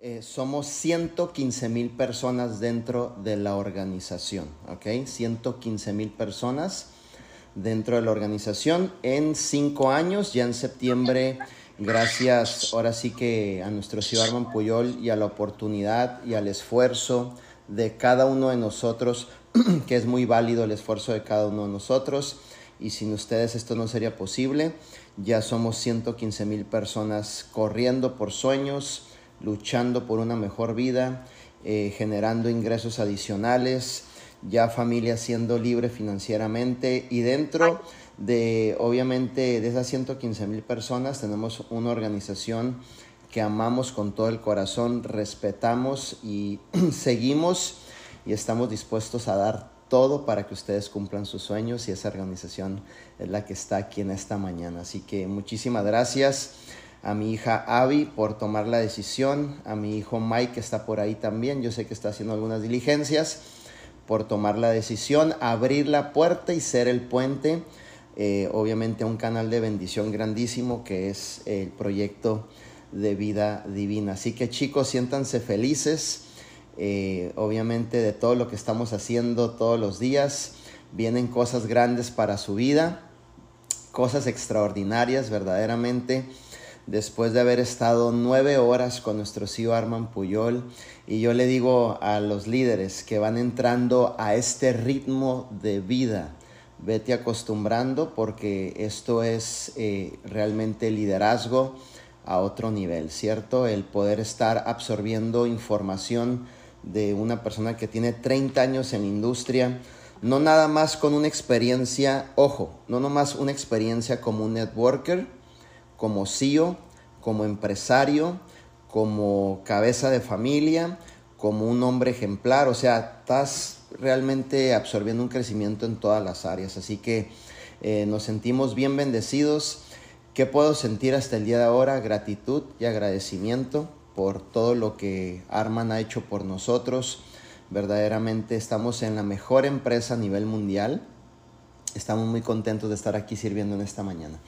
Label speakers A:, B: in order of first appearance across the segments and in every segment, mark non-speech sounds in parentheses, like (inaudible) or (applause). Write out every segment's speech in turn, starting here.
A: Eh, somos 115 mil personas dentro de la organización, ¿ok? 115 mil personas dentro de la organización en cinco años, ya en septiembre, gracias ahora sí que a nuestro ciudad Arman Puyol y a la oportunidad y al esfuerzo de cada uno de nosotros, (clears throat) que es muy válido el esfuerzo de cada uno de nosotros, y sin ustedes esto no sería posible. Ya somos 115 mil personas corriendo por sueños, luchando por una mejor vida, eh, generando ingresos adicionales, ya familia siendo libre financieramente y dentro de, obviamente, de esas 115 mil personas tenemos una organización que amamos con todo el corazón, respetamos y (clears throat) seguimos y estamos dispuestos a dar todo para que ustedes cumplan sus sueños y esa organización es la que está aquí en esta mañana. Así que muchísimas gracias a mi hija Abby por tomar la decisión, a mi hijo Mike que está por ahí también, yo sé que está haciendo algunas diligencias, por tomar la decisión, abrir la puerta y ser el puente, eh, obviamente un canal de bendición grandísimo que es el proyecto de vida divina. Así que chicos, siéntanse felices, eh, obviamente de todo lo que estamos haciendo todos los días, vienen cosas grandes para su vida, cosas extraordinarias verdaderamente después de haber estado nueve horas con nuestro CEO Arman Puyol. Y yo le digo a los líderes que van entrando a este ritmo de vida, vete acostumbrando porque esto es eh, realmente liderazgo a otro nivel, ¿cierto? El poder estar absorbiendo información de una persona que tiene 30 años en industria, no nada más con una experiencia, ojo, no nomás una experiencia como un networker, como CEO, como empresario, como cabeza de familia, como un hombre ejemplar, o sea, estás realmente absorbiendo un crecimiento en todas las áreas, así que eh, nos sentimos bien bendecidos. ¿Qué puedo sentir hasta el día de ahora? Gratitud y agradecimiento por todo lo que Arman ha hecho por nosotros. Verdaderamente estamos en la mejor empresa a nivel mundial. Estamos muy contentos de estar aquí sirviendo en esta mañana.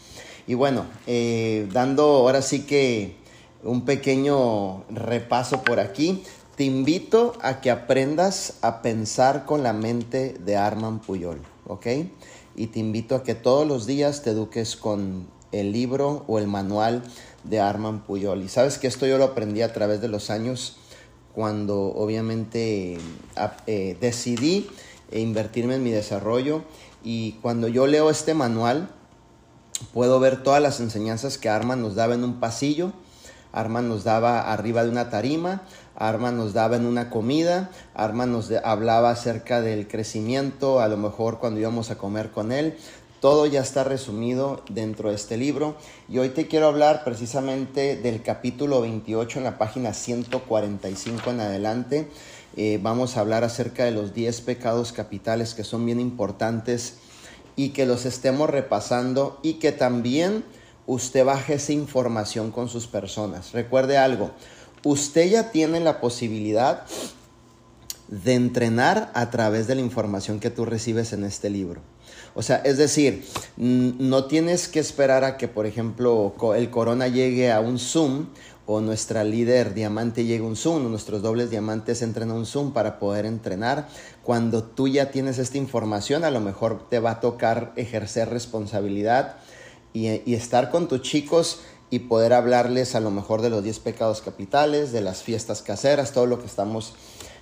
A: Y bueno, eh, dando ahora sí que un pequeño repaso por aquí, te invito a que aprendas a pensar con la mente de Arman Puyol, ¿ok? Y te invito a que todos los días te eduques con el libro o el manual de Arman Puyol. Y sabes que esto yo lo aprendí a través de los años cuando obviamente eh, decidí invertirme en mi desarrollo y cuando yo leo este manual, puedo ver todas las enseñanzas que Arman nos daba en un pasillo, Arman nos daba arriba de una tarima, Arman nos daba en una comida, Arman nos hablaba acerca del crecimiento, a lo mejor cuando íbamos a comer con él. Todo ya está resumido dentro de este libro y hoy te quiero hablar precisamente del capítulo 28 en la página 145 en adelante. Eh, vamos a hablar acerca de los 10 pecados capitales que son bien importantes y que los estemos repasando y que también usted baje esa información con sus personas. Recuerde algo, usted ya tiene la posibilidad de entrenar a través de la información que tú recibes en este libro. O sea, es decir, no tienes que esperar a que, por ejemplo, el corona llegue a un Zoom o nuestra líder diamante llegue a un Zoom nuestros dobles diamantes entren a un Zoom para poder entrenar. Cuando tú ya tienes esta información, a lo mejor te va a tocar ejercer responsabilidad y, y estar con tus chicos y poder hablarles a lo mejor de los 10 pecados capitales, de las fiestas caseras, todo lo que estamos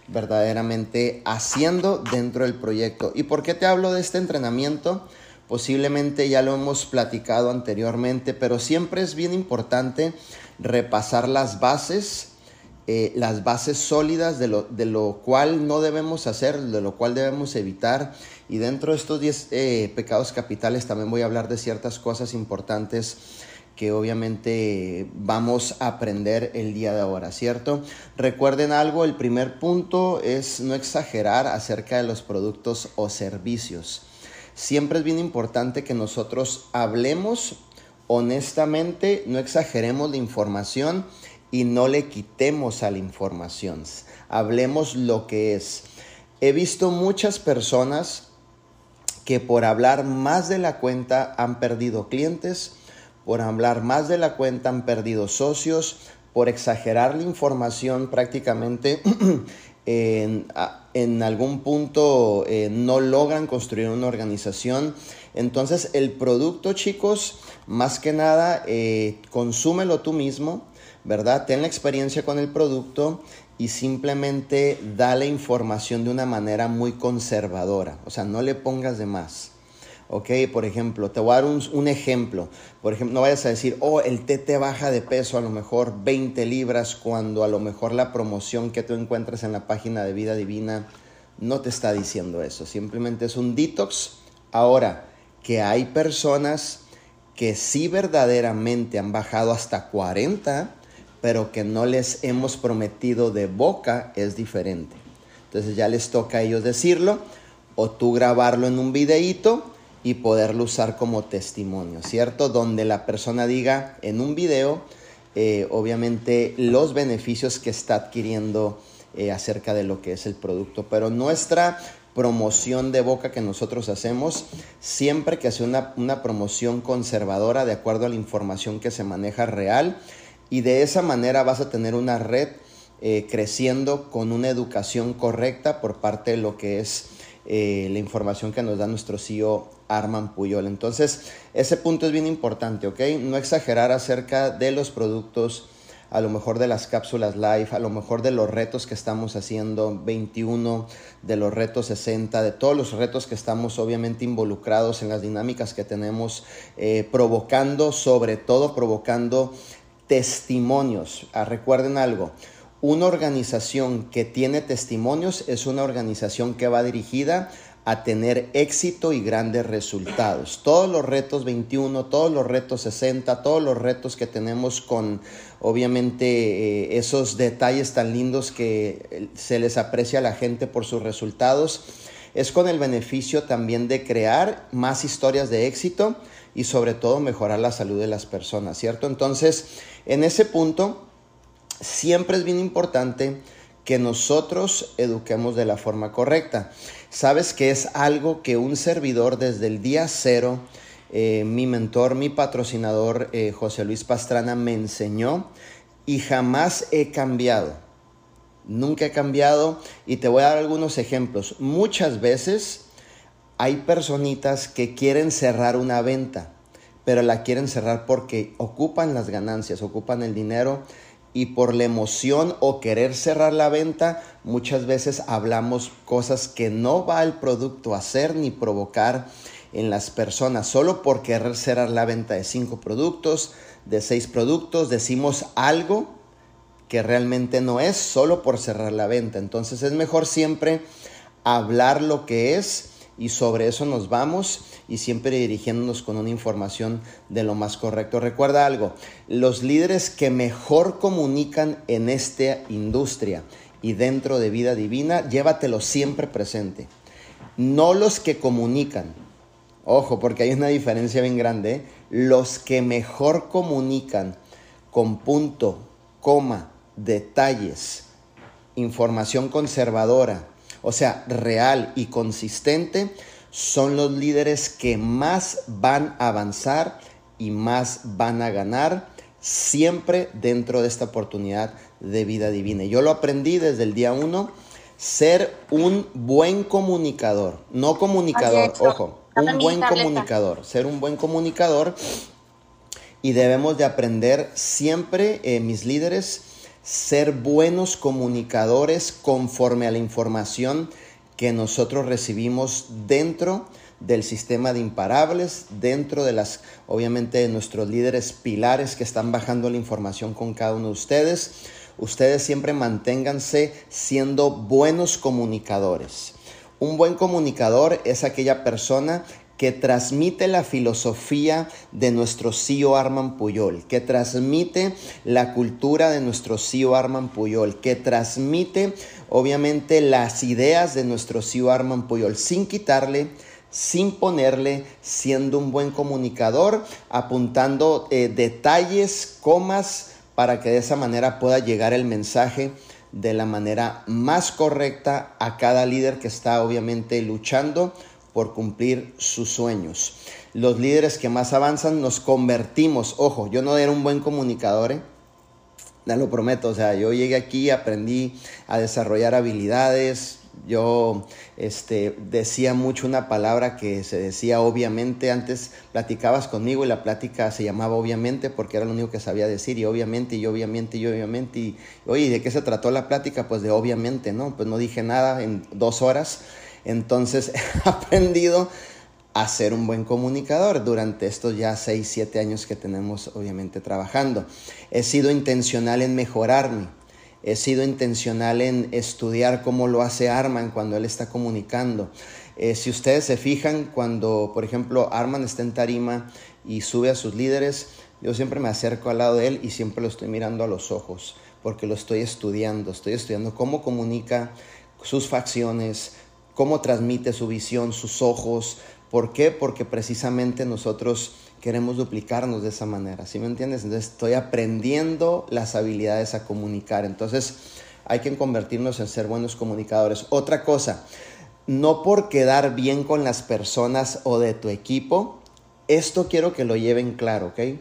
A: verdaderamente haciendo dentro del proyecto. ¿Y por qué te hablo de este entrenamiento? Posiblemente ya lo hemos platicado anteriormente, pero siempre es bien importante repasar las bases, eh, las bases sólidas de lo, de lo, cual no debemos hacer, de lo cual debemos evitar. Y dentro de estos 10 eh, pecados capitales también voy a hablar de ciertas cosas importantes que obviamente vamos a aprender el día de ahora, ¿cierto? Recuerden algo, el primer punto es no exagerar acerca de los productos o servicios. Siempre es bien importante que nosotros hablemos honestamente, no exageremos la información y no le quitemos a la información. Hablemos lo que es. He visto muchas personas que por hablar más de la cuenta han perdido clientes, por hablar más de la cuenta han perdido socios, por exagerar la información prácticamente (clears throat) en, algún punto eh, no logran construir una organización. Entonces el producto, chicos, más que nada, eh, consúmelo tú mismo, ¿verdad? Ten la experiencia con el producto y simplemente dale información de una manera muy conservadora. O sea, no le pongas de más. ¿ok? Por ejemplo, te voy a dar un, ejemplo. Por ejemplo, no vayas a decir, oh, el té te baja de peso a lo mejor 20 libras cuando a lo mejor la promoción que tú encuentras en la página de Vida Divina no te está diciendo eso. Simplemente es un detox. Ahora, que hay personas que sí verdaderamente han bajado hasta 40, pero que no les hemos prometido de boca, es diferente. Entonces ya les toca a ellos decirlo o tú grabarlo en un videíto y poderlo usar como testimonio, ¿cierto? Donde la persona diga en un video, eh, obviamente, los beneficios que está adquiriendo eh, acerca de lo que es el producto. Pero nuestra promoción de boca que nosotros hacemos, siempre que hace una, una promoción conservadora de acuerdo a la información que se maneja real, y de esa manera vas a tener una red eh, creciendo con una educación correcta por parte de lo que es eh, la información que nos da nuestro CEO Arman Puyol. Entonces, ese punto es bien importante, ¿ok? No exagerar acerca de los productos, a lo mejor de las cápsulas live, a lo mejor de los retos que estamos haciendo, 21, de los retos 60, de todos los retos que estamos obviamente involucrados en las dinámicas que tenemos, eh, provocando, sobre todo provocando testimonios. Ah, recuerden algo, una organización que tiene testimonios es una organización que va dirigida a tener éxito y grandes resultados. Todos los retos 21, todos los retos 60, todos los retos que tenemos con obviamente eh, esos detalles tan lindos que eh, se les aprecia a la gente por sus resultados, es con el beneficio también de crear más historias de éxito y sobre todo mejorar la salud de las personas, ¿cierto? Entonces, en ese punto, siempre es bien importante que nosotros eduquemos de la forma correcta. Sabes que es algo que un servidor desde el día cero, eh, mi mentor, mi patrocinador eh, José Luis Pastrana me enseñó y jamás he cambiado. Nunca he cambiado y te voy a dar algunos ejemplos. Muchas veces hay personitas que quieren cerrar una venta, pero la quieren cerrar porque ocupan las ganancias, ocupan el dinero y por la emoción o querer cerrar la venta, muchas veces hablamos cosas que no va el producto a hacer ni provocar en las personas. Solo por querer cerrar la venta de cinco productos, de seis productos, decimos algo que realmente no es solo por cerrar la venta. Entonces es mejor siempre hablar lo que es y sobre eso nos vamos y siempre dirigiéndonos con una información de lo más correcto. Recuerda algo, los líderes que mejor comunican en esta industria y dentro de vida divina, llévatelo siempre presente. No los que comunican, ojo, porque hay una diferencia bien grande, ¿eh? los que mejor comunican con punto, coma, detalles, información conservadora, o sea, real y consistente, son los líderes que más van a avanzar y más van a ganar siempre dentro de esta oportunidad de vida divina. Yo lo aprendí desde el día uno, ser un buen comunicador, no comunicador, ojo, un buen comunicador, ser un buen comunicador y debemos de aprender siempre, eh, mis líderes, ser buenos comunicadores conforme a la información que nosotros recibimos dentro del sistema de imparables, dentro de las, obviamente, de nuestros líderes pilares que están bajando la información con cada uno de ustedes. Ustedes siempre manténganse siendo buenos comunicadores. Un buen comunicador es aquella persona que transmite la filosofía de nuestro CEO Arman Puyol, que transmite la cultura de nuestro CEO Arman Puyol, que transmite obviamente las ideas de nuestro CEO Arman Puyol sin quitarle, sin ponerle, siendo un buen comunicador, apuntando eh, detalles, comas, para que de esa manera pueda llegar el mensaje de la manera más correcta a cada líder que está obviamente luchando por cumplir sus sueños. Los líderes que más avanzan nos convertimos, ojo, yo no era un buen comunicador, ¿eh? lo prometo, o sea, yo llegué aquí, aprendí a desarrollar habilidades, yo este, decía mucho una palabra que se decía obviamente, antes platicabas conmigo y la plática se llamaba obviamente porque era lo único que sabía decir y obviamente y obviamente y obviamente y oye, ¿de qué se trató la plática? Pues de obviamente, ¿no? Pues no dije nada en dos horas, entonces (laughs) he aprendido a ser un buen comunicador durante estos ya 6, 7 años que tenemos obviamente trabajando. He sido intencional en mejorarme, he sido intencional en estudiar cómo lo hace Arman cuando él está comunicando. Eh, si ustedes se fijan, cuando por ejemplo Arman está en tarima y sube a sus líderes, yo siempre me acerco al lado de él y siempre lo estoy mirando a los ojos, porque lo estoy estudiando, estoy estudiando cómo comunica sus facciones, cómo transmite su visión, sus ojos, ¿Por qué? Porque precisamente nosotros queremos duplicarnos de esa manera, ¿sí me entiendes? Entonces estoy aprendiendo las habilidades a comunicar, entonces hay que convertirnos en ser buenos comunicadores. Otra cosa, no por quedar bien con las personas o de tu equipo, esto quiero que lo lleven claro, ¿ok?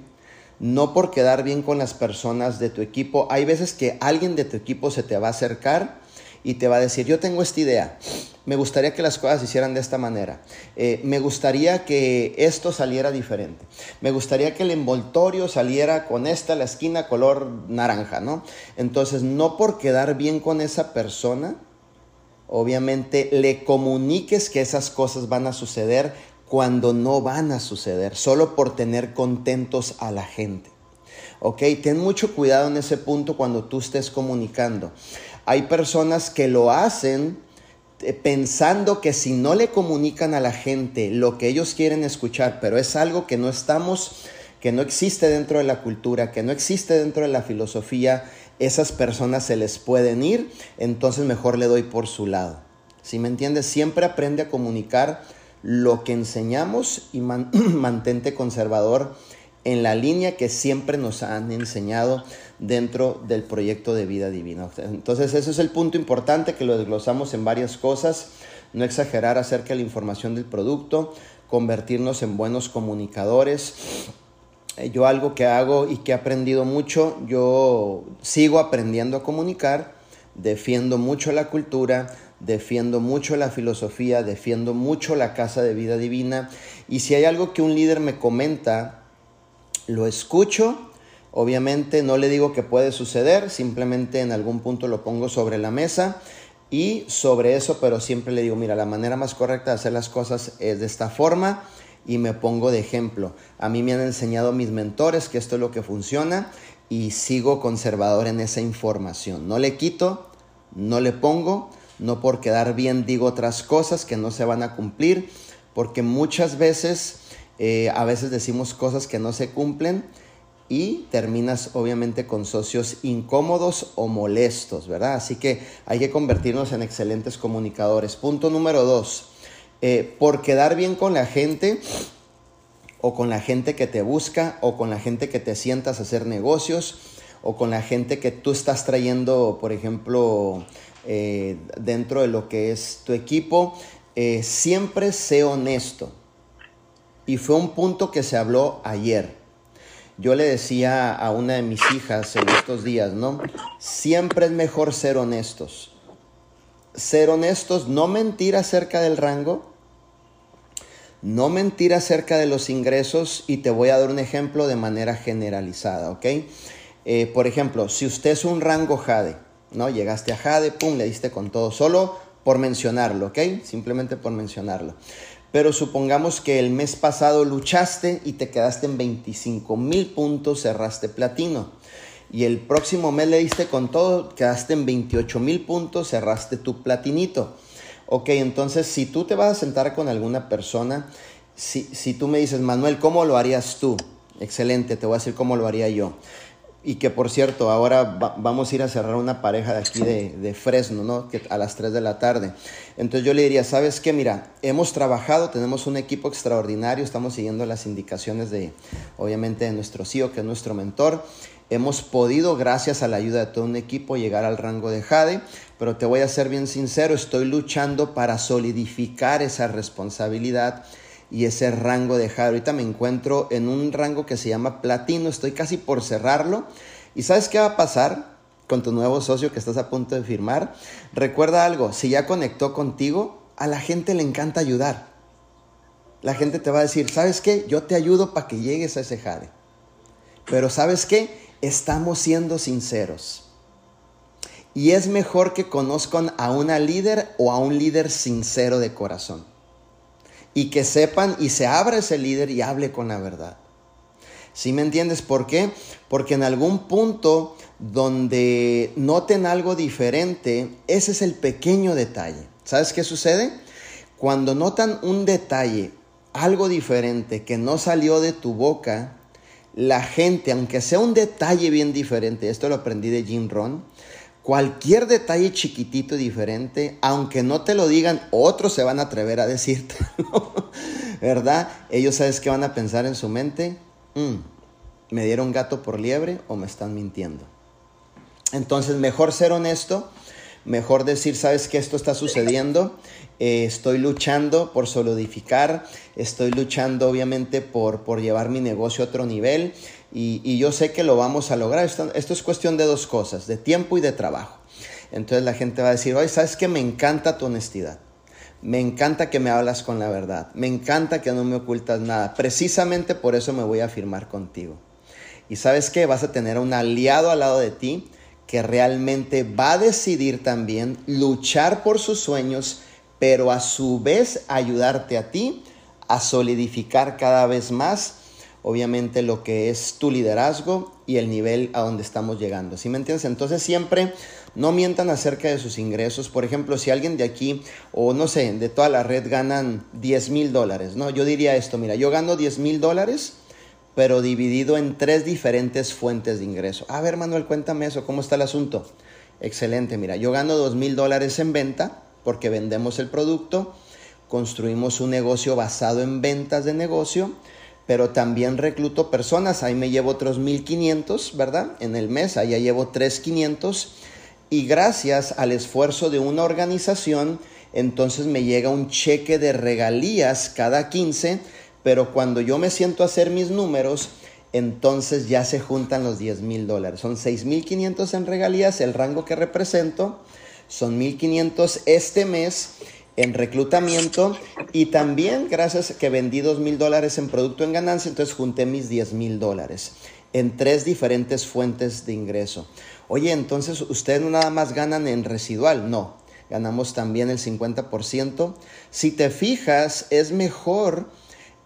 A: No por quedar bien con las personas de tu equipo, hay veces que alguien de tu equipo se te va a acercar y te va a decir, yo tengo esta idea, me gustaría que las cosas se hicieran de esta manera, eh, me gustaría que esto saliera diferente, me gustaría que el envoltorio saliera con esta, la esquina color naranja, ¿no? Entonces, no por quedar bien con esa persona, obviamente le comuniques que esas cosas van a suceder cuando no van a suceder, solo por tener contentos a la gente. ¿Ok? Ten mucho cuidado en ese punto cuando tú estés comunicando. Hay personas que lo hacen pensando que si no le comunican a la gente lo que ellos quieren escuchar, pero es algo que no estamos, que no existe dentro de la cultura, que no existe dentro de la filosofía, esas personas se les pueden ir, entonces mejor le doy por su lado. Si me entiendes? Siempre aprende a comunicar lo que enseñamos y (clears throat) mantente conservador en la línea que siempre nos han enseñado dentro del proyecto de vida divina. Entonces ese es el punto importante que lo desglosamos en varias cosas, no exagerar acerca de la información del producto, convertirnos en buenos comunicadores. Eh, yo algo que hago y que he aprendido mucho, yo sigo aprendiendo a comunicar, defiendo mucho la cultura, defiendo mucho la filosofía, defiendo mucho la casa de vida divina y si hay algo que un líder me comenta, lo escucho, obviamente no le digo que puede suceder, simplemente en algún punto lo pongo sobre la mesa y sobre eso, pero siempre le digo, mira, la manera más correcta de hacer las cosas es de esta forma y me pongo de ejemplo. A mí me han enseñado mis mentores que esto es lo que funciona y sigo conservador en esa información. No le quito, no le pongo, no por quedar bien digo otras cosas que no se van a cumplir, porque muchas veces eh, a veces decimos cosas que no se cumplen y terminas obviamente con socios incómodos o molestos, ¿verdad? Así que hay que convertirnos en excelentes comunicadores. Punto número dos, eh, por quedar bien con la gente o con la gente que te busca o con la gente que te sientas a hacer negocios o con la gente que tú estás trayendo, por ejemplo, eh, dentro de lo que es tu equipo, siempre sé honesto. Y fue un punto que se habló ayer. Yo le decía a una de mis hijas en estos días, ¿no? Siempre es mejor ser honestos. Ser honestos, no mentir acerca del rango, no mentir acerca de los ingresos y te voy a dar un ejemplo de manera generalizada, ¿ok? Eh, por ejemplo, si usted es un rango Jade, ¿no? Llegaste a Jade, pum, le diste con todo, solo por mencionarlo, ¿ok? Simplemente por mencionarlo. Pero supongamos que el mes pasado luchaste y te quedaste en 25 mil puntos, cerraste platino. Y el próximo mes le diste con todo, quedaste en 28 mil puntos, cerraste tu platinito. Ok, entonces si tú te vas a sentar con alguna persona, si, si tú me dices, Manuel, ¿cómo lo harías tú? Excelente, te voy a decir cómo lo haría yo. Y que por cierto, ahora vamos a ir a cerrar una pareja de aquí de, Fresno, ¿no? Que a las 3 de la tarde. Entonces yo le diría, ¿sabes qué? Mira, hemos trabajado, tenemos un equipo extraordinario, estamos siguiendo las indicaciones de, obviamente, de nuestro CEO, que es nuestro mentor. Hemos podido, gracias a la ayuda de todo un equipo, llegar al rango de Jade, pero te voy a ser bien sincero, estoy luchando para solidificar esa responsabilidad y ese rango de Jade. Ahorita me encuentro en un rango que se llama platino, estoy casi por cerrarlo ¿Y sabes qué va a pasar con tu nuevo socio que estás a punto de firmar? Recuerda algo, si ya conectó contigo, a la gente le encanta ayudar. La gente te va a decir, ¿sabes qué? Yo te ayudo para que llegues a ese jade. Pero ¿sabes qué? Estamos siendo sinceros. Y es mejor que conozcan a una líder o a un líder sincero de corazón. Y que sepan y se abra ese líder y hable con la verdad. ¿Sí me entiendes por qué? Porque en algún punto donde noten algo diferente, ese es el pequeño detalle. ¿Sabes qué sucede? Cuando notan un detalle, algo diferente que no salió de tu boca, la gente, aunque sea un detalle bien diferente, esto lo aprendí de Jim Ron, Cualquier detalle chiquitito y diferente, aunque no te lo digan, otros se van a atrever a decirte, (laughs) ¿verdad? Ellos sabes qué van a pensar en su mente. Mm, ¿Me dieron gato por liebre o me están mintiendo? Entonces, mejor ser honesto, mejor decir, sabes que esto está sucediendo, eh, estoy luchando por solidificar, estoy luchando obviamente por, por llevar mi negocio a otro nivel y, yo sé que lo vamos a lograr. Esto, es cuestión de dos cosas, de tiempo y de trabajo. Entonces la gente va a decir, oye, ¿sabes que Me encanta tu honestidad. Me encanta que me hablas con la verdad. Me encanta que no me ocultas nada. Precisamente por eso me voy a firmar contigo. Y sabes que vas a tener un aliado al lado de ti que realmente va a decidir también luchar por sus sueños, pero a su vez ayudarte a ti a solidificar cada vez más obviamente lo que es tu liderazgo y el nivel a donde estamos llegando. ¿Sí me entiendes? Entonces siempre no mientan acerca de sus ingresos. Por ejemplo, si alguien de aquí o no sé, de toda la red ganan 10 mil dólares, ¿no? Yo diría esto, mira, yo gano 10 mil dólares, pero dividido en tres diferentes fuentes de ingreso. A ver, Manuel, cuéntame eso, ¿cómo está el asunto? Excelente, mira, yo gano 2 mil dólares en venta porque vendemos el producto, construimos un negocio basado en ventas de negocio pero también recluto personas, ahí me llevo otros 1500, ¿verdad? En el mes, ahí ya llevo 3500 y gracias al esfuerzo de una organización, entonces me llega un cheque de regalías cada 15, pero cuando yo me siento a hacer mis números, entonces ya se juntan los 10 mil dólares. Son 6.500 en regalías, el rango que represento, son 1.500 este mes en reclutamiento y también gracias a que vendí dos mil dólares en producto en ganancia, entonces junté mis 10 mil dólares en tres diferentes fuentes de ingreso. Oye, entonces ustedes no nada más ganan en residual, no, ganamos también el 50%. Si te fijas, es mejor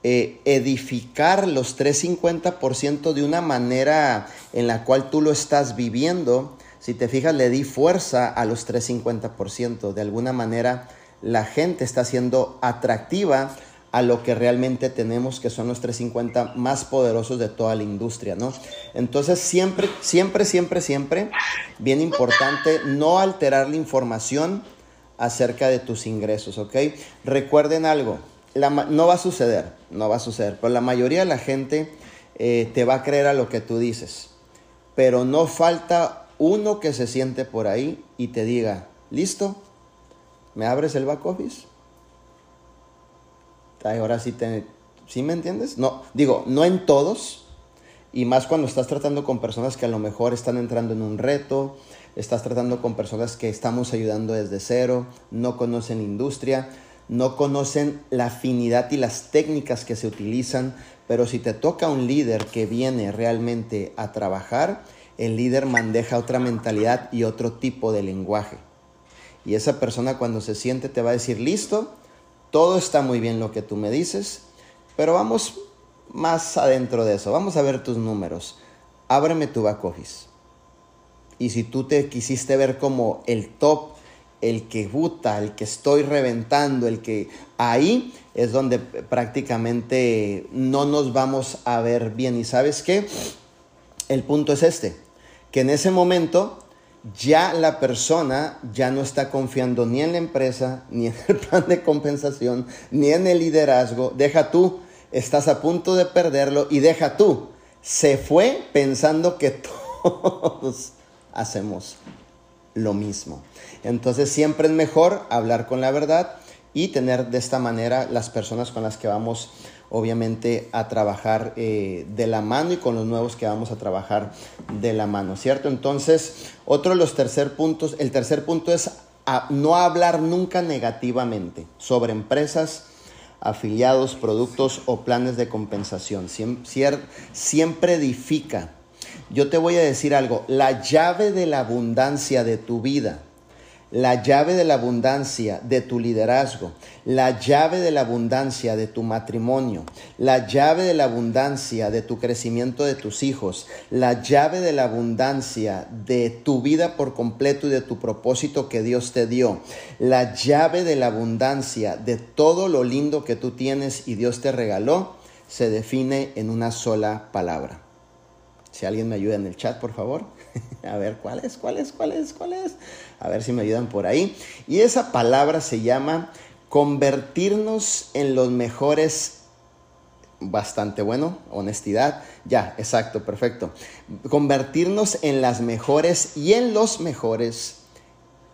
A: eh, edificar los 350% de una manera en la cual tú lo estás viviendo. Si te fijas, le di fuerza a los 350%, de alguna manera la gente está siendo atractiva a lo que realmente tenemos, que son los 350 más poderosos de toda la industria, ¿no? Entonces, siempre, siempre, siempre, siempre, bien importante, no alterar la información acerca de tus ingresos, ¿ok? Recuerden algo, no va a suceder, no va a suceder, pero la mayoría de la gente eh, te va a creer a lo que tú dices, pero no falta uno que se siente por ahí y te diga, listo, ¿Me abres el back office? ahora sí te... ¿Sí me entiendes? No, digo, no en todos, y más cuando estás tratando con personas que a lo mejor están entrando en un reto, estás tratando con personas que estamos ayudando desde cero, no conocen industria, no conocen la afinidad y las técnicas que se utilizan, pero si te toca un líder que viene realmente a trabajar, el líder maneja otra mentalidad y otro tipo de lenguaje. Y esa persona cuando se siente te va a decir, listo, todo está muy bien lo que tú me dices, pero vamos más adentro de eso, vamos a ver tus números. Ábreme tu back. Y si tú te quisiste ver como el top, el que buta, el que estoy reventando, el que ahí es donde prácticamente no nos vamos a ver bien. ¿Y sabes qué? El punto es este, que en ese momento ya la persona ya no está confiando ni en la empresa, ni en el plan de compensación, ni en el liderazgo. Deja tú, estás a punto de perderlo y deja tú, se fue pensando que (laughs) todos hacemos lo mismo. Entonces siempre es mejor hablar con la verdad y tener de esta manera las personas con las que vamos obviamente a trabajar eh, de la mano y con los nuevos que vamos a trabajar de la mano, ¿cierto? Entonces, otro de los tercer puntos, el tercer punto es no hablar nunca negativamente sobre empresas, afiliados, productos o planes de compensación. siempre edifica. Yo te voy a decir algo, la llave de la abundancia de tu vida la llave de la abundancia de tu liderazgo, la llave de la abundancia de tu matrimonio, la llave de la abundancia de tu crecimiento de tus hijos, la llave de la abundancia de tu vida por completo y de tu propósito que Dios te dio, la llave de la abundancia de todo lo lindo que tú tienes y Dios te regaló, se define en una sola palabra. Si alguien me ayuda en el chat, por favor. (laughs) A ver, ¿cuál es? ¿Cuál es? ¿Cuál es? ¿Cuál es? A ver si me ayudan por ahí. Y esa palabra se llama convertirnos en los mejores bastante bueno, honestidad, ya, exacto, perfecto. Convertirnos en las mejores y en los mejores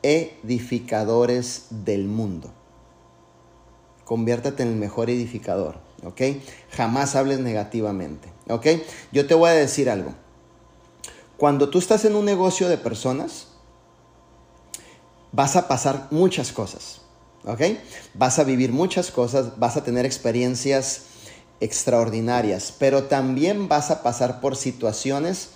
A: edificadores del mundo. Conviértate en el mejor edificador, ¿ok? Jamás hables negativamente, ¿ok? Yo te voy a decir algo. Cuando tú estás en un negocio de personas, vas a pasar muchas cosas, ¿ok? Vas a vivir muchas cosas, vas a tener experiencias extraordinarias, pero también vas a pasar por situaciones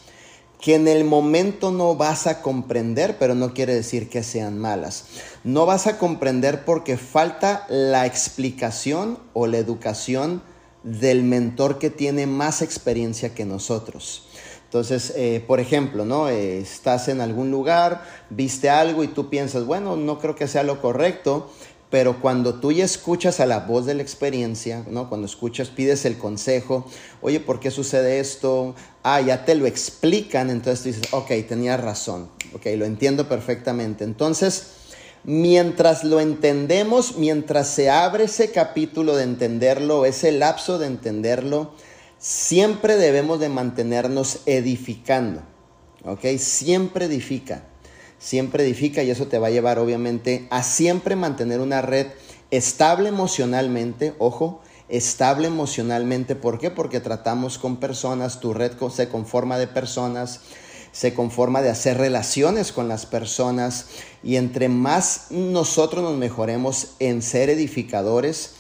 A: que en el momento no vas a comprender, pero no quiere decir que sean malas. No vas a comprender porque falta la explicación o la educación del mentor que tiene más experiencia que nosotros. Entonces, eh, por ejemplo, ¿no? Eh, estás en algún lugar, viste algo y tú piensas, bueno, no creo que sea lo correcto, pero cuando tú ya escuchas a la voz de la experiencia, ¿no? Cuando escuchas, pides el consejo, oye, ¿por qué sucede esto? Ah, ya te lo explican, entonces tú dices, ok, tenía razón, ok, lo entiendo perfectamente. Entonces, mientras lo entendemos, mientras se abre ese capítulo de entenderlo, ese lapso de entenderlo, siempre debemos de mantenernos edificando, ¿ok? Siempre edifica, siempre edifica y eso te va a llevar obviamente a siempre mantener una red estable emocionalmente, ojo, estable emocionalmente, ¿por qué? Porque tratamos con personas, tu red se conforma de personas, se conforma de hacer relaciones con las personas y entre más nosotros nos mejoremos en ser edificadores,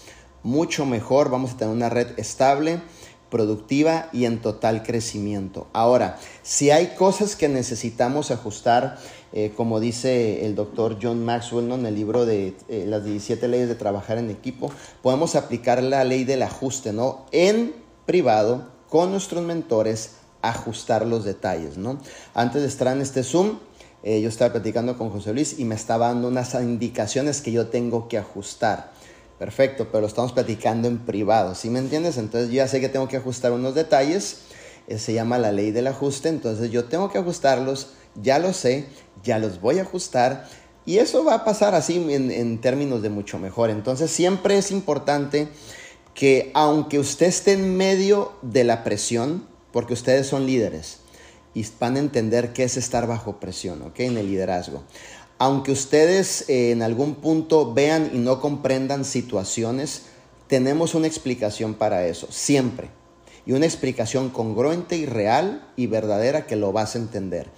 A: mucho mejor vamos a tener una red estable productiva y en total crecimiento. Ahora, si hay cosas que necesitamos ajustar, eh, como dice el doctor John Maxwell en el libro de eh, las 17 leyes de trabajar en equipo, podemos aplicar la ley del ajuste, ¿no? En privado, con nuestros mentores, ajustar los detalles, ¿no? Antes de estar en este Zoom, eh, yo estaba platicando con José Luis y me estaba dando unas indicaciones que yo tengo que ajustar. Perfecto, pero lo estamos platicando en privado, ¿sí me entiendes? Entonces yo ya sé que tengo que ajustar unos detalles, eh, se llama la ley del ajuste, entonces yo tengo que ajustarlos, ya lo sé, ya los voy a ajustar y eso va a pasar así en, en términos de mucho mejor. Entonces siempre es importante que aunque usted esté en medio de la presión, porque ustedes son líderes, y van a entender qué es estar bajo presión, ¿ok? En el liderazgo aunque ustedes eh, en algún punto vean y no comprendan situaciones, tenemos una explicación para eso, siempre. Y una explicación congruente y real y verdadera que lo vas a entender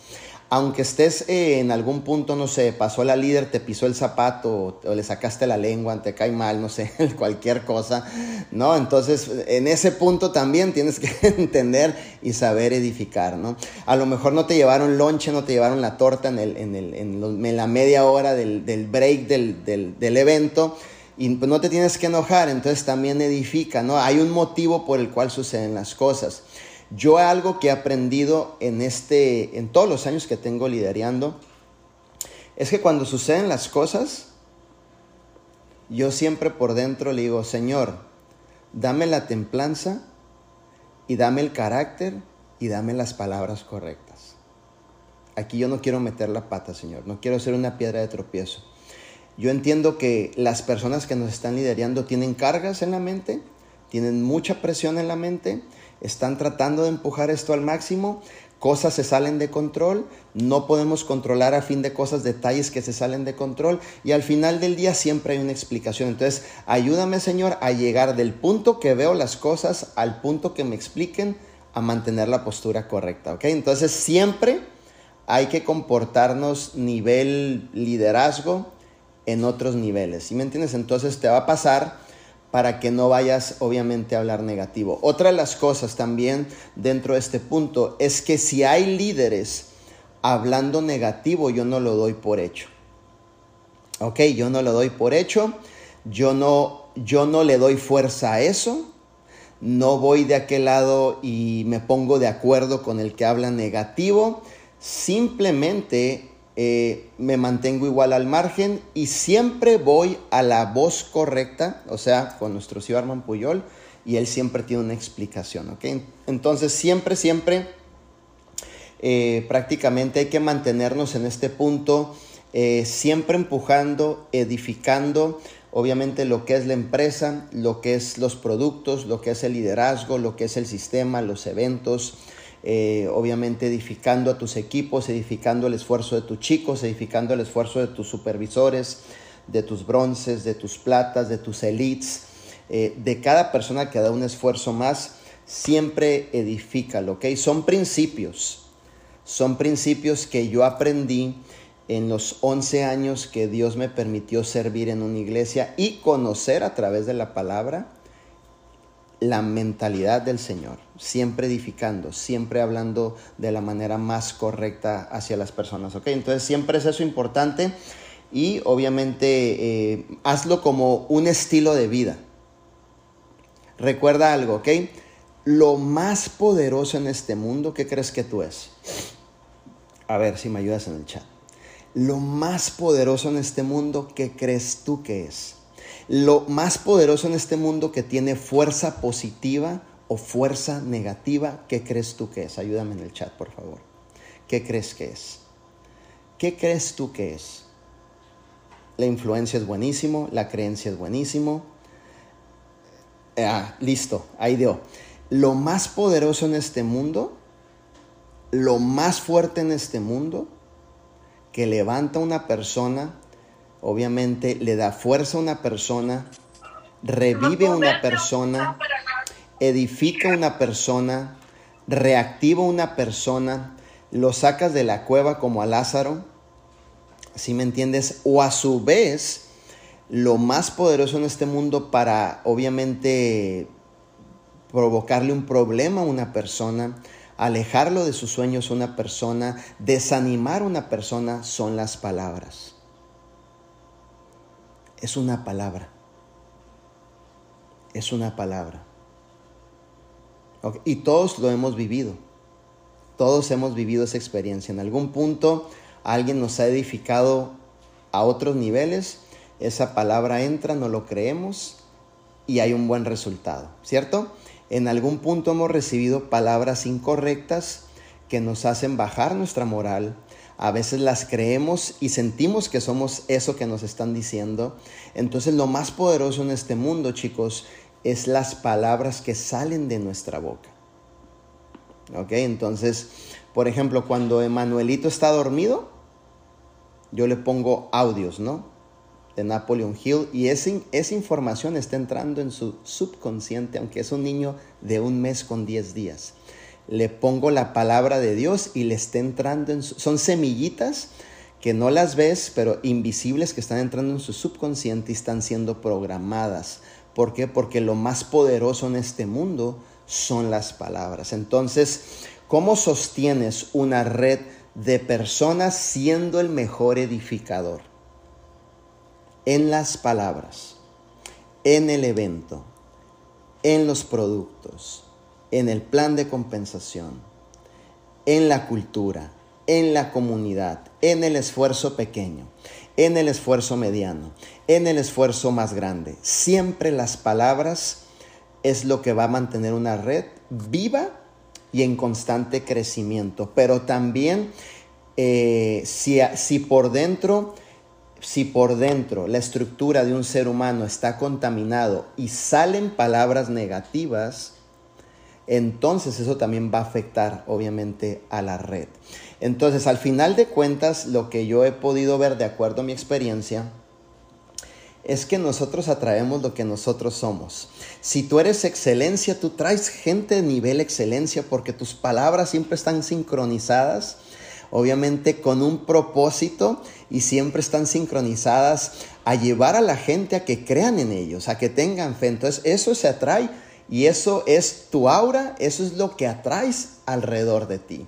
A: aunque estés eh, en algún punto, no sé, pasó la líder, te pisó el zapato o, le sacaste la lengua, te cae mal, no sé, (laughs) cualquier cosa, ¿no? Entonces, en ese punto también tienes que (laughs) entender y saber edificar, ¿no? A lo mejor no te llevaron lonche, no te llevaron la torta en, el, en, el, en, la media hora del, del break del, del, del evento y no te tienes que enojar, entonces también edifica, ¿no? Hay un motivo por el cual suceden las cosas. Yo algo que he aprendido en, este, en todos los años que tengo liderando es que cuando suceden las cosas, yo siempre por dentro le digo, Señor, dame la templanza y dame el carácter y dame las palabras correctas. Aquí yo no quiero meter la pata, Señor, no quiero ser una piedra de tropiezo. Yo entiendo que las personas que nos están liderando tienen cargas en la mente, tienen mucha presión en la mente están tratando de empujar esto al máximo. cosas se salen de control, no podemos controlar a fin de cosas detalles que se salen de control y al final del día siempre hay una explicación. Entonces, ayúdame Señor a llegar del punto que veo las cosas al punto que me expliquen a mantener la postura correcta, ¿ok? Entonces, siempre hay que comportarnos nivel liderazgo en otros niveles, ¿sí me entiendes? Entonces te va a pasar para que no vayas obviamente a hablar negativo. Otra de las cosas también dentro de este punto es que si hay líderes hablando negativo, yo no lo doy por hecho. Ok, yo no lo doy por hecho, yo no, yo no le doy fuerza a eso, no voy de aquel lado y me pongo de acuerdo con el que habla negativo, simplemente eh, me mantengo igual al margen y siempre voy a la voz correcta, o sea, con nuestro tío Armand Puyol, y él siempre tiene una explicación, ¿ok? Entonces, siempre, siempre, eh, prácticamente hay que mantenernos en este punto, eh, siempre empujando, edificando, obviamente lo que es la empresa, lo que es los productos, lo que es el liderazgo, lo que es el sistema, los eventos, eh, obviamente edificando a tus equipos, edificando el esfuerzo de tus chicos, edificando el esfuerzo de tus supervisores, de tus bronces, de tus platas, de tus elites, eh, de cada persona que da un esfuerzo más, siempre edifícalo, ¿ok? Son principios, son principios que yo aprendí en los 11 años que Dios me permitió servir en una iglesia y conocer a través de la palabra la mentalidad del Señor, siempre edificando, siempre hablando de la manera más correcta hacia las personas, ¿ok? Entonces siempre es eso importante y obviamente eh, hazlo como un estilo de vida. Recuerda algo, ¿ok? Lo más poderoso en este mundo, ¿qué crees que tú es? A ver si me ayudas en el chat. Lo más poderoso en este mundo, ¿qué crees tú que es? lo más poderoso en este mundo que tiene fuerza positiva o fuerza negativa, ¿qué crees tú que es? Ayúdame en el chat, por favor. ¿Qué crees que es? ¿Qué crees tú que es? La influencia es buenísimo, la creencia es buenísimo. Ah, listo, ahí dio. Lo más poderoso en este mundo, lo más fuerte en este mundo, que levanta una persona obviamente le da fuerza a una persona, revive a una persona, edifica una persona, reactiva una persona, lo sacas de la cueva como a Lázaro, ¿sí me entiendes? O a su vez, lo más poderoso en este mundo para obviamente provocarle un problema a una persona, alejarlo de sus sueños a una persona, desanimar a una persona, son las palabras es una palabra. Es una palabra. Y todos lo hemos vivido. Todos hemos vivido esa experiencia. En algún punto alguien nos ha edificado a otros niveles. Esa palabra entra, no lo creemos y hay un buen resultado, ¿cierto? En algún punto hemos recibido palabras incorrectas que nos hacen bajar nuestra moral, a veces las creemos y sentimos que somos eso que nos están diciendo. Entonces lo más poderoso en este mundo, chicos, es las palabras que salen de nuestra boca. ¿Ok? Entonces, por ejemplo, cuando Emanuelito está dormido, yo le pongo audios, ¿no? De Napoleon Hill y esa información está entrando en su subconsciente, aunque es un niño de un mes con 10 días le pongo la palabra de Dios y le está entrando en su, son semillitas que no las ves, pero invisibles que están entrando en su subconsciente y están siendo programadas. ¿Por qué? Porque lo más poderoso en este mundo son las palabras. Entonces, ¿cómo sostienes una red de personas siendo el mejor edificador? En las palabras, en el evento, en los productos, en el plan de compensación, en la cultura, en la comunidad, en el esfuerzo pequeño, en el esfuerzo mediano, en el esfuerzo más grande. Siempre las palabras es lo que va a mantener una red viva y en constante crecimiento. Pero también eh, si, si por dentro si por dentro la estructura de un ser humano está contaminado y salen palabras negativas, entonces eso también va a afectar obviamente a la red. Entonces, al final de cuentas, lo que yo he podido ver de acuerdo a mi experiencia, es que nosotros atraemos lo que nosotros somos. Si tú eres excelencia, tú traes gente de nivel excelencia porque tus palabras siempre están sincronizadas, obviamente con un propósito y siempre están sincronizadas a llevar a la gente a que crean en ellos, a que tengan fe. Entonces eso se atrae y eso es tu aura, eso es lo que atraes alrededor de ti.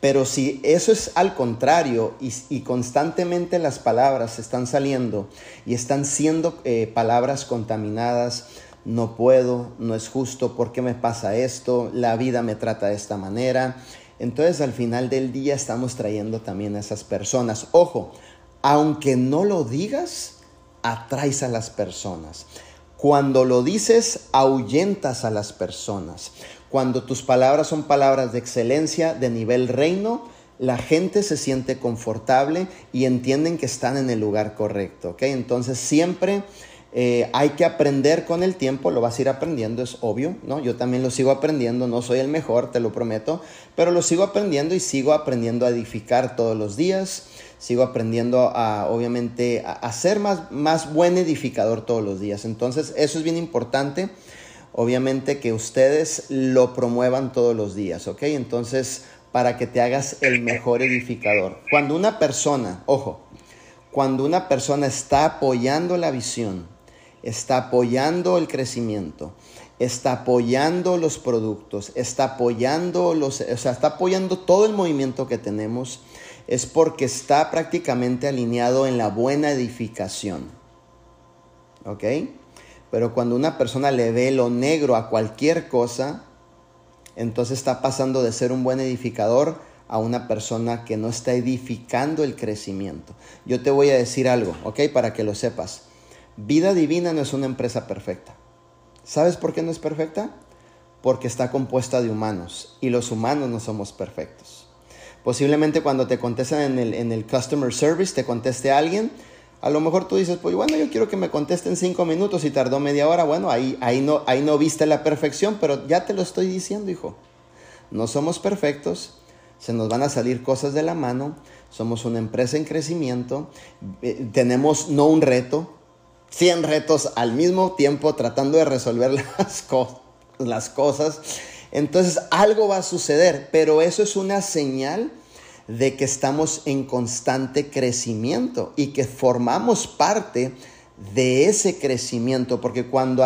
A: Pero si eso es al contrario y, constantemente las palabras están saliendo y están siendo eh, palabras contaminadas, no puedo, no es justo, ¿por qué me pasa esto? La vida me trata de esta manera. Entonces al final del día estamos trayendo también a esas personas. Ojo, aunque no lo digas, atraes a las personas. Cuando lo dices, ahuyentas a las personas. Cuando tus palabras son palabras de excelencia, de nivel reino, la gente se siente confortable y entienden que están en el lugar correcto. ¿ok? Entonces siempre eh, hay que aprender con el tiempo, lo vas a ir aprendiendo, es obvio, ¿no? Yo también lo sigo aprendiendo, no soy el mejor, te lo prometo, pero lo sigo aprendiendo y sigo aprendiendo a edificar todos los días, sigo aprendiendo a, obviamente, a, ser más, más buen edificador todos los días. Entonces, eso es bien importante, obviamente, que ustedes lo promuevan todos los días, ¿ok? Entonces, para que te hagas el mejor edificador. Cuando una persona, ojo, cuando una persona está apoyando la visión, está apoyando el crecimiento, está apoyando los productos, está apoyando los, o sea, está apoyando todo el movimiento que tenemos, es porque está prácticamente alineado en la buena edificación. ¿Ok? Pero cuando una persona le ve lo negro a cualquier cosa, entonces está pasando de ser un buen edificador a una persona que no está edificando el crecimiento. Yo te voy a decir algo, ¿ok? Para que lo sepas. Vida Divina no es una empresa perfecta. ¿Sabes por qué no es perfecta? Porque está compuesta de humanos y los humanos no somos perfectos. Posiblemente cuando te contesten en el, en el customer service, te conteste alguien, a lo mejor tú dices, pues bueno, yo quiero que me contesten cinco minutos y tardó media hora. Bueno, ahí, ahí, no, ahí no viste la perfección, pero ya te lo estoy diciendo, hijo. No somos perfectos, se nos van a salir cosas de la mano, somos una empresa en crecimiento, eh, tenemos no un reto, 100 retos al mismo tiempo tratando de resolver (laughs) las, las cosas. Entonces algo va a suceder, pero eso es una señal de que estamos en constante crecimiento y que formamos parte de ese crecimiento, porque cuando,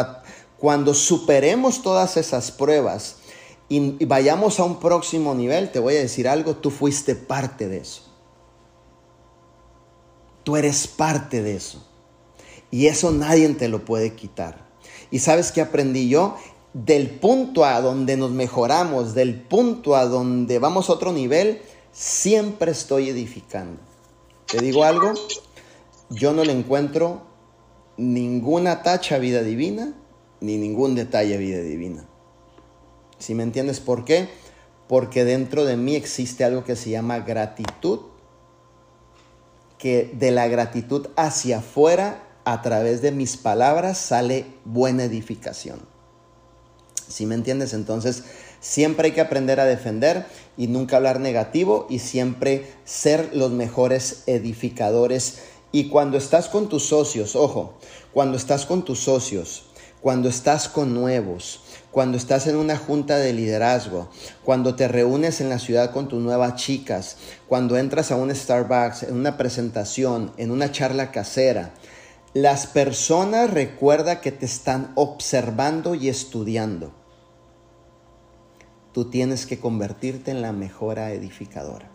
A: cuando superemos todas esas pruebas y vayamos a un próximo nivel, te voy a decir algo, tú fuiste parte de eso. Tú eres parte de eso. Y eso nadie te lo puede quitar. ¿Y sabes qué aprendí yo? Del punto a donde nos mejoramos, del punto a donde vamos a otro nivel, siempre estoy edificando. Te digo algo, yo no le encuentro ninguna tacha a vida divina, ni ningún detalle a vida divina. Si me entiendes por qué? Porque dentro de mí existe algo que se llama gratitud, que de la gratitud hacia afuera a través de mis palabras sale buena edificación. Si me entiendes? Entonces, siempre hay que aprender a defender y nunca hablar negativo y siempre ser los mejores edificadores. Y cuando estás con tus socios, ojo, cuando estás con tus socios, cuando estás con nuevos, cuando estás en una junta de liderazgo, cuando te reúnes en la ciudad con tus nuevas chicas, cuando entras a un Starbucks, en una presentación, en una charla casera, las personas recuerda que te están observando y estudiando. Tú tienes que convertirte en la mejora edificadora.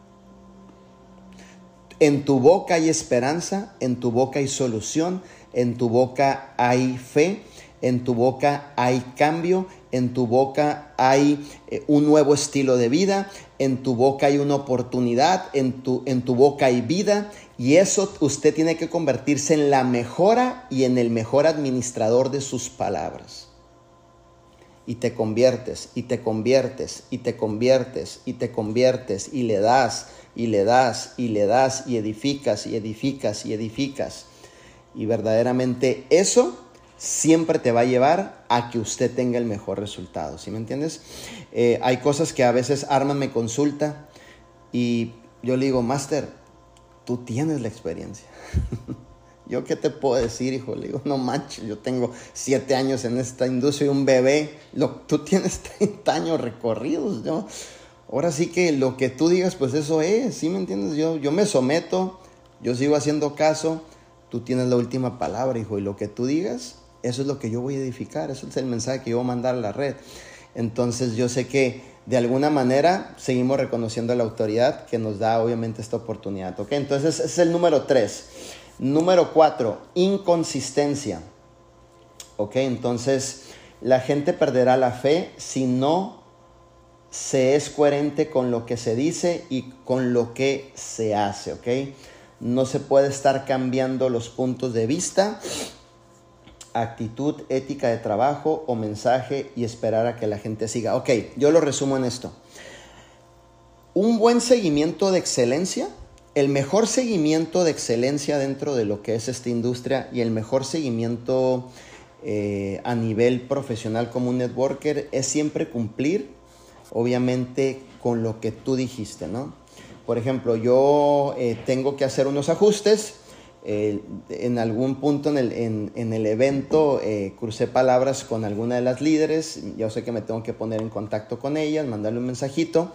A: En tu boca hay esperanza, en tu boca hay solución, en tu boca hay fe, en tu boca hay cambio, en tu boca hay eh, un nuevo estilo de vida, en tu boca hay una oportunidad, en tu, en tu boca hay vida y eso usted tiene que convertirse en la mejora y en el mejor administrador de sus palabras. Y te conviertes, y te conviertes, y te conviertes, y te conviertes, y le das, y le das, y le das, y edificas, y edificas, y edificas. Y verdaderamente eso siempre te va a llevar a que usted tenga el mejor resultado, ¿sí me entiendes? Eh, hay cosas que a veces Arman me consulta y yo le digo, Master, tú tienes la experiencia. (laughs) ¿Yo qué te puedo decir, hijo? Le digo, no manches, yo tengo siete años en esta industria y un bebé. Lo, tú tienes (laughs) 30 años recorridos, ¿no? Ahora sí que lo que tú digas, pues eso es, ¿sí me entiendes? Yo, yo me someto, yo sigo haciendo caso, tú tienes la última palabra, hijo, y lo que tú digas, eso es lo que yo voy a edificar, eso es el mensaje que yo voy a mandar a la red. Entonces yo sé que de alguna manera seguimos reconociendo la autoridad que nos da obviamente esta oportunidad, ¿ok? Entonces ese es el número tres. Número cuatro, inconsistencia. ¿Ok? Entonces, la gente perderá la fe si no se es coherente con lo que se dice y con lo que se hace. ¿Ok? No se puede estar cambiando los puntos de vista, actitud, ética de trabajo o mensaje y esperar a que la gente siga. Ok, yo lo resumo en esto. Un buen seguimiento de excelencia el mejor seguimiento de excelencia dentro de lo que es esta industria y el mejor seguimiento eh, a nivel profesional como un networker es siempre cumplir, obviamente, con lo que tú dijiste, ¿no? Por ejemplo, yo eh, tengo que hacer unos ajustes. Eh, en algún punto en el, en el evento crucé palabras con alguna de las líderes. Yo sé que me tengo que poner en contacto con ellas, mandarle un mensajito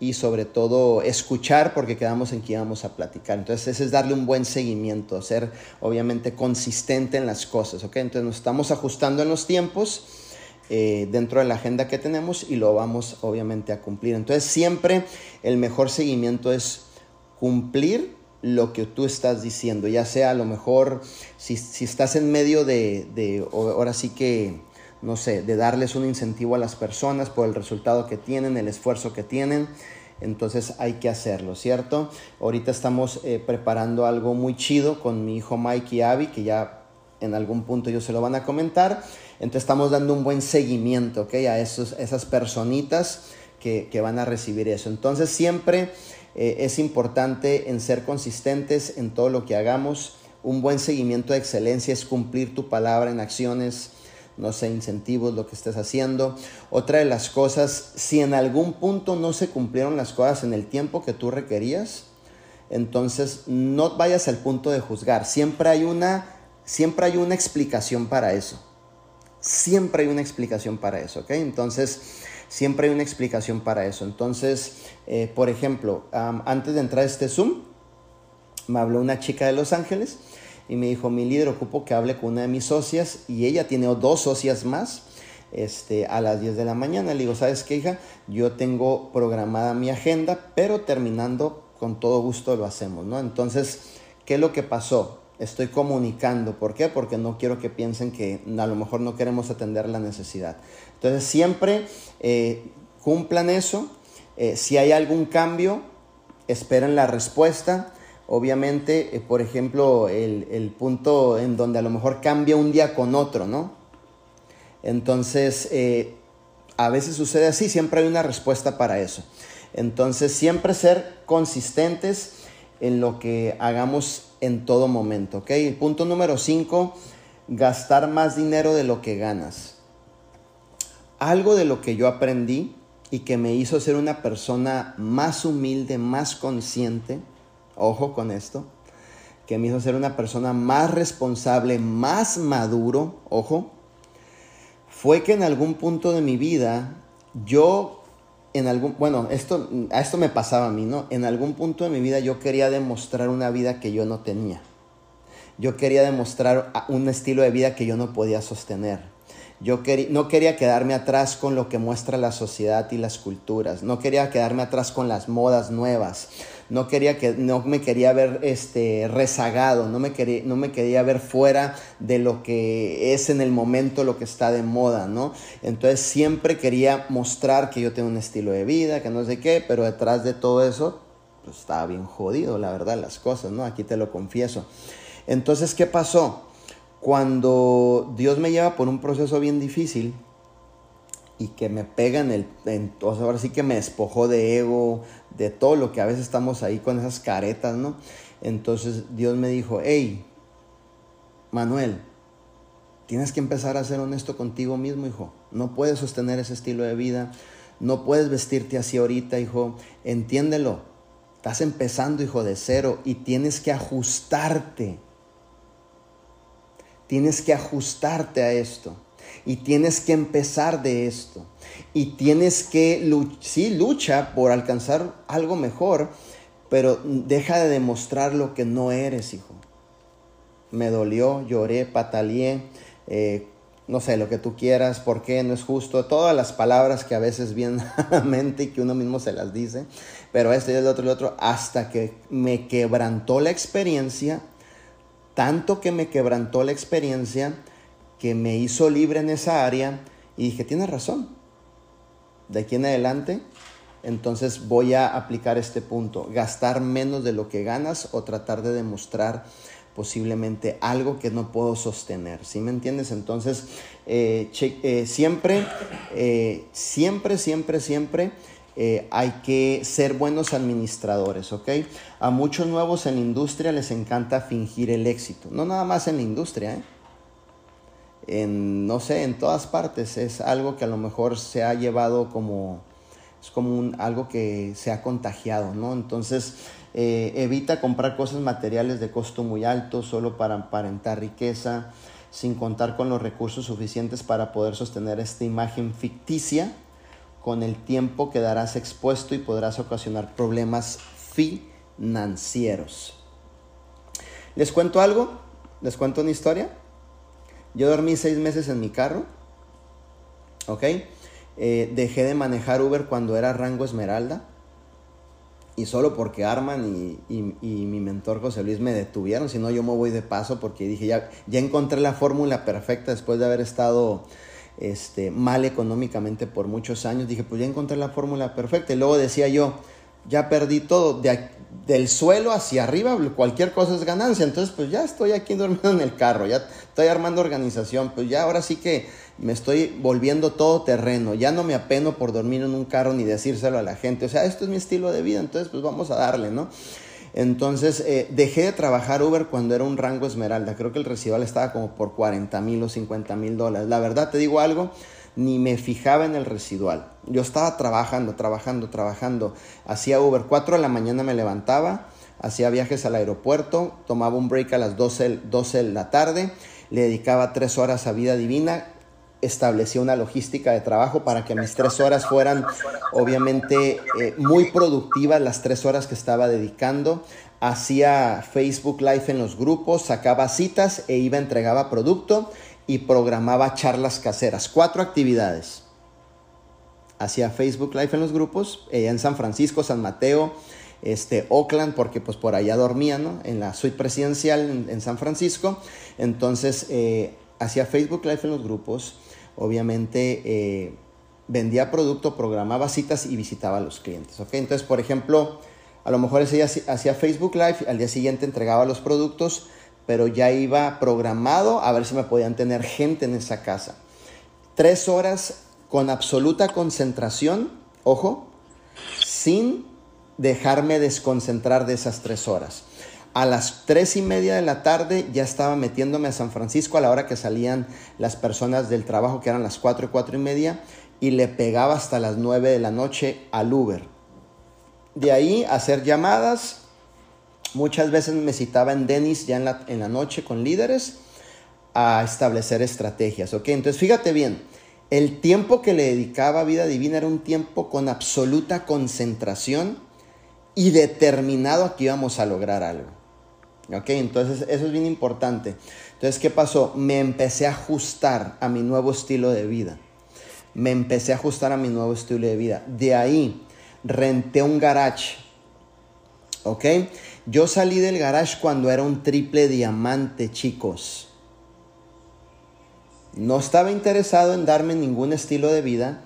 A: y sobre todo escuchar porque quedamos en que íbamos a platicar. Entonces ese es darle un buen seguimiento, ser obviamente consistente en las cosas, ¿ok? Entonces nos estamos ajustando en los tiempos eh, dentro de la agenda que tenemos y lo vamos obviamente a cumplir. Entonces siempre el mejor seguimiento es cumplir lo que tú estás diciendo, ya sea a lo mejor si, estás en medio de, de ahora sí que no sé, de darles un incentivo a las personas por el resultado que tienen, el esfuerzo que tienen. Entonces hay que hacerlo, ¿cierto? Ahorita estamos eh, preparando algo muy chido con mi hijo Mike y Abby, que ya en algún punto ellos se lo van a comentar. Entonces estamos dando un buen seguimiento, ¿ok? A esas personitas que, van a recibir eso. Entonces siempre eh, es importante en ser consistentes en todo lo que hagamos. Un buen seguimiento de excelencia es cumplir tu palabra en acciones, no sé, incentivos, lo que estés haciendo. Otra de las cosas, si en algún punto no se cumplieron las cosas en el tiempo que tú requerías, entonces no vayas al punto de juzgar. Siempre hay una, siempre hay una explicación para eso. Siempre hay una explicación para eso, ¿ok? Entonces, siempre hay una explicación para eso. Entonces, eh, por ejemplo, antes de entrar a este Zoom, me habló una chica de Los Ángeles y me dijo, mi líder ocupo que hable con una de mis socias y ella tiene dos socias más este, a las 10 de la mañana. Le digo, ¿sabes qué, hija? Yo tengo programada mi agenda, pero terminando con todo gusto lo hacemos, ¿no? Entonces, ¿qué es lo que pasó? Estoy comunicando. ¿Por qué? Porque no quiero que piensen que a lo mejor no queremos atender la necesidad. Entonces, siempre eh, cumplan eso. Eh, si hay algún cambio, esperen la respuesta obviamente, eh, por ejemplo, el, punto en donde a lo mejor cambia un día con otro, ¿no? Entonces, eh, a veces sucede así, siempre hay una respuesta para eso. Entonces, siempre ser consistentes en lo que hagamos en todo momento, ¿ok? El punto número 5, gastar más dinero de lo que ganas. Algo de lo que yo aprendí y que me hizo ser una persona más humilde, más consciente, ojo con esto, que me hizo ser una persona más responsable, más maduro, ojo, fue que en algún punto de mi vida yo en algún, bueno, esto, a esto me pasaba a mí, ¿no? En algún punto de mi vida yo quería demostrar una vida que yo no tenía. Yo quería demostrar un estilo de vida que yo no podía sostener. Yo no quería quedarme atrás con lo que muestra la sociedad y las culturas. No quería quedarme atrás con las modas nuevas no quería que, no me quería ver este, rezagado, no me, quería, no me quería ver fuera de lo que es en el momento lo que está de moda, ¿no? Entonces siempre quería mostrar que yo tengo un estilo de vida, que no sé qué, pero detrás de todo eso, pues estaba bien jodido, la verdad, las cosas, ¿no? Aquí te lo confieso. Entonces, ¿qué pasó? Cuando Dios me lleva por un proceso bien difícil, y que me pega en el, en, ahora sí que me despojó de ego, de todo lo que a veces estamos ahí con esas caretas, ¿no? Entonces Dios me dijo, hey, Manuel, Tienes que empezar a ser honesto contigo mismo, hijo. No puedes sostener ese estilo de vida. No puedes vestirte así ahorita, hijo. Entiéndelo. Estás empezando, hijo, de cero y tienes que ajustarte. Tienes que ajustarte a esto. Y tienes que empezar de esto. Y tienes que, sí, lucha por alcanzar algo mejor, pero deja de demostrar lo que no eres, hijo. Me dolió, lloré, pataleé, eh, no sé, lo que tú quieras, por qué, no es justo, todas las palabras que a veces vienen (laughs) a la mente y que uno mismo se las dice, pero esto y el otro y el otro, hasta que me quebrantó la experiencia, tanto que me quebrantó la experiencia, que me hizo libre en esa área y dije, tienes razón, de aquí en adelante, entonces voy a aplicar este punto, gastar menos de lo que ganas o tratar de demostrar posiblemente algo que no puedo sostener. ¿Sí me entiendes? Entonces, eh, eh, siempre, eh, siempre, siempre, siempre hay que ser buenos administradores, ¿ok? A muchos nuevos en la industria les encanta fingir el éxito. No nada más en la industria, ¿eh? En, no sé, en todas partes. Es algo que a lo mejor se ha llevado como, es como un, algo que se ha contagiado, ¿no? Entonces, eh, evita comprar cosas materiales de costo muy alto solo para aparentar riqueza, sin contar con los recursos suficientes para poder sostener esta imagen ficticia. Con el tiempo quedarás expuesto y podrás ocasionar problemas financieros. ¿Les cuento algo? ¿Les cuento una historia? Yo dormí seis meses en mi carro, ¿ok? Eh, dejé de manejar Uber cuando era rango Esmeralda y solo porque Arman y, mi mentor José Luis me detuvieron, si no yo me voy de paso porque dije, ya, ya encontré la fórmula perfecta después de haber estado este, mal económicamente por muchos años, dije, pues ya encontré la fórmula perfecta. Y luego decía yo, ya perdí todo, de, del suelo hacia arriba, cualquier cosa es ganancia, entonces pues ya estoy aquí (laughs) durmiendo en el carro, ya estoy armando organización, pues ya ahora sí que me estoy volviendo todo terreno, ya no me apeno por dormir en un carro ni decírselo a la gente, o sea, esto es mi estilo de vida, entonces pues vamos a darle, ¿no? Entonces eh, dejé de trabajar Uber cuando era un rango esmeralda, creo que el residual estaba como por 40 mil o 50 mil dólares, la verdad te digo algo, ni me fijaba en el residual, yo estaba trabajando, trabajando, trabajando, hacía Uber, 4 de la mañana me levantaba, hacía viajes al aeropuerto, tomaba un break a las 12, 12 de la tarde, le dedicaba 3 horas a vida divina, establecí una logística de trabajo para que mis tres horas fueran obviamente eh, muy productivas las tres horas que estaba dedicando. Hacía Facebook Live en los grupos, sacaba citas e iba, entregaba producto y programaba charlas caseras. Cuatro actividades. Hacía Facebook Live en los grupos, eh, en San Francisco, San Mateo, este, Oakland, porque pues por allá dormía, ¿no? En la suite presidencial en, San Francisco. Entonces, eh, hacía Facebook Live en los grupos, obviamente eh, vendía producto, programaba citas y visitaba a los clientes. ¿okay? Entonces, por ejemplo, a lo mejor día hacía Facebook Live, al día siguiente entregaba los productos, pero ya iba programado a ver si me podían tener gente en esa casa. Tres horas con absoluta concentración, ojo, sin dejarme desconcentrar de esas tres horas. A las tres y media de la tarde ya estaba metiéndome a San Francisco a la hora que salían las personas del trabajo, que eran las cuatro y cuatro y media, y le pegaba hasta las nueve de la noche al Uber. De ahí hacer llamadas. Muchas veces me citaba en Denis ya en la, en la noche con líderes a establecer estrategias. ¿ok? Entonces fíjate bien, el tiempo que le dedicaba a vida divina era un tiempo con absoluta concentración y determinado a que íbamos a lograr algo. ¿Ok? Entonces eso es bien importante. Entonces, ¿qué pasó? Me empecé a ajustar a mi nuevo estilo de vida. Me empecé a ajustar a mi nuevo estilo de vida. De ahí, renté un garage. ¿Ok? Yo salí del garage cuando era un triple diamante, chicos. No estaba interesado en darme ningún estilo de vida.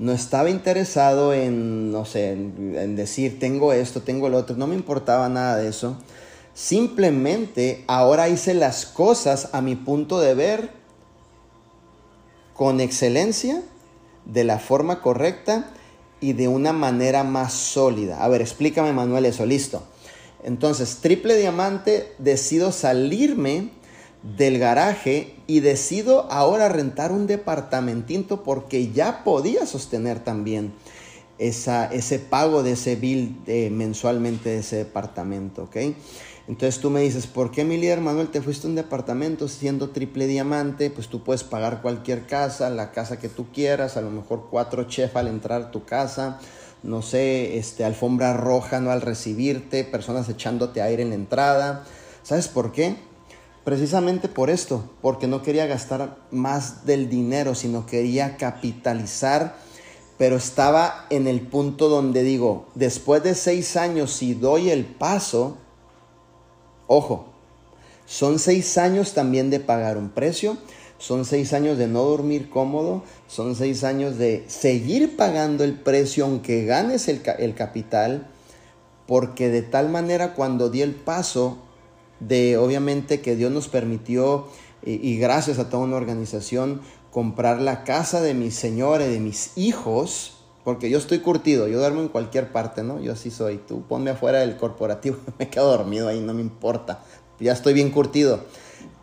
A: No estaba interesado en, no sé, en, en decir, tengo esto, tengo lo otro. No me importaba nada de eso. Simplemente ahora hice las cosas a mi punto de ver con excelencia, de la forma correcta y de una manera más sólida. A ver, explícame Manuel eso, listo. Entonces, triple diamante, decido salirme del garaje y decido ahora rentar un departamentito porque ya podía sostener también esa, ese pago de ese bill eh, mensualmente de ese departamento, ¿ok? Entonces tú me dices, ¿por qué mi líder Manuel te fuiste a un departamento siendo triple diamante? Pues tú puedes pagar cualquier casa, la casa que tú quieras, a lo mejor cuatro chefs al entrar a tu casa, no sé, este, alfombra roja no al recibirte, personas echándote aire en la entrada. ¿Sabes por qué? Precisamente por esto, porque no quería gastar más del dinero, sino quería capitalizar, pero estaba en el punto donde digo, después de seis años, si doy el paso, ojo, son seis años también de pagar un precio, son seis años de no dormir cómodo, son seis años de seguir pagando el precio aunque ganes el, el capital, porque de tal manera cuando di el paso, de obviamente que Dios nos permitió y, gracias a toda una organización comprar la casa de mi señora y de mis hijos, porque yo estoy curtido, yo duermo en cualquier parte, ¿no? Yo así soy, tú ponme afuera del corporativo, (laughs) me quedo dormido ahí, no me importa, ya estoy bien curtido.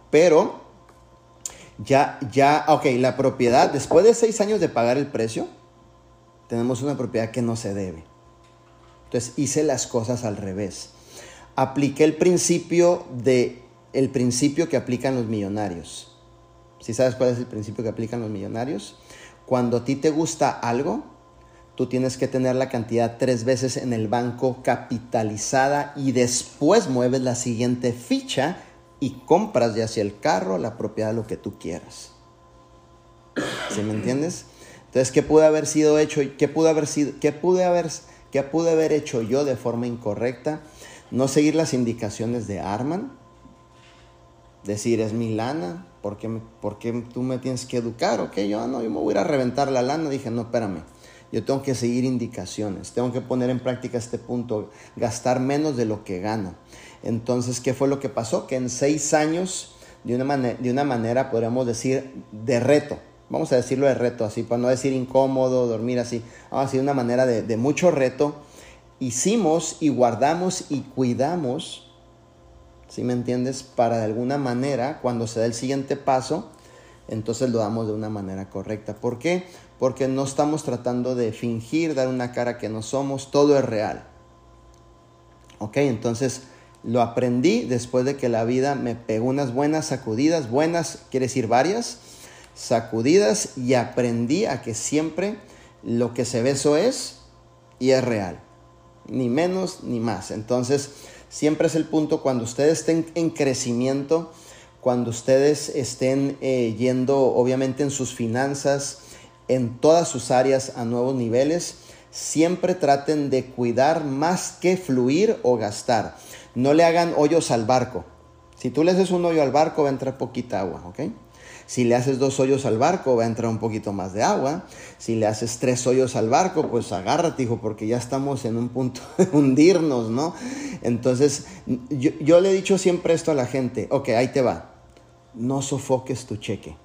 A: Pero ya, ya, ok, la propiedad, después de seis años de pagar el precio, tenemos una propiedad que no se debe. Entonces hice las cosas al revés apliqué el principio de el principio que aplican los millonarios. ¿Sí sabes cuál es el principio que aplican los millonarios? Cuando a ti te gusta algo, tú tienes que tener la cantidad tres veces en el banco capitalizada y después mueves la siguiente ficha y compras ya sea el carro, la propiedad, lo que tú quieras. ¿Sí me entiendes? Entonces, ¿qué pudo haber sido hecho? ¿Qué pudo haber sido? ¿Qué pude haber, qué pude haber hecho yo de forma incorrecta? No seguir las indicaciones de Arman. Decir, es mi lana, ¿por qué, tú me tienes que educar? Ok, yo no, yo me voy a reventar la lana. Dije, no, espérame. Yo tengo que seguir indicaciones, tengo que poner en práctica este punto, gastar menos de lo que gano. Entonces, ¿qué fue lo que pasó? Que en seis años, de una, de una manera, podríamos decir, de reto, vamos a decirlo de reto, así, para no decir incómodo, dormir así, vamos a decir de una manera de, de mucho reto, hicimos y guardamos y cuidamos, si me entiendes? Para de alguna manera, cuando se da el siguiente paso, entonces lo damos de una manera correcta. ¿Por qué? Porque no estamos tratando de fingir, dar una cara que no somos, todo es real. ¿Ok? Entonces lo aprendí después de que la vida me pegó unas buenas sacudidas, buenas, quiere decir varias, sacudidas y aprendí a que siempre lo que se ve eso es y es real ni menos ni más. Entonces, siempre es el punto cuando ustedes estén en crecimiento, cuando ustedes estén eh, yendo obviamente en sus finanzas, en todas sus áreas a nuevos niveles, siempre traten de cuidar más que fluir o gastar. No le hagan hoyos al barco. Si tú le haces un hoyo al barco va a entrar poquita agua, ¿ok? Si le haces dos hoyos al barco, va a entrar un poquito más de agua. Si le haces tres hoyos al barco, pues agárrate, hijo, porque ya estamos en un punto (laughs) de hundirnos, ¿no? Entonces, yo, yo le he dicho siempre esto a la gente. Ok, ahí te va. No sofoques tu cheque.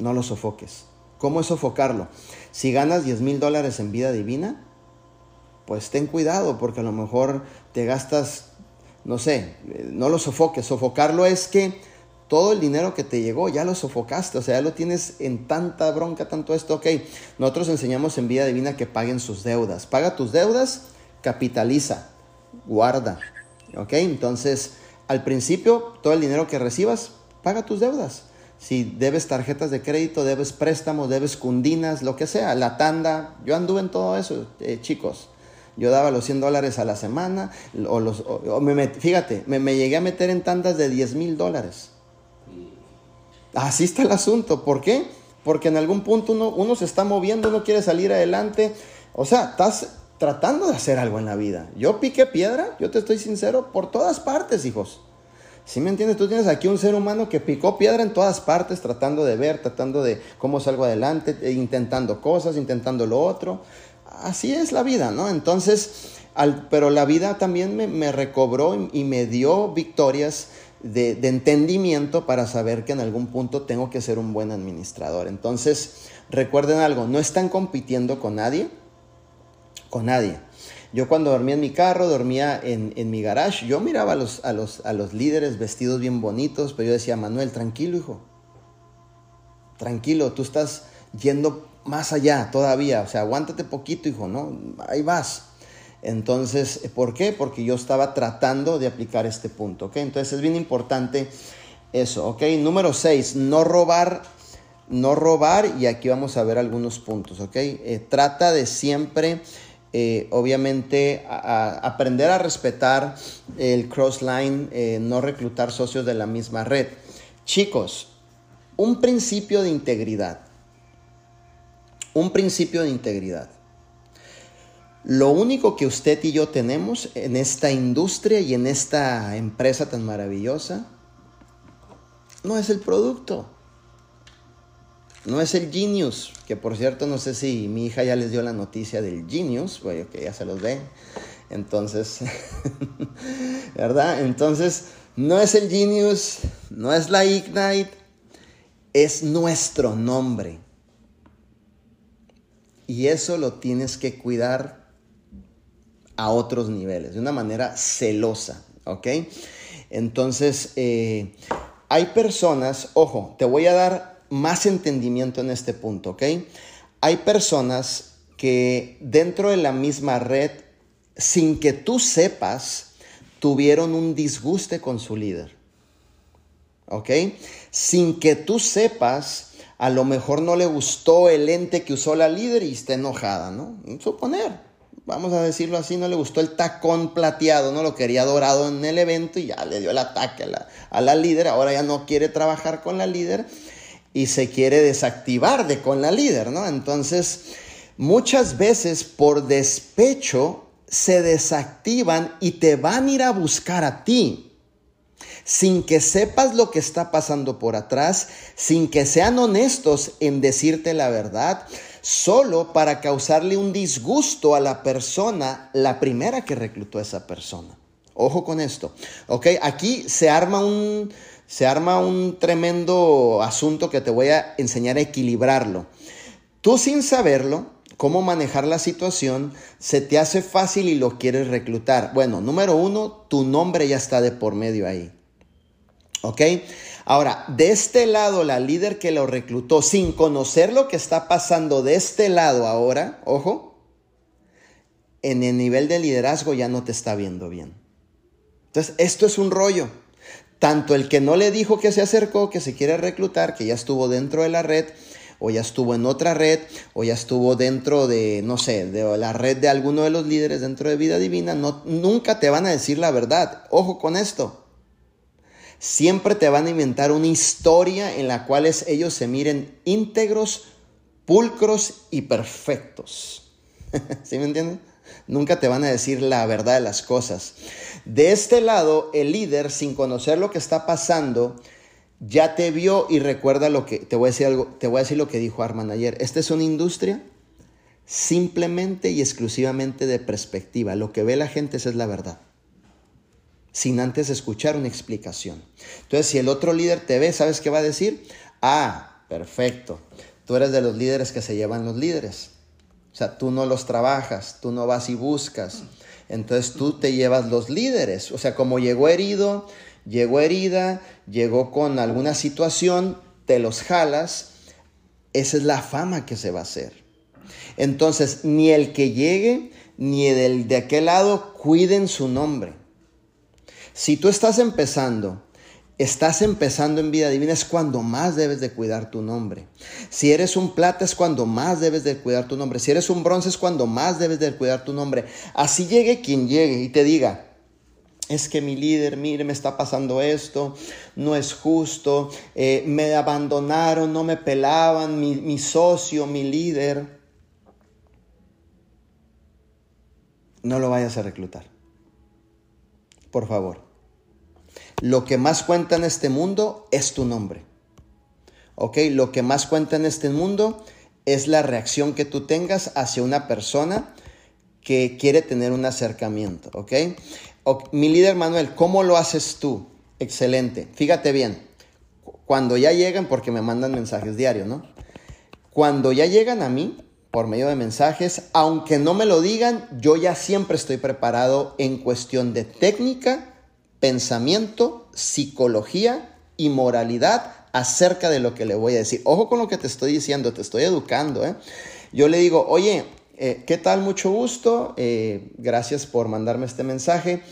A: No lo sofoques. ¿Cómo es sofocarlo? Si ganas 10 mil dólares en vida divina, pues ten cuidado porque a lo mejor te gastas, no sé, no lo sofoques. Sofocarlo es que todo el dinero que te llegó ya lo sofocaste, o sea, ya lo tienes en tanta bronca, tanto esto, ok. Nosotros enseñamos en vida divina que paguen sus deudas. Paga tus deudas, capitaliza, guarda, ok. Entonces, al principio, todo el dinero que recibas, paga tus deudas. Si debes tarjetas de crédito, debes préstamos, debes cundinas, lo que sea, la tanda, yo anduve en todo eso, eh, chicos. Yo daba los 100 dólares a la semana, o los, fíjate, me, me, llegué a meter en tandas de 10 mil dólares. Así está el asunto. ¿Por qué? Porque en algún punto uno, se está moviendo, uno quiere salir adelante. O sea, estás tratando de hacer algo en la vida. Yo piqué piedra, yo te estoy sincero, por todas partes, hijos. ¿Sí me entiendes? Tú tienes aquí un ser humano que picó piedra en todas partes, tratando de ver, tratando de cómo salgo adelante, e intentando cosas, intentando lo otro. Así es la vida, ¿no? Entonces, pero la vida también me, me recobró y me dio victorias de, entendimiento para saber que en algún punto tengo que ser un buen administrador. Entonces, recuerden algo, no están compitiendo con nadie, con nadie. Yo cuando dormía en mi carro, dormía en, mi garage, yo miraba a los, a, los, a los líderes vestidos bien bonitos, pero yo decía, Manuel, tranquilo, hijo. Tranquilo, tú estás yendo más allá todavía. O sea, aguántate poquito, hijo, ¿no? Ahí vas. Entonces, ¿por qué? Porque yo estaba tratando de aplicar este punto, ¿ok? Entonces es bien importante eso, ¿ok? Número 6, no robar, no robar, y aquí vamos a ver algunos puntos, ¿ok? Eh, trata de siempre, eh, obviamente, aprender a respetar el crossline, eh, no reclutar socios de la misma red. Chicos, un principio de integridad, un principio de integridad. Lo único que usted y yo tenemos en esta industria y en esta empresa tan maravillosa no es el producto. No es el Genius, que por cierto no sé si mi hija ya les dio la noticia del Genius, bueno, que ya se los ve. Entonces, (laughs) ¿verdad? Entonces, no es el Genius, no es la Ignite, es nuestro nombre. Y eso lo tienes que cuidar a otros niveles, de una manera celosa, ¿ok? Entonces, eh, hay personas, ojo, te voy a dar más entendimiento en este punto, ¿ok? Hay personas que dentro de la misma red, sin que tú sepas, tuvieron un disguste con su líder. ¿Ok? Sin que tú sepas, a lo mejor no le gustó el ente que usó la líder y está enojada, ¿no? Suponer vamos a decirlo así, no le gustó el tacón plateado, no lo quería dorado en el evento y ya le dio el ataque a la, líder, ahora ya no quiere trabajar con la líder y se quiere desactivar de con la líder, ¿no? Entonces, muchas veces por despecho se desactivan y te van a ir a buscar a ti sin que sepas lo que está pasando por atrás, sin que sean honestos en decirte la verdad, solo para causarle un disgusto a la persona, la primera que reclutó a esa persona. Ojo con esto, ¿ok? Aquí se arma un, se arma un tremendo asunto que te voy a enseñar a equilibrarlo. Tú sin saberlo, cómo manejar la situación, se te hace fácil y lo quieres reclutar. Bueno, número uno, tu nombre ya está de por medio ahí. ¿Ok? Ahora, de este lado, la líder que lo reclutó, sin conocer lo que está pasando de este lado ahora, ojo, en el nivel de liderazgo ya no te está viendo bien. Entonces, esto es un rollo. Tanto el que no le dijo que se acercó, que se quiere reclutar, que ya estuvo dentro de la red, o ya estuvo en otra red, o ya estuvo dentro de, no sé, de la red de alguno de los líderes dentro de Vida Divina, no, nunca te van a decir la verdad. Ojo con esto siempre te van a inventar una historia en la cual ellos se miren íntegros, pulcros y perfectos. (laughs) ¿Sí me entienden? Nunca te van a decir la verdad de las cosas. De este lado, el líder, sin conocer lo que está pasando, ya te vio y recuerda lo que te voy a decir algo, te voy a decir lo que dijo Arman ayer. Esta es una industria simplemente y exclusivamente de perspectiva. Lo que ve la gente es la verdad sin antes escuchar una explicación. Entonces, si el otro líder te ve, ¿sabes qué va a decir? Ah, perfecto. Tú eres de los líderes que se llevan los líderes. O sea, tú no los trabajas, tú no vas y buscas. Entonces tú te llevas los líderes. O sea, como llegó herido, llegó herida, llegó con alguna situación, te los jalas. Esa es la fama que se va a hacer. Entonces, ni el que llegue, ni el de aquel lado cuiden su nombre. Si tú estás empezando, estás empezando en vida divina, es cuando más debes de cuidar tu nombre. Si eres un plata, es cuando más debes de cuidar tu nombre. Si eres un bronce, es cuando más debes de cuidar tu nombre. Así llegue quien llegue y te diga, es que mi líder, mire, me está pasando esto, no es justo, eh, me abandonaron, no me pelaban, mi, mi socio, mi líder. No lo vayas a reclutar por favor. Lo que más cuenta en este mundo es tu nombre. ¿Ok? Lo que más cuenta en este mundo es la reacción que tú tengas hacia una persona que quiere tener un acercamiento. ¿Ok? mi líder Manuel, ¿cómo lo haces tú? Excelente. Fíjate bien. Cuando ya llegan, porque me mandan mensajes diarios, ¿no? Cuando ya llegan a mí, por medio de mensajes. Aunque no me lo digan, yo ya siempre estoy preparado en cuestión de técnica, pensamiento, psicología y moralidad acerca de lo que le voy a decir. Ojo con lo que te estoy diciendo, te estoy educando. ¿eh? Yo le digo, oye, eh, ¿qué tal? Mucho gusto. Eh, gracias por mandarme este mensaje.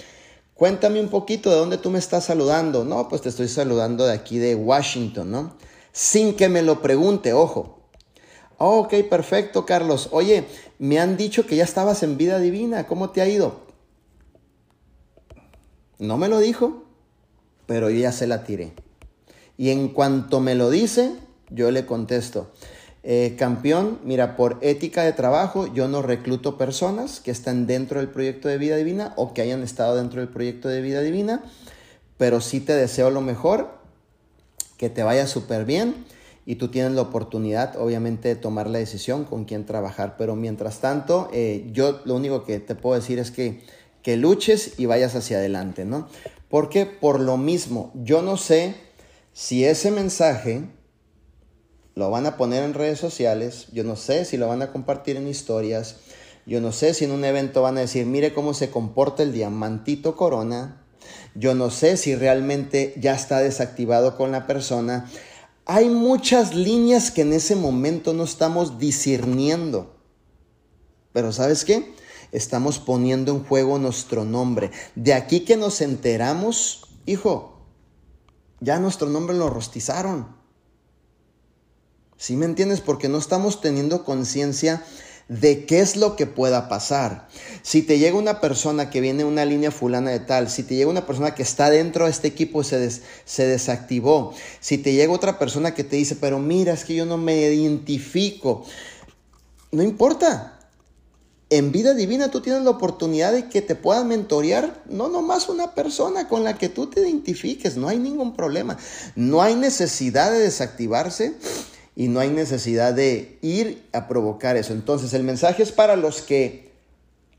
A: Cuéntame un poquito de dónde tú me estás saludando. No, pues te estoy saludando de aquí de Washington, ¿no? Sin que me lo pregunte, ojo. Oh, ok, perfecto, Carlos. Oye, me han dicho que ya estabas en vida divina. ¿Cómo te ha ido? No me lo dijo, pero yo ya se la tiré. Y en cuanto me lo dice, yo le contesto, eh, campeón, mira, por ética de trabajo, yo no recluto personas que están dentro del proyecto de vida divina o que hayan estado dentro del proyecto de vida divina, pero sí te deseo lo mejor, que te vaya súper bien y tú tienes la oportunidad, obviamente, de tomar la decisión con quién trabajar. Pero mientras tanto, eh, yo lo único que te puedo decir es que, que luches y vayas hacia adelante, ¿no? Porque por lo mismo, yo no sé si ese mensaje lo van a poner en redes sociales, yo no sé si lo van a compartir en historias, yo no sé si en un evento van a decir, mire cómo se comporta el diamantito corona, yo no sé si realmente ya está desactivado con la persona. Hay muchas líneas que en ese momento no estamos discerniendo. Pero ¿sabes qué? Estamos poniendo en juego nuestro nombre. De aquí que nos enteramos, hijo, ya nuestro nombre lo rostizaron. ¿Sí me entiendes? Porque no estamos teniendo conciencia de qué es lo que pueda pasar. Si te llega una persona que viene una línea fulana de tal, si te llega una persona que está dentro de este equipo y se, se desactivó, si te llega otra persona que te dice, pero mira, es que yo no me identifico, no importa, en vida divina tú tienes la oportunidad de que te puedan mentorear, no nomás una persona con la que tú te identifiques, no hay ningún problema. No hay necesidad de desactivarse y no hay necesidad de ir a provocar eso. Entonces el mensaje es para los que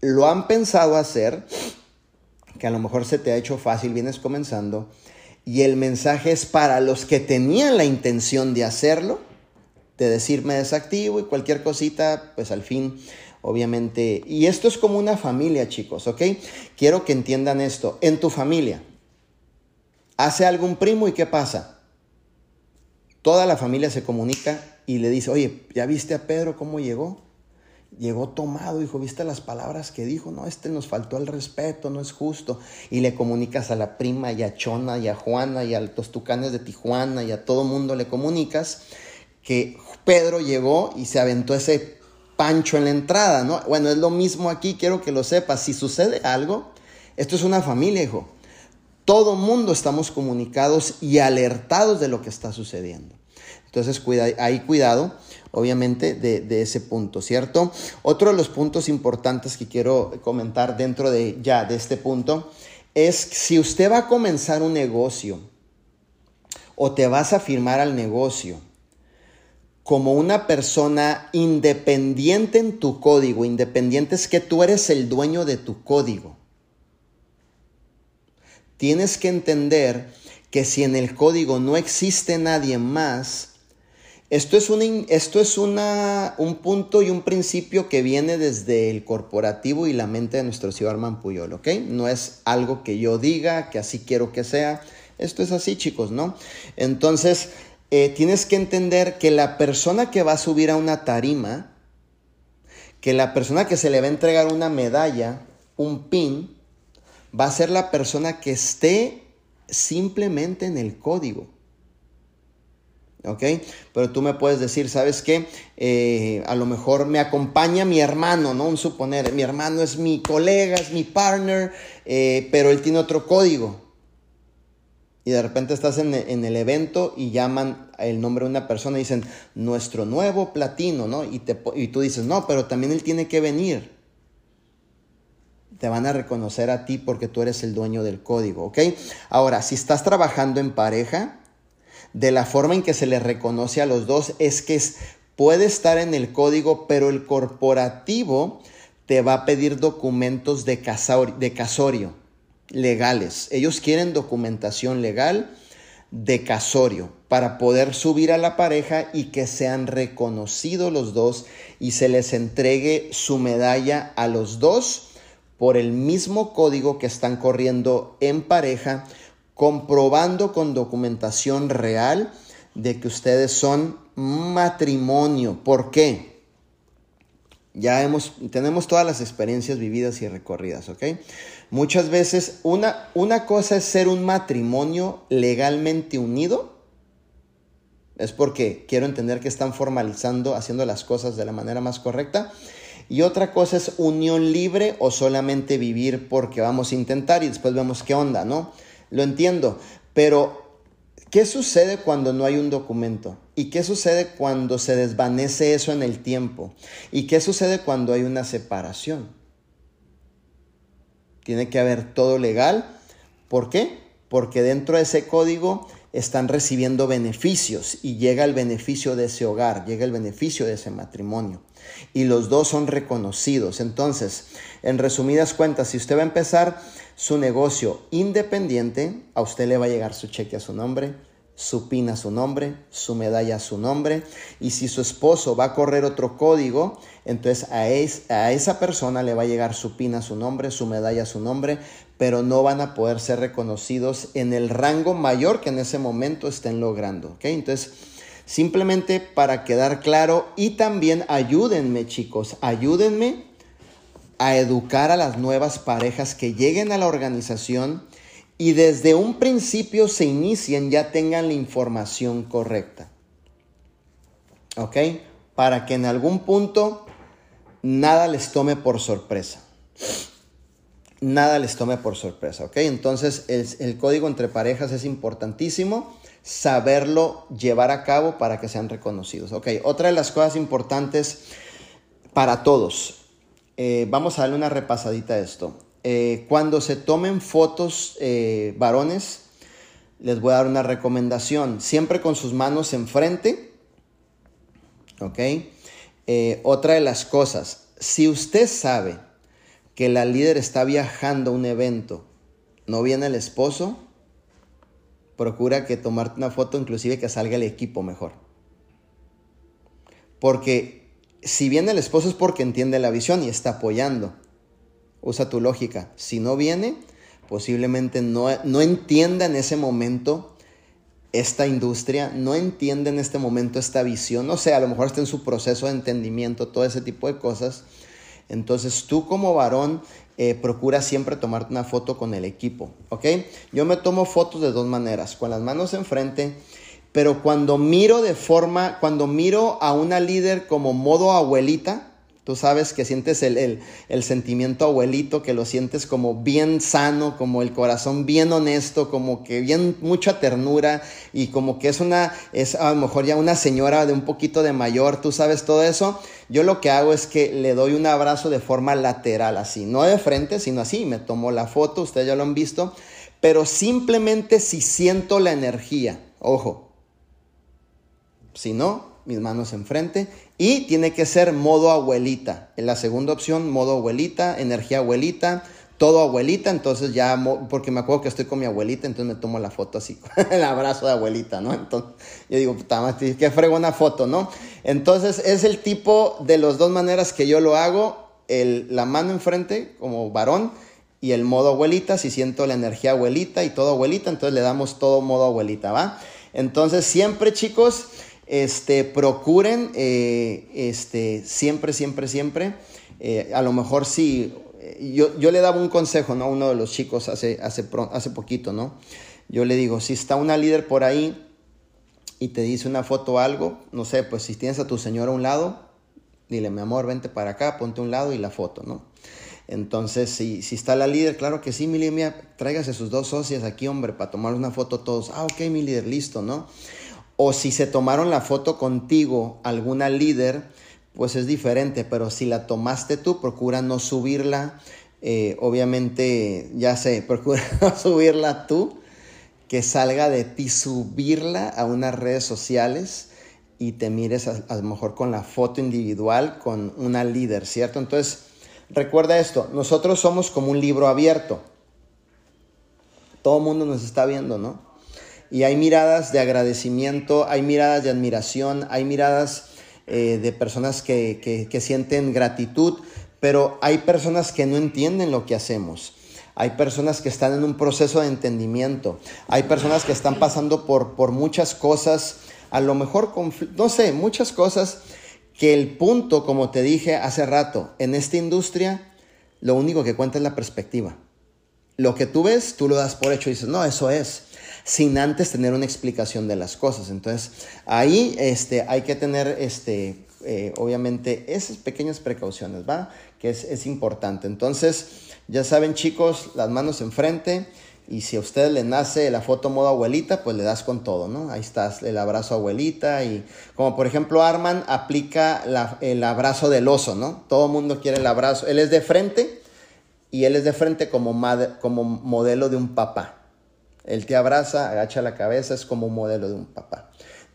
A: lo han pensado hacer, que a lo mejor se te ha hecho fácil, vienes comenzando, y el mensaje es para los que tenían la intención de hacerlo, de decirme desactivo y cualquier cosita, pues al fin obviamente. Y esto es como una familia, chicos, ¿ok? Quiero que entiendan esto. En tu familia, hace algún primo y ¿qué pasa? Toda la familia se comunica y le dice, oye, ¿ya viste a Pedro cómo llegó? Llegó tomado, dijo, ¿viste las palabras que dijo? No, este nos faltó el respeto, no es justo. Y le comunicas a la prima y a Chona y a Juana y a los tucanes de Tijuana y a todo mundo le comunicas que Pedro llegó y se aventó ese pancho en la entrada, ¿no? Bueno, es lo mismo aquí, quiero que lo sepas. Si sucede algo, esto es una familia, hijo. Todo mundo estamos comunicados y alertados de lo que está sucediendo. Entonces, cuida, hay cuidado, obviamente, de, de, ese punto, ¿cierto? Otro de los puntos importantes que quiero comentar dentro de ya de este punto es si usted va a comenzar un negocio o te vas a firmar al negocio como una persona independiente en tu código. Independiente es que tú eres el dueño de tu código. Tienes que entender que si en el código no existe nadie más, esto es, esto es una, un punto y un principio que viene desde el corporativo y la mente de nuestro señor Puyol, ¿ok? No es algo que yo diga, que así quiero que sea. Esto es así, chicos, ¿no? Entonces, eh, tienes que entender que la persona que va a subir a una tarima, que la persona que se le va a entregar una medalla, un pin, va a ser la persona que esté simplemente en el código. ¿Ok? Pero tú me puedes decir, ¿sabes qué? Eh, a lo mejor me acompaña mi hermano, ¿no? Un suponer, mi hermano es mi colega, es mi partner, eh, pero él tiene otro código y de repente estás en, el evento y llaman el nombre de una persona y dicen, nuestro nuevo platino, ¿no? Y, tú dices, no, pero también él tiene que venir. Te van a reconocer a ti porque tú eres el dueño del código, ¿ok? Ahora, si estás trabajando en pareja, de la forma en que se le reconoce a los dos es que puede estar en el código, pero el corporativo te va a pedir documentos de casorio legales. Ellos quieren documentación legal de casorio para poder subir a la pareja y que sean reconocidos los dos y se les entregue su medalla a los dos por el mismo código que están corriendo en pareja, comprobando con documentación real de que ustedes son matrimonio. ¿Por qué? Ya hemos, tenemos todas las experiencias vividas y recorridas, ¿ok? Muchas veces una, una cosa es ser un matrimonio legalmente unido. Es porque quiero entender que están formalizando, haciendo las cosas de la manera más correcta. Y otra cosa es unión libre o solamente vivir porque vamos a intentar y después vemos qué onda, ¿no? Lo entiendo, pero ¿qué sucede cuando no hay un documento? ¿Y qué sucede cuando se desvanece eso en el tiempo? ¿Y qué sucede cuando hay una separación? Tiene que haber todo legal. ¿Por qué? Porque dentro de ese código están recibiendo beneficios y llega el beneficio de ese hogar, llega el beneficio de ese matrimonio. Y los dos son reconocidos. Entonces, en resumidas cuentas, si usted va a empezar su negocio independiente, a usted le va a llegar su cheque a su nombre, su PIN a su nombre, su medalla su nombre. Y si su esposo va a correr otro código, entonces a, a esa persona le va a llegar su PIN a su nombre, su medalla su nombre, pero no van a poder ser reconocidos en el rango mayor que en ese momento estén logrando. ¿okay? Entonces, simplemente para quedar claro y también ayúdenme chicos, ayúdenme a educar a las nuevas parejas que lleguen a la organización y desde un principio se inicien, ya tengan la información correcta. ¿Ok? Para que en algún punto nada les tome por sorpresa. Nada les tome por sorpresa, ¿ok? Entonces el, código entre parejas es importantísimo saberlo llevar a cabo para que sean reconocidos, ¿ok? Otra de las cosas importantes para todos, eh, vamos a darle una repasadita a esto. Eh, cuando se tomen fotos eh, varones, les voy a dar una recomendación. Siempre con sus manos enfrente. ¿Ok? Eh, otra de las cosas, si usted sabe que la líder está viajando a un evento, no viene el esposo, procura que tomarte una foto, inclusive que salga el equipo mejor. Porque si viene el esposo es porque entiende la visión y está apoyando usa tu lógica. Si no viene, posiblemente no, no entienda en ese momento esta industria, no entiende en este momento esta visión, no sé, a lo mejor está en su proceso de entendimiento, todo ese tipo de cosas. Entonces tú como varón eh, procura siempre tomarte una foto con el equipo, ¿ok? Yo me tomo fotos de dos maneras, con las manos enfrente, pero cuando miro de forma, cuando miro a una líder como modo abuelita, Tú sabes que sientes el, sentimiento abuelito, que lo sientes como bien sano, como el corazón bien honesto, como que bien mucha ternura y como que es una, es a lo mejor ya una señora de un poquito de mayor, tú sabes todo eso. Yo lo que hago es que le doy un abrazo de forma lateral, así, no de frente, sino así. Me tomo la foto, ustedes ya lo han visto, pero simplemente si siento la energía, ojo. Si no, mis manos enfrente y tiene que ser modo abuelita. En la segunda opción, modo abuelita, energía abuelita, todo abuelita, entonces ya, porque me acuerdo que estoy con mi abuelita, entonces me tomo la foto así, (laughs) el abrazo de abuelita, ¿no? Entonces yo digo, puta qué fregona foto, ¿no? Entonces es el tipo de las dos maneras que yo lo hago, el, la mano enfrente como varón y el modo abuelita, si siento la energía abuelita y todo abuelita, entonces le damos todo modo abuelita, ¿va? Entonces siempre chicos, este, procuren, eh, este, siempre, siempre, siempre, eh, a lo mejor sí, eh, yo, yo, le daba un consejo, ¿no? A uno de los chicos hace, hace, hace poquito, ¿no? Yo le digo, si está una líder por ahí y te dice una foto o algo, no sé, pues si tienes a tu señora a un lado, dile, mi amor, vente para acá, ponte a un lado y la foto, ¿no? Entonces, si, si está la líder, claro que sí, mi líder, mira, tráigase sus dos socias aquí, hombre, para tomar una foto todos. Ah, ok, mi líder, listo, ¿no? O si se tomaron la foto contigo alguna líder, pues es diferente, pero si la tomaste tú, procura no subirla. Eh, obviamente, ya sé, (laughs) procura no subirla tú, que salga de ti, subirla a unas redes sociales y te mires a, a lo mejor con la foto individual con una líder, ¿cierto? Entonces, recuerda esto, nosotros somos como un libro abierto. Todo el mundo nos está viendo, ¿no? Y hay miradas de agradecimiento, hay miradas de admiración, hay miradas eh, de personas que, que sienten gratitud, pero hay personas que no entienden lo que hacemos. Hay personas que están en un proceso de entendimiento. Hay personas que están pasando por, por muchas cosas, a lo mejor, no sé, muchas cosas que el punto, como te dije hace rato, en esta industria, lo único que cuenta es la perspectiva. Lo que tú ves, tú lo das por hecho y dices, no, eso es, sin antes tener una explicación de las cosas. Entonces, ahí este, hay que tener, este, eh, obviamente, esas pequeñas precauciones, ¿va? Que es, es importante. Entonces, ya saben, chicos, las manos enfrente. Y si a usted le nace la foto modo abuelita, pues le das con todo, ¿no? Ahí estás, el abrazo abuelita. Y como por ejemplo Arman aplica el abrazo del oso, ¿no? Todo mundo quiere el abrazo. Él es de frente y él es de frente como, como modelo de un papá. Él te abraza, agacha la cabeza, es como un modelo de un papá.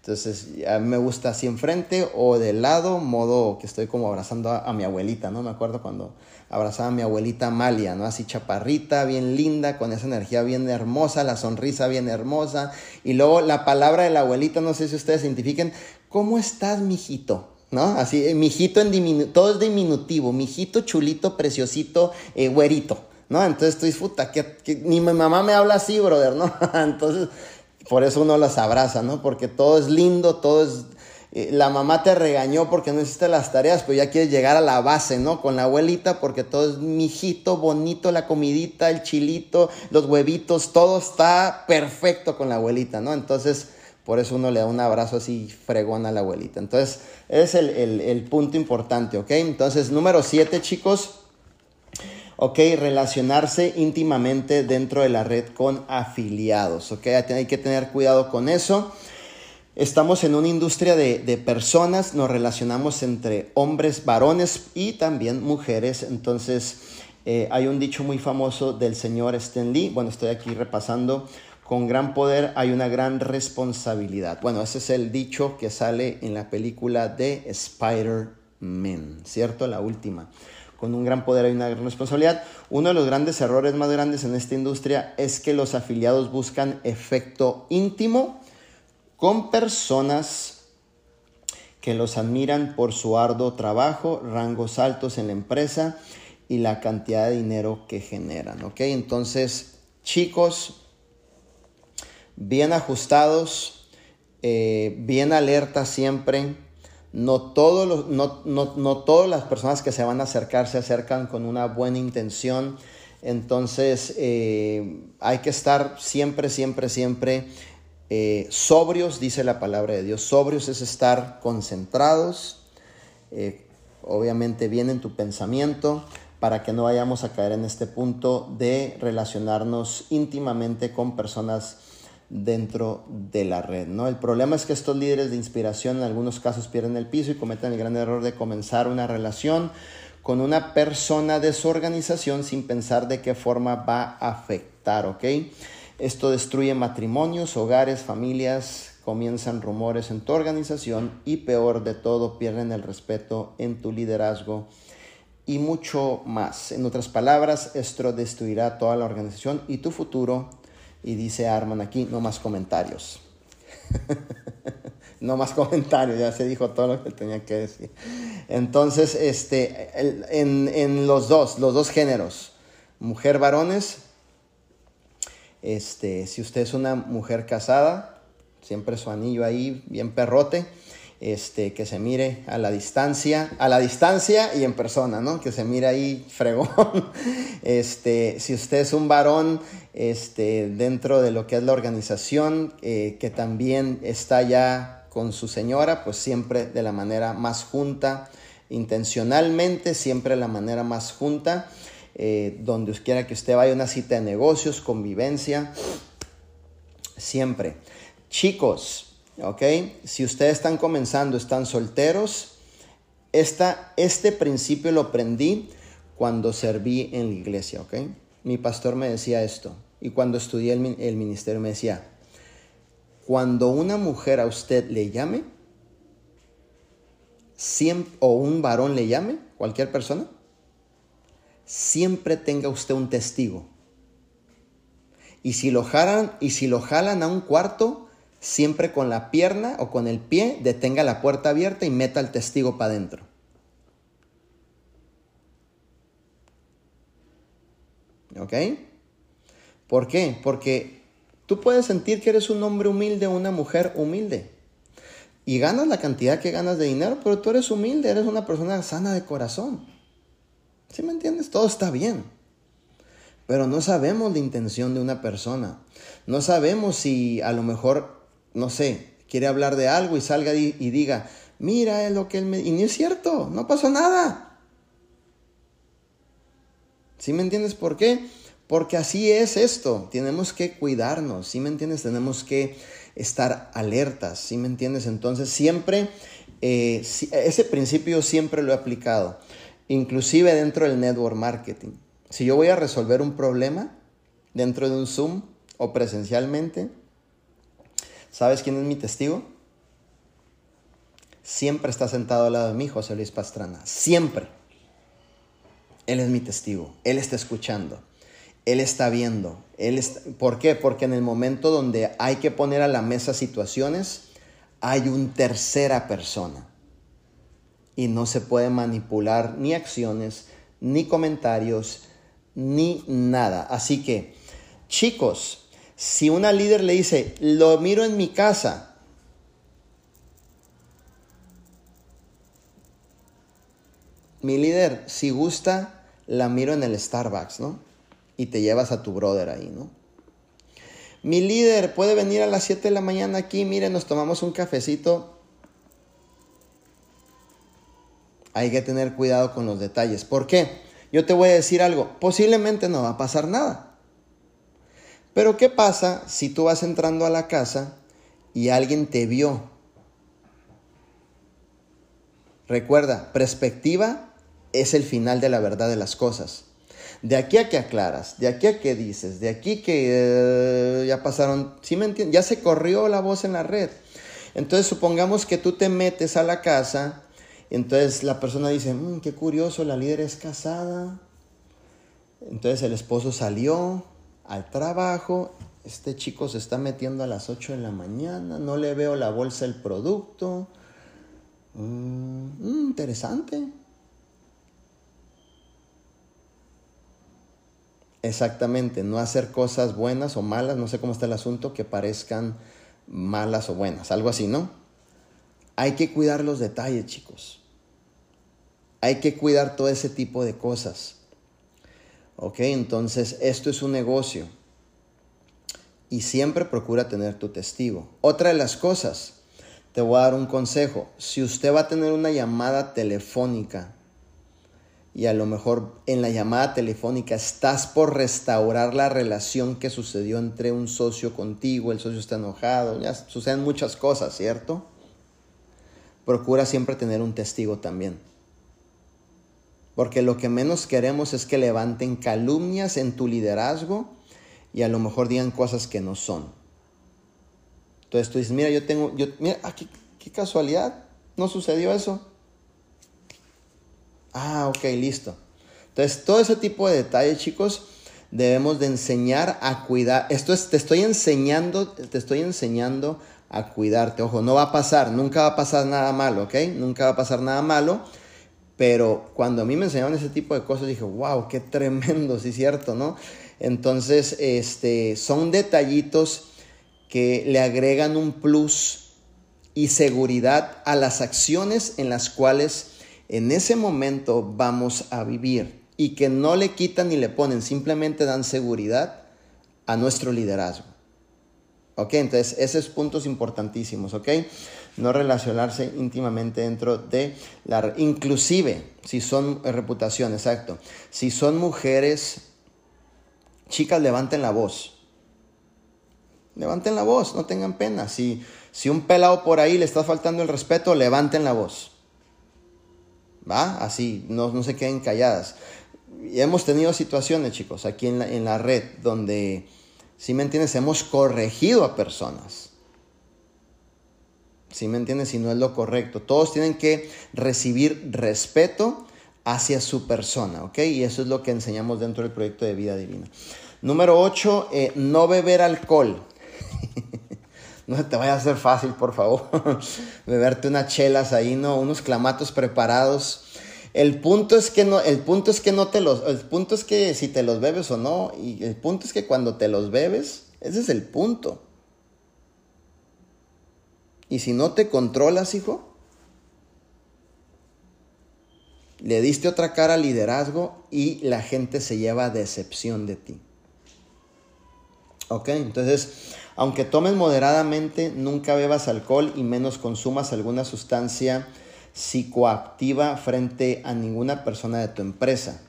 A: Entonces, a mí me gusta así enfrente o de lado, modo que estoy como abrazando a, mi abuelita, ¿no? Me acuerdo cuando abrazaba a mi abuelita Amalia, ¿no? Así chaparrita, bien linda, con esa energía bien hermosa, la sonrisa bien hermosa. Y luego la palabra de la abuelita, no sé si ustedes identifiquen, ¿cómo estás, mijito? ¿No? Así, eh, mijito en diminutivo, todo es diminutivo, mijito chulito, preciosito, eh, güerito, ¿no? Entonces tú disfruta, que, ni mi mamá me habla así, brother, ¿no? (laughs) Entonces, por eso uno las abraza, ¿no? Porque todo es lindo, todo es eh, la mamá te regañó porque no hiciste las tareas, pero ya quieres llegar a la base, ¿no? Con la abuelita, porque todo es mijito, bonito, la comidita, el chilito, los huevitos, todo está perfecto con la abuelita, ¿no? Entonces, por eso uno le da un abrazo así fregón a la abuelita. Entonces, es el, el punto importante, ¿ok? Entonces, número siete, chicos. Ok, relacionarse íntimamente dentro de la red con afiliados, ok, hay que tener cuidado con eso. Estamos en una industria de, personas, nos relacionamos entre hombres, varones y también mujeres. Entonces, eh, hay un dicho muy famoso del señor Stan Lee. Bueno, estoy aquí repasando. Con gran poder hay una gran responsabilidad. Bueno, ese es el dicho que sale en la película de Spider-Man, ¿cierto? La última. Con un gran poder hay una gran responsabilidad. Uno de los grandes errores más grandes en esta industria es que los afiliados buscan efecto íntimo con personas que los admiran por su arduo trabajo, rangos altos en la empresa y la cantidad de dinero que generan. ¿ok? Entonces, chicos, bien ajustados, eh, bien alerta siempre. No, todos no, no, todas las personas que se van a acercar se acercan con una buena intención. Entonces, eh, hay que estar siempre, siempre, siempre eh, sobrios, dice la palabra de Dios. Sobrios es estar concentrados, eh, obviamente bien en tu pensamiento, para que no vayamos a caer en este punto de relacionarnos íntimamente con personas dentro de la red. ¿no? El problema es que estos líderes de inspiración en algunos casos pierden el piso y cometen el gran error de comenzar una relación con una persona de su organización sin pensar de qué forma va a afectar, ¿ok? Esto destruye matrimonios, hogares, familias, comienzan rumores en tu organización y peor de todo, pierden el respeto en tu liderazgo y mucho más. En otras palabras, esto destruirá toda la organización y tu futuro. Y dice Arman aquí, no más comentarios. (laughs) no más comentarios, ya se dijo todo lo que tenía que decir. Entonces, este, en, en los dos, los dos géneros, mujer, varones, este, si usted es una mujer casada, siempre su anillo ahí bien perrote, este, que se mire a la distancia, a la distancia y en persona, ¿no? Que se mire ahí fregón. (laughs) Este, si usted es un varón, este, dentro de lo que es la organización, eh, que también está ya con su señora, pues siempre de la manera más junta, intencionalmente, siempre de la manera más junta. Eh, donde quiera que usted vaya, una cita de negocios, convivencia, siempre. Chicos, ¿ok? Si ustedes están comenzando, están solteros, esta, este principio lo aprendí cuando serví en la iglesia, ¿ok? Mi pastor me decía esto y cuando estudié el, el ministerio me decía, cuando una mujer a usted le llame, o un varón le llame, cualquier persona, siempre tenga usted un testigo. Y si lo jalan, y si lo jalan a un cuarto, siempre con la pierna o con el pie, detenga la puerta abierta y meta al testigo para adentro. ¿Ok? ¿Por qué? Porque tú puedes sentir que eres un hombre humilde una mujer humilde. Y ganas la cantidad que ganas de dinero, pero tú eres humilde, eres una persona sana de corazón. ¿Sí me entiendes? Todo está bien. Pero no sabemos la intención de una persona. No sabemos si a lo mejor, no sé, quiere hablar de algo y salga y, diga, mira, es lo que él me... Y no es cierto, no pasó nada. ¿Sí me entiendes por qué? Porque así es esto. Tenemos que cuidarnos, ¿sí me entiendes? Tenemos que estar alertas, ¿sí me entiendes? Entonces siempre, eh, ese principio siempre lo he aplicado, inclusive dentro del network marketing. Si yo voy a resolver un problema dentro de un Zoom o presencialmente, ¿sabes quién es mi testigo? Siempre está sentado al lado de mí José Luis Pastrana, siempre. Él es mi testigo, él está escuchando. Él está viendo. Él ¿Por qué? Porque en el momento donde hay que poner a la mesa situaciones, hay un tercera persona. Y no se puede manipular ni acciones, ni comentarios, ni nada. Así que, chicos, si una líder le dice, lo miro en mi casa, mi líder, si gusta, la miro en el Starbucks, ¿no? y te llevas a tu brother ahí, ¿no? Mi líder puede venir a las 7 de la mañana aquí, mire, nos tomamos un cafecito. Hay que tener cuidado con los detalles. ¿Por qué? Yo te voy a decir algo, posiblemente no va a pasar nada. Pero ¿qué pasa si tú vas entrando a la casa y alguien te vio? Recuerda, perspectiva es el final de la verdad de las cosas. De aquí a que aclaras, de aquí a que dices, de aquí que eh, ya pasaron, ¿sí me entiendes? Ya se corrió la voz en la red. Entonces supongamos que tú te metes a la casa, entonces la persona dice, mm, qué curioso, la líder es casada. Entonces el esposo salió al trabajo, este chico se está metiendo a las 8 de la mañana, no le veo la bolsa del producto. Mm, mm, interesante. Exactamente, no hacer cosas buenas o malas, no sé cómo está el asunto, que parezcan malas o buenas, algo así, ¿no? Hay que cuidar los detalles, chicos. Hay que cuidar todo ese tipo de cosas. ¿Ok? Entonces, esto es un negocio. Y siempre procura tener tu testigo. Otra de las cosas, te voy a dar un consejo. Si usted va a tener una llamada telefónica y a lo mejor en la llamada telefónica estás por restaurar la relación que sucedió entre un socio contigo, el socio está enojado, ya suceden muchas cosas, ¿cierto? Procura siempre tener un testigo también. Porque lo que menos queremos es que levanten calumnias en tu liderazgo y a lo mejor digan cosas que no son. Entonces tú dices, mira, yo tengo, yo, mira, ah, qué casualidad, no sucedió eso. Ah, ok, listo. Entonces, todo ese tipo de detalles, chicos, debemos de enseñar a cuidar. Esto es, te estoy enseñando, te estoy enseñando a cuidarte. Ojo, no va a pasar, nunca va a pasar nada malo, ¿ok? Nunca va a pasar nada malo. Pero cuando a mí me enseñaron ese tipo de cosas, dije, wow, qué tremendo, sí cierto, ¿no? Entonces, este, son detallitos que le agregan un plus y seguridad a las acciones en las cuales en ese momento vamos a vivir y que no le quitan ni le ponen, simplemente dan seguridad a nuestro liderazgo. ¿Ok? Entonces, esos puntos importantísimos, ¿ok? No relacionarse íntimamente dentro de la... Inclusive, si son eh, reputación, exacto. Si son mujeres, chicas, levanten la voz. Levanten la voz, no tengan pena. Si, si un pelado por ahí le está faltando el respeto, levanten la voz. ¿va? Así, no, no se queden calladas. Y hemos tenido situaciones, chicos, aquí en la, en la red, donde, si me entiendes, hemos corregido a personas. Si me entiendes, si no es lo correcto. Todos tienen que recibir respeto hacia su persona, ¿ok? Y eso es lo que enseñamos dentro del proyecto de vida divina. Número 8, eh, no beber alcohol. (laughs) no te vaya a hacer fácil, por favor. (laughs) Beberte unas chelas ahí, ¿no? Unos clamatos preparados. El punto es que no, el punto es que no te los, el punto es que si te los bebes o no, y el punto es que cuando te los bebes, ese es el punto. Y si no te controlas, hijo, le diste otra cara al liderazgo y la gente se lleva decepción de ti. Ok, entonces, aunque tomes moderadamente, nunca bebas alcohol y menos consumas alguna sustancia psicoactiva frente a ninguna persona de tu empresa.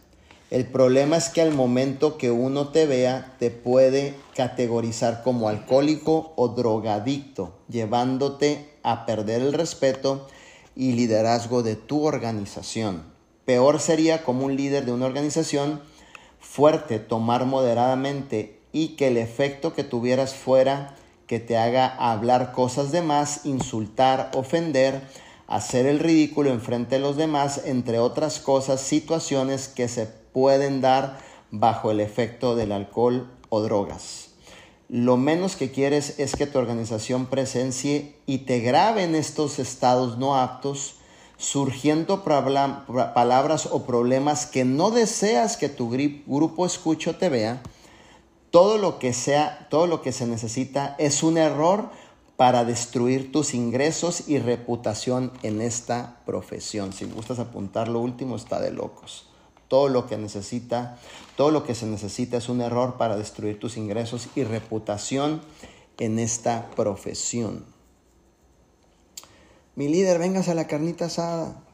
A: El problema es que al momento que uno te vea, te puede categorizar como alcohólico o drogadicto, llevándote a perder el respeto y liderazgo de tu organización. Peor sería como un líder de una organización fuerte tomar moderadamente y que el efecto que tuvieras fuera que te haga hablar cosas de más, insultar, ofender, hacer el ridículo enfrente de los demás, entre otras cosas, situaciones que se pueden dar bajo el efecto del alcohol o drogas. Lo menos que quieres es que tu organización presencie y te grabe en estos estados no aptos, surgiendo palabras o problemas que no deseas que tu grupo escucho te vea todo lo que sea, todo lo que se necesita es un error para destruir tus ingresos y reputación en esta profesión. Si gustas apuntar lo último, está de locos. Todo lo que necesita, todo lo que se necesita es un error para destruir tus ingresos y reputación en esta profesión. Mi líder, vengas a la carnita asada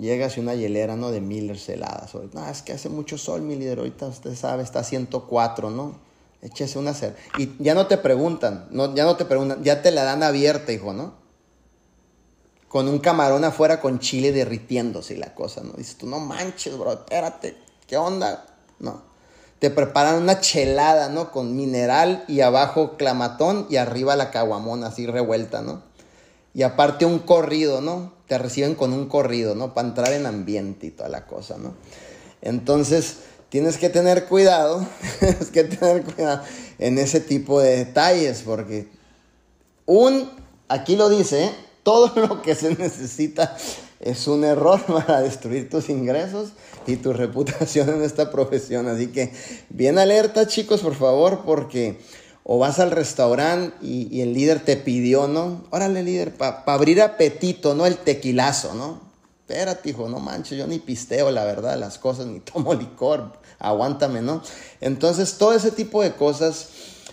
A: llegas y una hielera, ¿no? De Miller heladas. No, es que hace mucho sol, mi líder. Ahorita usted sabe, está a 104, ¿no? Échese una ser. Y ya no te preguntan, no, ya no te preguntan, ya te la dan abierta, hijo, ¿no? Con un camarón afuera con chile derritiéndose la cosa, ¿no? Dices tú, no manches, bro, espérate, ¿qué onda? No. Te preparan una chelada, ¿no? Con mineral y abajo clamatón y arriba la caguamona así revuelta, ¿no? Y aparte un corrido, ¿no? Te reciben con un corrido, ¿no? Para entrar en ambiente y toda la cosa, ¿no? Entonces, tienes que tener cuidado, (laughs) tienes que tener cuidado en ese tipo de detalles, porque un, aquí lo dice, ¿eh? Todo lo que se necesita es un error (laughs) para destruir tus ingresos y tu reputación en esta profesión. Así que bien alerta chicos, por favor, porque o vas al restaurante y, el líder te pidió, ¿no? Órale, líder, para abrir apetito, ¿no? El tequilazo, ¿no? Espérate, hijo, no manches, yo ni pisteo, la verdad, las cosas, ni (laughs) tomo licor, aguántame, ¿no? Entonces, todo ese tipo de cosas,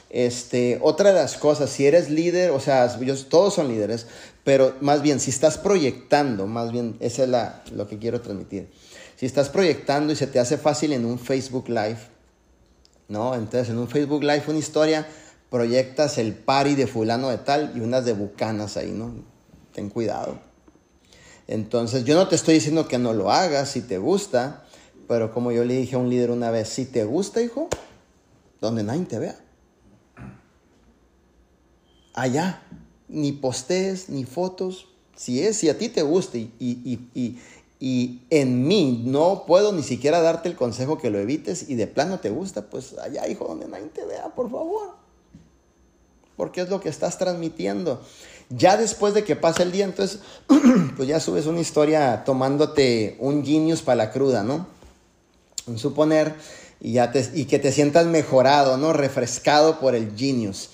A: este, otra de las cosas, si eres líder, o sea, todos son líderes, pero más bien, si estás proyectando, más bien, esa es la, lo que quiero transmitir. Si estás proyectando y se te hace fácil en un Facebook Live, ¿no? Entonces, en un Facebook Live, una historia, proyectas el pari de fulano de tal y unas de bucanas ahí, ¿no? Ten cuidado. Entonces, yo no te estoy diciendo que no lo hagas si te gusta, pero como yo le dije a un líder una vez, si te gusta, hijo, donde nadie te vea. Allá, ni postees, ni fotos. Si es, si a ti te gusta y, y, y en mí no puedo ni siquiera darte el consejo que lo evites y de plano te gusta, pues allá, hijo, donde nadie te vea, por favor porque es lo que estás transmitiendo. Ya después de que pasa el día, entonces, (clears throat) pues ya subes una historia tomándote un genius para la cruda, ¿no? Suponer, y, ya te, y que te sientas mejorado, ¿no? Refrescado por el genius.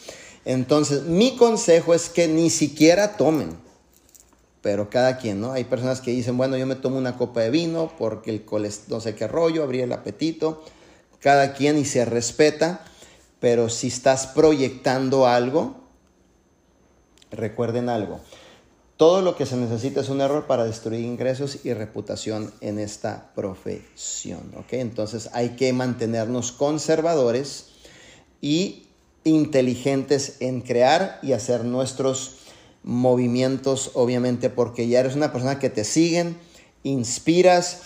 A: Entonces, mi consejo es que ni siquiera tomen, pero cada quien, ¿no? Hay personas que dicen, bueno, yo me tomo una copa de vino porque el no sé qué rollo, abrí el apetito. Cada quien y se respeta. Pero si estás proyectando algo, recuerden algo. Todo lo que se necesita es un error para destruir ingresos y reputación en esta profesión. Entonces hay que mantenernos conservadores y inteligentes en crear y hacer nuestros movimientos, obviamente, porque ya eres una persona que te siguen, inspiras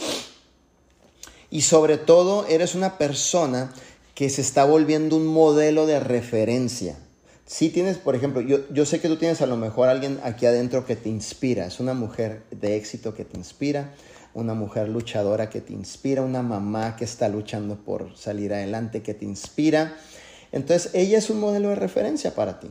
A: y sobre todo eres una persona que se está volviendo un modelo de referencia. Si tienes, por ejemplo, yo, yo sé que tú tienes a lo mejor alguien aquí adentro que te inspira, es una mujer de éxito que te inspira, una mujer luchadora que te inspira, una mamá que está luchando por salir adelante, que te inspira. Entonces, ella es un modelo de referencia para ti.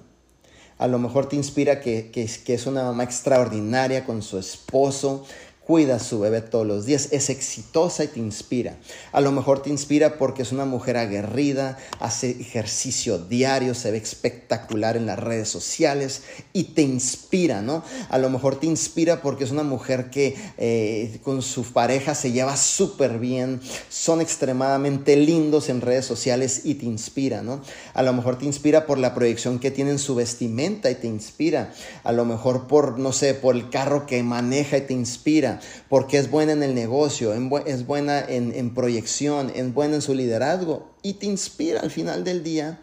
A: A lo mejor te inspira que, es una mamá extraordinaria con su esposo, cuida a su bebé todos los días, es exitosa y te inspira. A lo mejor te inspira porque es una mujer aguerrida, hace ejercicio diario, se ve espectacular en las redes sociales y te inspira, ¿no? A lo mejor te inspira porque es una mujer que eh, con su pareja se lleva súper bien, son extremadamente lindos en redes sociales y te inspira, ¿no? A lo mejor te inspira por la proyección que tiene en su vestimenta y te inspira. A lo mejor por, no sé, por el carro que maneja y te inspira porque es buena en el negocio, es buena en, proyección, es buena en su liderazgo y te inspira al final del día.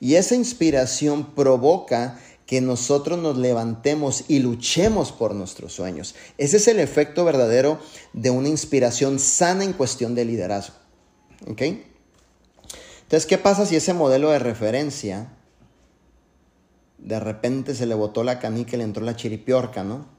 A: Y esa inspiración provoca que nosotros nos levantemos y luchemos por nuestros sueños. Ese es el efecto verdadero de una inspiración sana en cuestión de liderazgo. ¿Ok? Entonces, ¿qué pasa si ese modelo de referencia de repente se le botó la canica y le entró la chiripiorca, ¿no?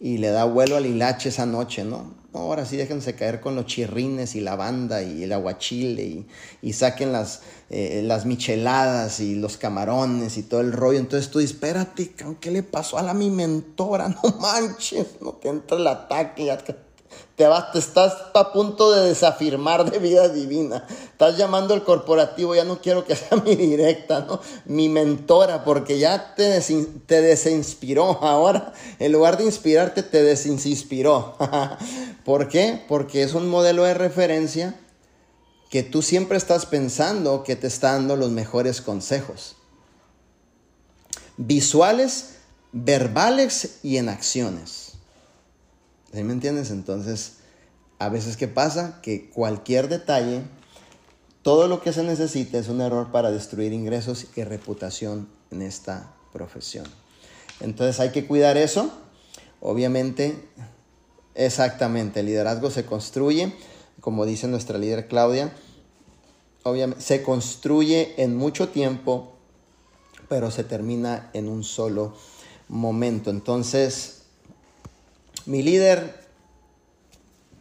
A: Y le da vuelo al hilache esa noche, ¿no? Ahora sí déjense caer con los chirrines y la banda y el aguachile y, saquen las, eh, las micheladas y los camarones y todo el rollo. Entonces tú, espérate, ¿qué le pasó a la mi mentora? (laughs) No manches, no te entra el ataque, te, te estás a punto de desafirmar de vida divina. Estás llamando al corporativo, ya no quiero que sea (laughs) mi directa, ¿no? Mi mentora, porque ya te, te desinspiró. (laughs) Ahora, en lugar de inspirarte, te desinspiró. (laughs) ¿Por qué? Porque es un modelo de referencia que tú siempre estás pensando que te está dando los mejores consejos. Visuales, verbales y en acciones. ¿Sí me entiendes? Entonces, a veces ¿qué pasa? Que cualquier detalle, todo lo que se necesita es un error para destruir ingresos y reputación en esta profesión. Entonces hay que cuidar eso. Obviamente, exactamente, el liderazgo se construye, como dice nuestra líder Claudia, obviamente, se construye en mucho tiempo, pero se termina en un solo momento. Entonces, mi líder,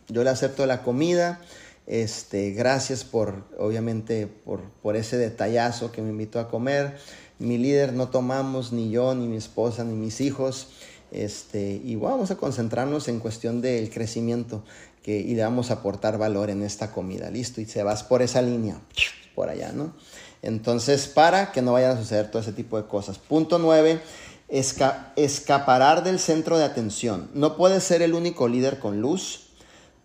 A: yo le acepto la comida. Este, gracias por, obviamente, por, por ese detallazo que me invitó a comer. Mi líder no tomamos, ni yo, ni mi esposa, ni mis hijos. Este, y vamos a concentrarnos en cuestión del crecimiento que, y le vamos a aportar valor en esta comida. Listo, y se vas por esa línea, por allá, ¿no? Entonces, para que no vayan a suceder todo ese tipo de cosas. Punto nueve escaparar del centro de atención. No puedes ser el único líder con luz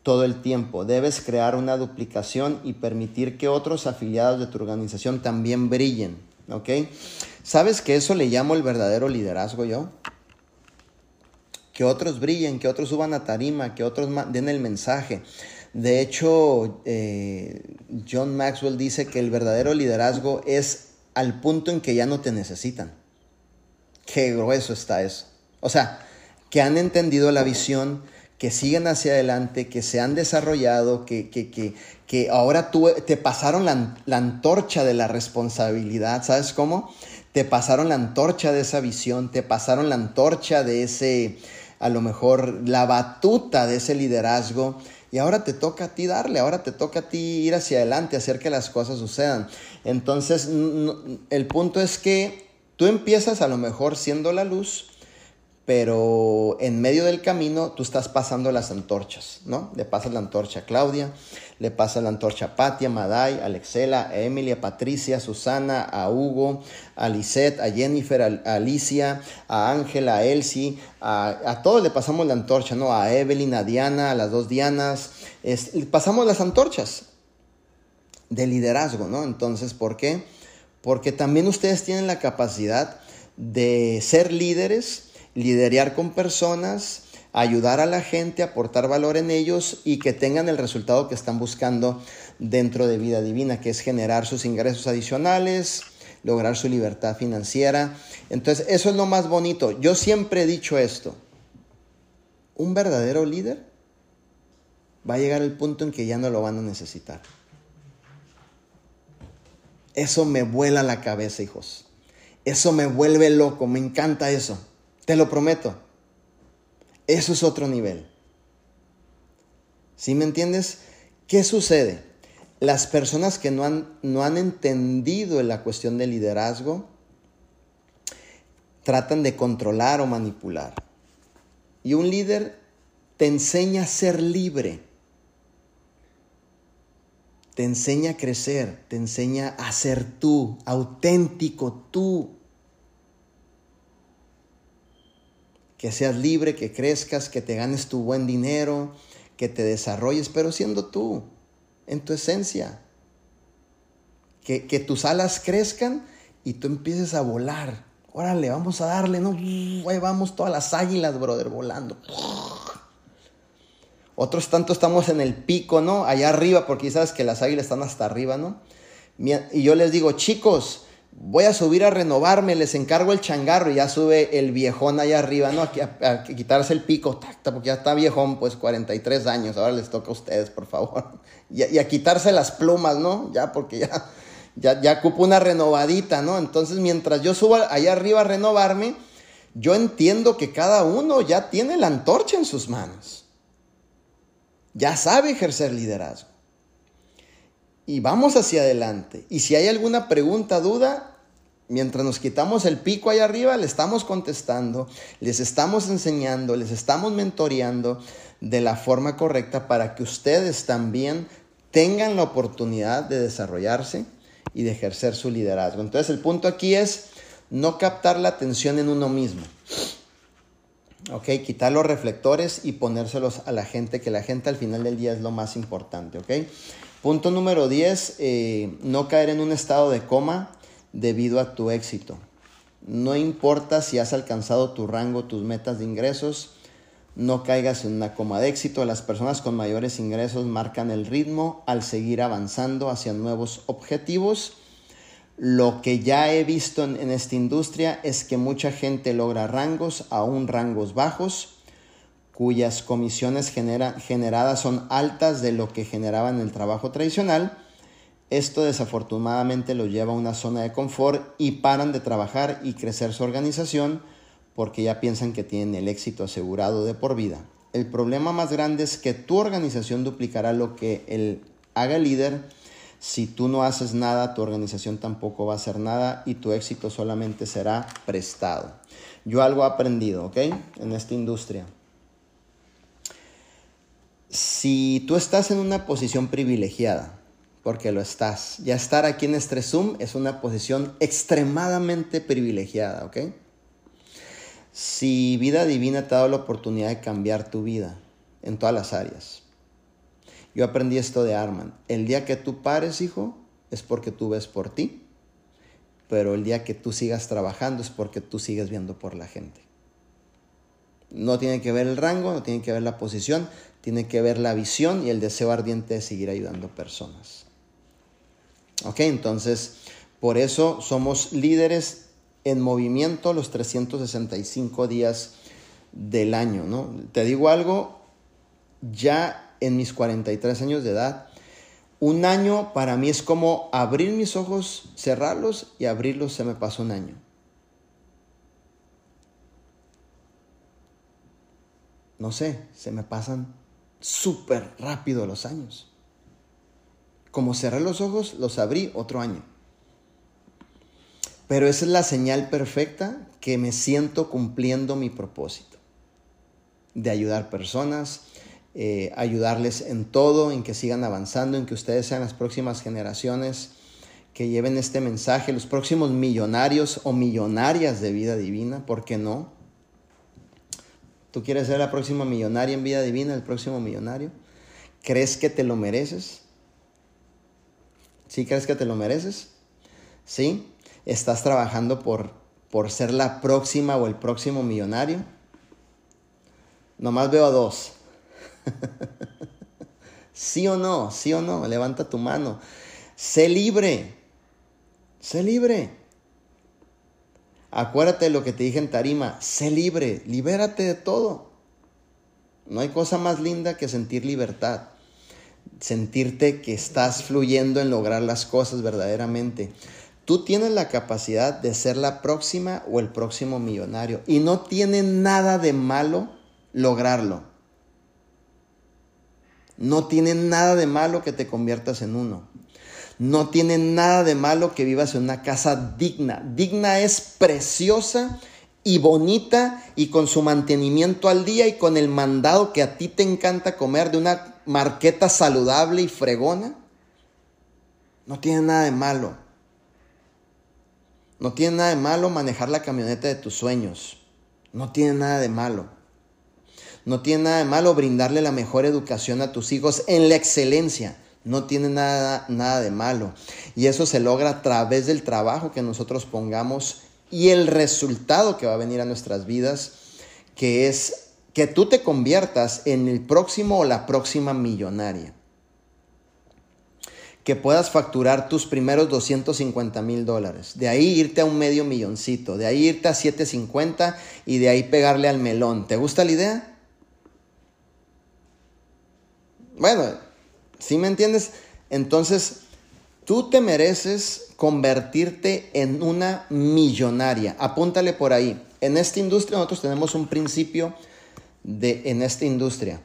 A: todo el tiempo. Debes crear una duplicación y permitir que otros afiliados de tu organización también brillen. ¿Ok? ¿Sabes que eso le llamo el verdadero liderazgo yo? Que otros brillen, que otros suban a tarima, que otros den el mensaje. De hecho, eh, John Maxwell dice que el verdadero liderazgo es al punto en que ya no te necesitan. Qué grueso está eso. O sea, que han entendido la visión, que siguen hacia adelante, que se han desarrollado, que, que, que, que ahora tú, te pasaron la, la, antorcha de la responsabilidad, ¿sabes cómo? Te pasaron la antorcha de esa visión, te pasaron la antorcha de ese, a lo mejor, la batuta de ese liderazgo. Y ahora te toca a ti darle, ahora te toca a ti ir hacia adelante, hacer que las cosas sucedan. Entonces, el punto es que Tú empiezas a lo mejor siendo la luz, pero en medio del camino tú estás pasando las antorchas, ¿no? Le pasas la antorcha a Claudia, le pasas la antorcha a Patia, Maday, a Alexela, a Emilia, a Patricia, a Susana, a Hugo, a Lisette, a Jennifer, a, Alicia, a Ángela, a Elsie, a, todos le pasamos la antorcha, ¿no? A Evelyn, a Diana, a las dos Dianas, pasamos las antorchas de liderazgo, ¿no? Entonces, ¿por qué? Porque también ustedes tienen la capacidad de ser líderes, liderar con personas, ayudar a la gente, aportar valor en ellos y que tengan el resultado que están buscando dentro de vida divina, que es generar sus ingresos adicionales, lograr su libertad financiera. Entonces, eso es lo más bonito. Yo siempre he dicho esto. Un verdadero líder va a llegar al punto en que ya no lo van a necesitar. Eso me vuela la cabeza, hijos. Eso me vuelve loco, me encanta eso. Te lo prometo. Eso es otro nivel. ¿Sí me entiendes? ¿Qué sucede? Las personas que no han, no han entendido la cuestión del liderazgo tratan de controlar o manipular. Y un líder te enseña a ser libre, te enseña a crecer, te enseña a ser tú, auténtico tú. Que seas libre, que crezcas, que te ganes tu buen dinero, que te desarrolles, pero siendo tú, en tu esencia. Que, que tus alas crezcan y tú empieces a volar. Órale, vamos a darle, ¿no? Ahí vamos todas las águilas, brother, volando. Otros tanto estamos en el pico, ¿no? Allá arriba, porque sabes que las águilas están hasta arriba, ¿no? Y yo les digo, chicos, voy a subir a renovarme, les encargo el changarro y ya sube el viejón allá arriba, ¿no? A, quitarse el pico, porque ya está viejón, pues 43 años, ahora les toca a ustedes, por favor. (laughs) Y, a quitarse las plumas, ¿no? Ya, porque ya, ya, ya ocupo una renovadita, ¿no? Entonces, mientras yo subo allá arriba a renovarme, yo entiendo que cada uno ya tiene la antorcha en sus manos ya sabe ejercer liderazgo. Y vamos hacia adelante. Y si hay alguna pregunta, duda, mientras nos quitamos el pico ahí arriba, le estamos contestando, les estamos enseñando, les estamos mentoreando de la forma correcta para que ustedes también tengan la oportunidad de desarrollarse y de ejercer su liderazgo. Entonces el punto aquí es no captar la atención en uno mismo. ¿Ok? Quitar los reflectores y ponérselos a la gente, que la gente al final del día es lo más importante, ¿ok? Punto número 10, eh, no caer en un estado de coma debido a tu éxito. No importa si has alcanzado tu rango, tus metas de ingresos, no caigas en una coma de éxito. Las personas con mayores ingresos marcan el ritmo al seguir avanzando hacia nuevos objetivos lo que ya he visto en, esta industria es que mucha gente logra rangos, aún rangos bajos, cuyas comisiones generadas son altas de lo que generaban en el trabajo tradicional. Esto desafortunadamente los lleva a una zona de confort y paran de trabajar y crecer su organización porque ya piensan que tienen el éxito asegurado de por vida. El problema más grande es que tu organización duplicará lo que el haga líder si tú no haces nada, tu organización tampoco va a hacer nada y tu éxito solamente será prestado. Yo algo he aprendido, ¿ok? En esta industria. Si tú estás en una posición privilegiada, porque lo estás, ya estar aquí en Estresum es una posición extremadamente privilegiada, ¿ok? Si vida divina te ha dado la oportunidad de cambiar tu vida en todas las áreas, yo aprendí esto de Arman. El día que tú pares, hijo, es porque tú ves por ti. Pero el día que tú sigas trabajando es porque tú sigues viendo por la gente. No tiene que ver el rango, no tiene que ver la posición, tiene que ver la visión y el deseo ardiente de seguir ayudando personas. Ok, entonces, por eso somos líderes en movimiento los 365 días del año, ¿no? Te digo algo, ya en mis 43 años de edad. Un año para mí es como abrir mis ojos, cerrarlos y abrirlos, se me pasó un año. No sé, se me pasan súper rápido los años. Como cerré los ojos, los abrí otro año. Pero esa es la señal perfecta que me siento cumpliendo mi propósito de ayudar personas, eh, ayudarles en todo, en que sigan avanzando, en que ustedes sean las próximas generaciones que lleven este mensaje, los próximos millonarios o millonarias de vida divina, ¿por qué no? ¿Tú quieres ser la próxima millonaria en vida divina, el próximo millonario? ¿Crees que te lo mereces? ¿Sí crees que te lo mereces? ¿Sí? ¿Estás trabajando por, por ser la próxima o el próximo millonario? Nomás veo a dos. ¿Sí o no? ¿Sí o no? Levanta tu mano. Sé libre. Sé libre. Acuérdate de lo que te dije en Tarima. Sé libre. Libérate de todo. No hay cosa más linda que sentir libertad. Sentirte que estás fluyendo en lograr las cosas verdaderamente. Tú tienes la capacidad de ser la próxima o el próximo millonario. Y no tiene nada de malo lograrlo. No tiene nada de malo que te conviertas en uno. No tiene nada de malo que vivas en una casa digna. Digna es preciosa y bonita y con su mantenimiento al día y con el mandado que a ti te encanta comer de una marqueta saludable y fregona. No tiene nada de malo. No tiene nada de malo manejar la camioneta de tus sueños. No tiene nada de malo. No tiene nada de malo brindarle la mejor educación a tus hijos en la excelencia. No tiene nada, nada de malo. Y eso se logra a través del trabajo que nosotros pongamos y el resultado que va a venir a nuestras vidas, que es que tú te conviertas en el próximo o la próxima millonaria que puedas facturar tus primeros 250 mil dólares. De ahí irte a un medio milloncito, de ahí irte a 750 y de ahí pegarle al melón. ¿Te gusta la idea? Bueno, ¿sí me entiendes? Entonces, tú te mereces convertirte en una millonaria. Apúntale por ahí. En esta industria nosotros tenemos un principio de en esta industria.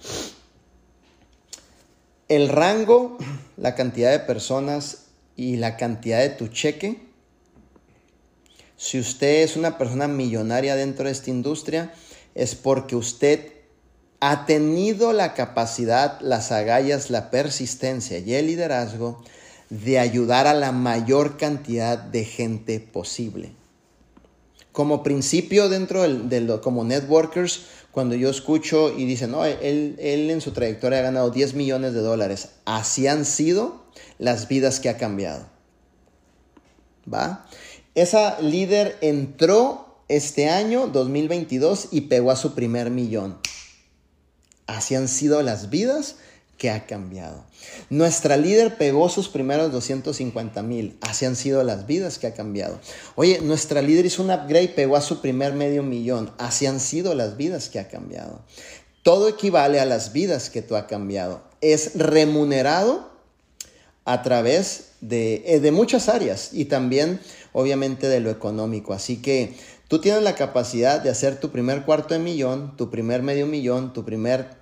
A: El rango, la cantidad de personas y la cantidad de tu cheque. Si usted es una persona millonaria dentro de esta industria, es porque usted ha tenido la capacidad, las agallas, la persistencia y el liderazgo de ayudar a la mayor cantidad de gente posible. Como principio dentro del, como networkers, cuando yo escucho y dicen, no, él, él en su trayectoria ha ganado 10 millones de dólares, así han sido las vidas que ha cambiado. ¿Va? Esa líder entró este año, 2022, y pegó a su primer millón. Así han sido las vidas que ha cambiado. Nuestra líder pegó sus primeros 250 mil. Así han sido las vidas que ha cambiado. Oye, nuestra líder hizo un upgrade pegó a su primer medio millón. Así han sido las vidas que ha cambiado. Todo equivale a las vidas que tú has cambiado. Es remunerado a través de, eh, de muchas áreas y también obviamente de lo económico. Así que tú tienes la capacidad de hacer tu primer cuarto de millón, tu primer medio millón, tu primer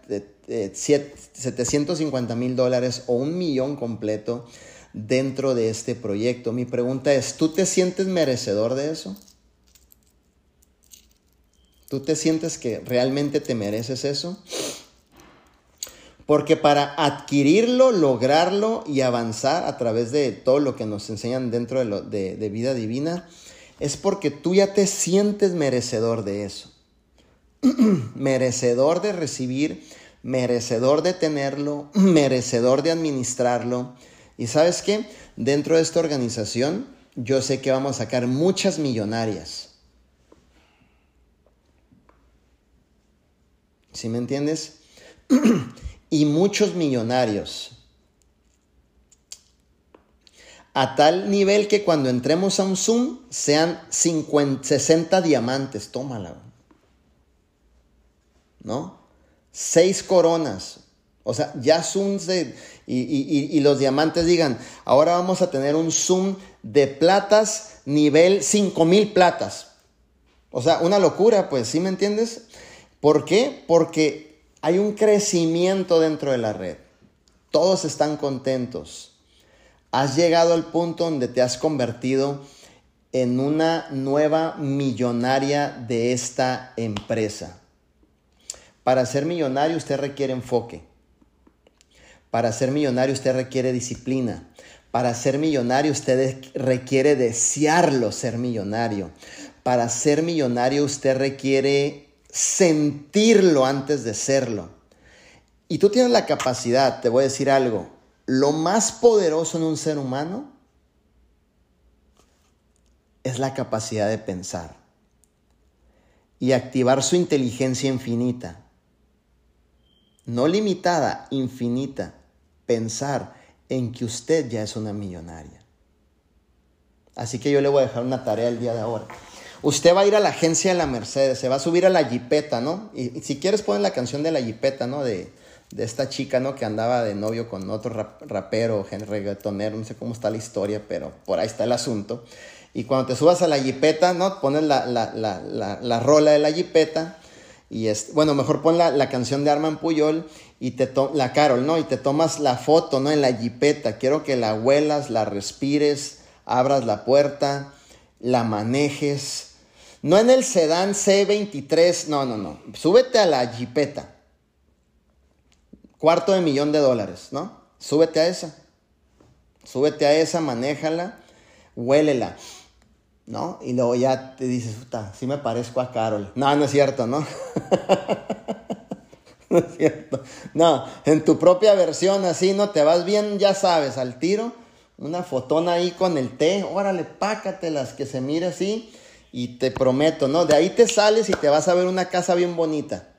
A: eh, 750 eh, mil dólares o un millón completo dentro de este proyecto. Mi pregunta es, ¿tú te sientes merecedor de eso? ¿Tú te sientes que realmente te mereces eso? Porque para adquirirlo, lograrlo y avanzar a través de todo lo que nos enseñan dentro de, lo, de, de vida divina, es porque tú ya te sientes merecedor de eso. (clears throat) merecedor de recibir merecedor de tenerlo, (clears throat) merecedor de administrarlo. Y sabes qué, dentro de esta organización yo sé que vamos a sacar muchas millonarias. ¿Sí me entiendes? (clears throat) y muchos millonarios. A tal nivel que cuando entremos a un Zoom sean 50, 60 diamantes. Tómala. ¿No? seis coronas. O sea, ya zooms de, y, los diamantes digan, ahora vamos a tener un zoom de platas nivel 5000 platas. O sea, una locura, pues, ¿sí me entiendes? ¿Por qué? Porque hay un crecimiento dentro de la red. Todos están contentos. Has llegado al punto donde te has convertido en una nueva millonaria de esta empresa. Para ser millonario usted requiere enfoque. Para ser millonario usted requiere disciplina. Para ser millonario usted requiere desearlo ser millonario. Para ser millonario usted requiere sentirlo antes de serlo. Y tú tienes la capacidad, te voy a decir algo, lo más poderoso en un ser humano es la capacidad de pensar y activar su inteligencia infinita no limitada, infinita, pensar en que usted ya es una millonaria. Así que yo le voy a dejar una tarea el día de ahora. Usted va a ir a la agencia de la Mercedes, se va a subir a la jipeta, ¿no? Y, si quieres poner la canción de la jipeta, ¿no? De, esta chica, ¿no? Que andaba de novio con otro rapero, reggaetonero, no sé cómo está la historia, pero por ahí está el asunto. Y cuando te subas a la jipeta, ¿no? Pones la, la, la, la rola de la jipeta y es, bueno, mejor pon la, canción de Arman Puyol y te la Carol, ¿no? Y te tomas la foto, ¿no? En la jipeta. Quiero que la huelas, la respires, abras la puerta, la manejes. No en el sedán C23, no, no, no. Súbete a la jipeta. Cuarto de millón de dólares, ¿no? Súbete a esa. Súbete a esa, manéjala, huélela. ¿no? Y luego ya te dices, puta, sí me parezco a Carol. No, no es cierto, ¿no? (laughs) no es cierto. No, en tu propia versión así, ¿no? Te vas bien, ya sabes, al tiro. Una fotona ahí con el té, órale, pácatelas, que se mire así. Y te prometo, ¿no? De ahí te sales y te vas a ver una casa bien bonita.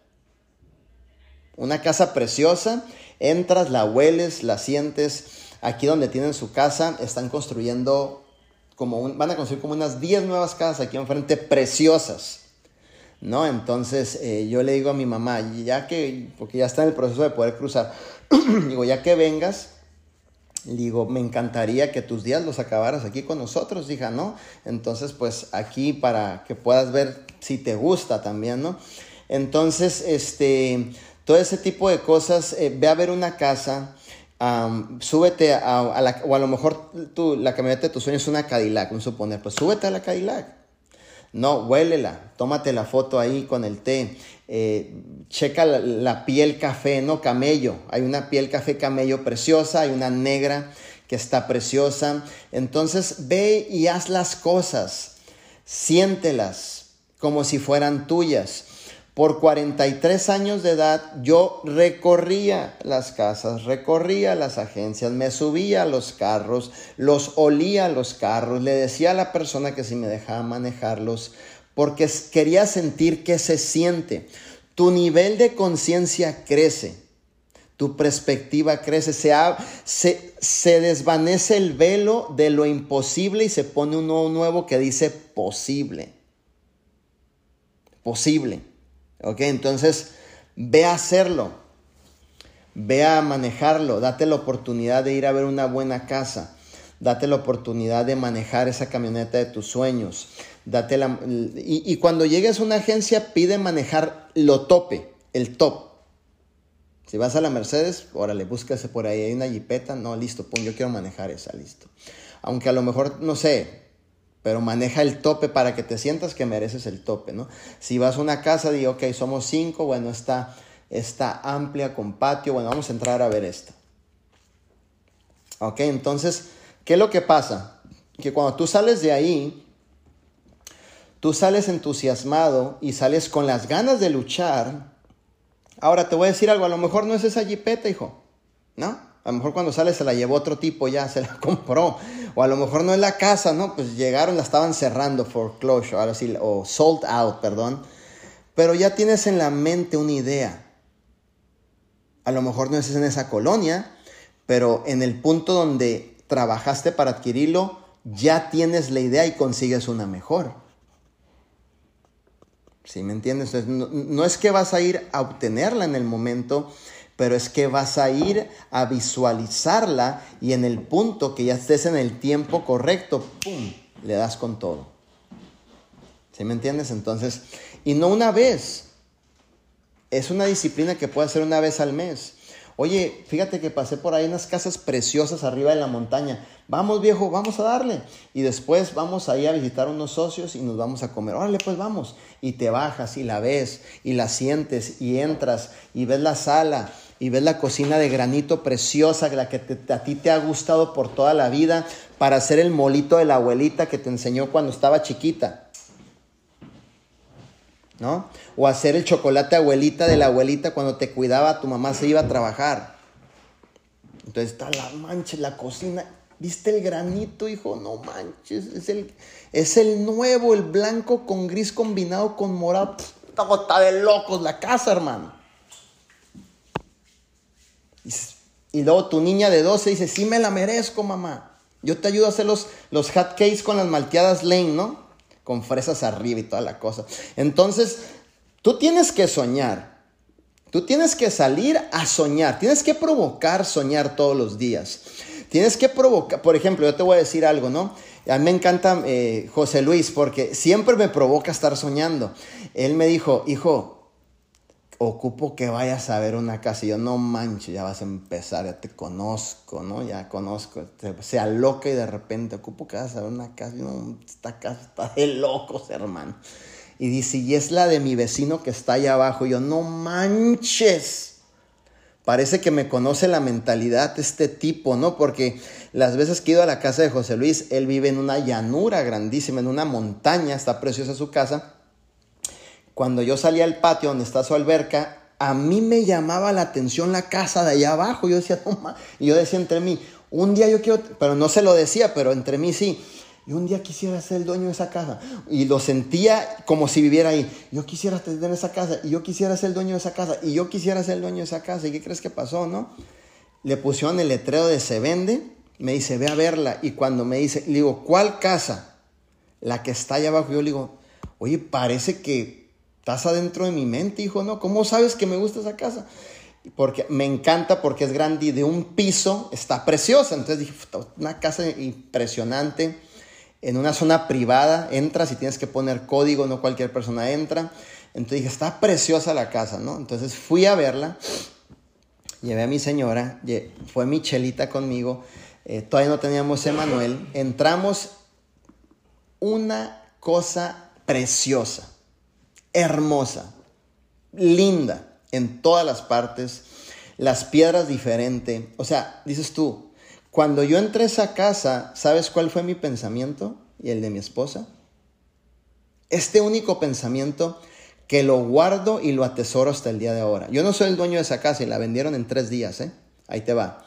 A: Una casa preciosa. Entras, la hueles, la sientes. Aquí donde tienen su casa, están construyendo como van a construir como unas 10 nuevas casas aquí enfrente preciosas. ¿No? Entonces eh, yo le digo a mi mamá, ya que, porque ya está en el proceso de poder cruzar, (clears throat) digo, ya que vengas, digo, me encantaría que tus días los acabaras aquí con nosotros, hija, ¿no? Entonces, pues aquí para que puedas ver si te gusta también, ¿no? Entonces, este, todo ese tipo de cosas, eh, ve a ver una casa, súbete a, la, o a lo mejor tú, la camioneta de tus sueños es una Cadillac, un suponer, pues súbete a la Cadillac. No, huélela, tómate la foto ahí con el té, eh, checa la, piel café, no camello, hay una piel café camello preciosa, hay una negra que está preciosa, entonces ve y haz las cosas, siéntelas como si fueran tuyas. Por 43 años de edad yo recorría las casas, recorría las agencias, me subía a los carros, los olía a los carros, le decía a la persona que si me dejaba manejarlos, porque quería sentir que se siente. Tu nivel de conciencia crece, tu perspectiva crece, se, se, se, desvanece el velo de lo imposible y se pone uno nuevo que dice posible. Posible. ¿Ok? Entonces, ve a hacerlo. Ve a manejarlo. Date la oportunidad de ir a ver una buena casa. Date la oportunidad de manejar esa camioneta de tus sueños. Date la, y, cuando llegues a una agencia, pide manejar lo tope, el top. Si vas a la Mercedes, órale, búscase por ahí. Hay una jipeta. No, listo, pum, yo quiero manejar esa, listo. Aunque a lo mejor, no sé, pero maneja el tope para que te sientas que mereces el tope, ¿no? Si vas a una casa, digo, ok, somos cinco, bueno, está, está amplia con patio, bueno, vamos a entrar a ver esto. Ok, entonces, ¿qué es lo que pasa? Que cuando tú sales de ahí, tú sales entusiasmado y sales con las ganas de luchar. Ahora te voy a decir algo, a lo mejor no es esa jipeta, hijo, ¿no? A lo mejor cuando sale se la llevó otro tipo ya, se la (laughs) compró. O a lo mejor no es la casa, ¿no? Pues llegaron, la estaban cerrando, foreclosure, ahora sí, o sold out, perdón. Pero ya tienes en la mente una idea. A lo mejor no es en esa colonia, pero en el punto donde trabajaste para adquirirlo, ya tienes la idea y consigues una mejor. ¿Sí me entiendes? no, no es que vas a ir a obtenerla en el momento, pero es que vas a ir a visualizarla y en el punto que ya estés en el tiempo correcto, ¡pum!, le das con todo. ¿Sí me entiendes? Entonces, y no una vez, es una disciplina que puede hacer una vez al mes. Oye, fíjate que pasé por ahí unas casas preciosas arriba de la montaña. Vamos viejo, vamos a darle. Y después vamos ahí a visitar unos socios y nos vamos a comer. Órale, pues vamos. Y te bajas y la ves y la sientes y entras y ves la sala y ves la cocina de granito preciosa, la que a ti te ha gustado por toda la vida, para hacer el molito de la abuelita que te enseñó cuando estaba chiquita. ¿No? O hacer el chocolate abuelita de la abuelita cuando te cuidaba, tu mamá se iba a trabajar. Entonces está la mancha, la cocina. ¿Viste el granito, hijo? No manches. Es el, es el nuevo, el blanco con gris combinado con morado. Está de locos la casa, hermano. Y luego tu niña de 12 dice, sí me la merezco, mamá. Yo te ayudo a hacer los, los hot cakes con las malteadas Lane, ¿no? Con fresas arriba y toda la cosa. Entonces, tú tienes que soñar. Tú tienes que salir a soñar. Tienes que provocar soñar todos los días. Tienes que provocar, por ejemplo, yo te voy a decir algo, ¿no? A mí me encanta eh, José Luis porque siempre me provoca estar soñando. Él me dijo, hijo, ocupo que vayas a ver una casa. Y yo, no manches, ya vas a empezar, ya te conozco, ¿no? Ya conozco. Se loca y de repente ocupo que vayas a ver una casa. Y no, esta casa está de locos, hermano. Y dice, y es la de mi vecino que está allá abajo. Y yo, no manches. Parece que me conoce la mentalidad este tipo, ¿no? Porque las veces que he ido a la casa de José Luis, él vive en una llanura grandísima, en una montaña, está preciosa su casa cuando yo salía al patio donde está su alberca, a mí me llamaba la atención la casa de allá abajo. Yo decía, no Y yo decía entre mí, un día yo quiero, pero no se lo decía, pero entre mí sí. Y un día quisiera ser el dueño de esa casa. Y lo sentía como si viviera ahí. Yo quisiera tener esa casa. Y yo quisiera ser el dueño de esa casa. Y yo quisiera ser el dueño de esa casa. ¿Y qué crees que pasó, no? Le pusieron el letrero de se vende. Me dice, ve a verla. Y cuando me dice, le digo, ¿cuál casa? La que está allá abajo. Yo le digo, oye, parece que Estás adentro de mi mente, hijo, ¿no? ¿Cómo sabes que me gusta esa casa? Porque me encanta porque es grande y de un piso está preciosa. Entonces dije, una casa impresionante en una zona privada. Entras y tienes que poner código, no cualquier persona entra. Entonces dije, está preciosa la casa, ¿no? Entonces fui a verla, llevé a mi señora, fue Michelita conmigo, eh, todavía no teníamos Emanuel. Entramos, una cosa preciosa hermosa, linda en todas las partes, las piedras diferentes. O sea, dices tú, cuando yo entré a esa casa, ¿sabes cuál fue mi pensamiento y el de mi esposa? Este único pensamiento que lo guardo y lo atesoro hasta el día de ahora. Yo no soy el dueño de esa casa y la vendieron en tres días, ¿eh? Ahí te va.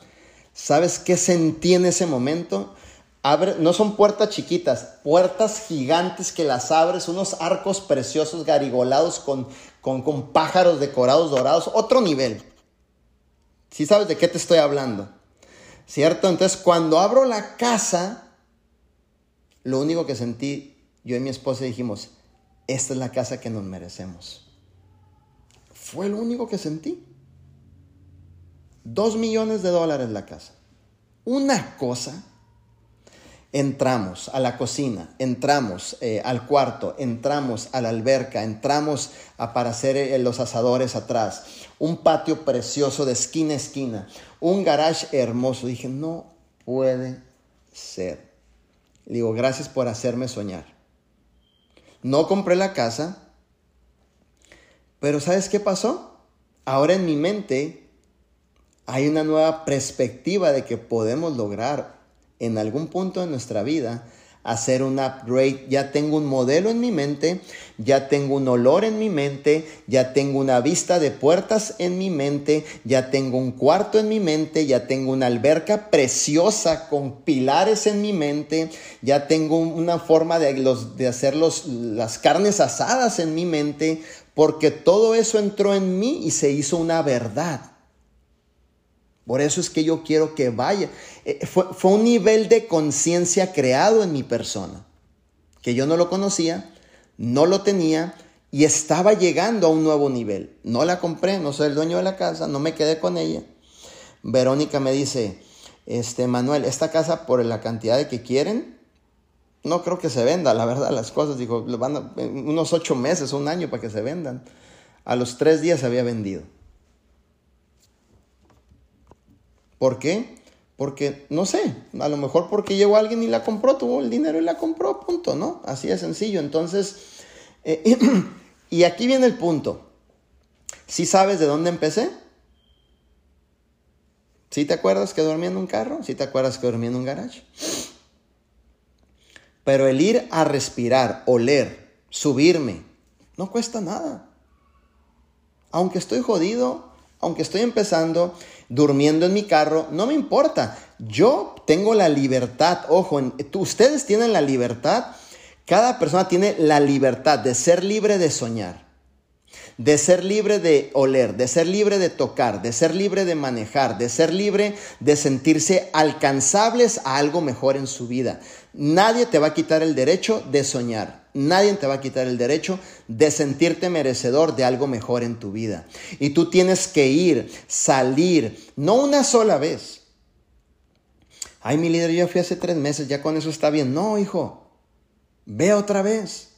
A: ¿Sabes qué sentí en ese momento? No son puertas chiquitas, puertas gigantes que las abres, unos arcos preciosos garigolados con, con, pájaros decorados dorados, otro nivel. Si sabes de qué te estoy hablando, ¿cierto? Entonces, cuando abro la casa, lo único que sentí, yo y mi esposa dijimos, esta es la casa que nos merecemos. Fue lo único que sentí. Dos millones de dólares la casa. Una cosa Entramos a la cocina, entramos eh, al cuarto, entramos a la alberca, entramos a para hacer eh, los asadores atrás, un patio precioso de esquina a esquina, un garage hermoso. Dije, no puede ser. digo, gracias por hacerme soñar. No compré la casa, pero ¿sabes qué pasó? Ahora en mi mente hay una nueva perspectiva de que podemos lograr en algún punto de nuestra vida hacer un upgrade. Ya tengo un modelo en mi mente, ya tengo un olor en mi mente, ya tengo una vista de puertas en mi mente, ya tengo un cuarto en mi mente, ya tengo una alberca preciosa con pilares en mi mente, ya tengo una forma de, hacer las carnes asadas en mi mente, porque todo eso entró en mí y se hizo una verdad. Por eso es que yo quiero que vaya. Eh, fue, un nivel de conciencia creado en mi persona, que yo no lo conocía, no lo tenía y estaba llegando a un nuevo nivel. No la compré, no soy el dueño de la casa, no me quedé con ella. Verónica me dice, este Manuel, esta casa por la cantidad de que quieren, no creo que se venda, la verdad, las cosas, digo, van unos ocho meses, un año para que se vendan. A los tres días había vendido. ¿Por qué? Porque, no sé, a lo mejor porque llegó alguien y la compró, tuvo el dinero y la compró, punto, ¿no? Así de sencillo. Entonces, eh, (clears throat) y aquí viene el punto. ¿Sí sabes de dónde empecé? ¿Sí te acuerdas que dormía en un carro? ¿Sí te acuerdas que dormía en un garage? Pero el ir a respirar, oler, subirme, no cuesta nada. Aunque estoy jodido, aunque estoy empezando, durmiendo en mi carro, no me importa. Yo tengo la libertad, ojo, ustedes tienen la libertad, cada persona tiene la libertad de ser libre de soñar, de ser libre de oler, de ser libre de tocar, de ser libre de manejar, de ser libre de sentirse alcanzables a algo mejor en su vida. Nadie te va a quitar el derecho de soñar. Nadie te va a quitar el derecho de sentirte merecedor de algo mejor en tu vida. Y tú tienes que ir, salir, no una sola vez. Ay, mi líder, yo fui hace tres meses, ya con eso está bien. No, hijo, ve otra vez.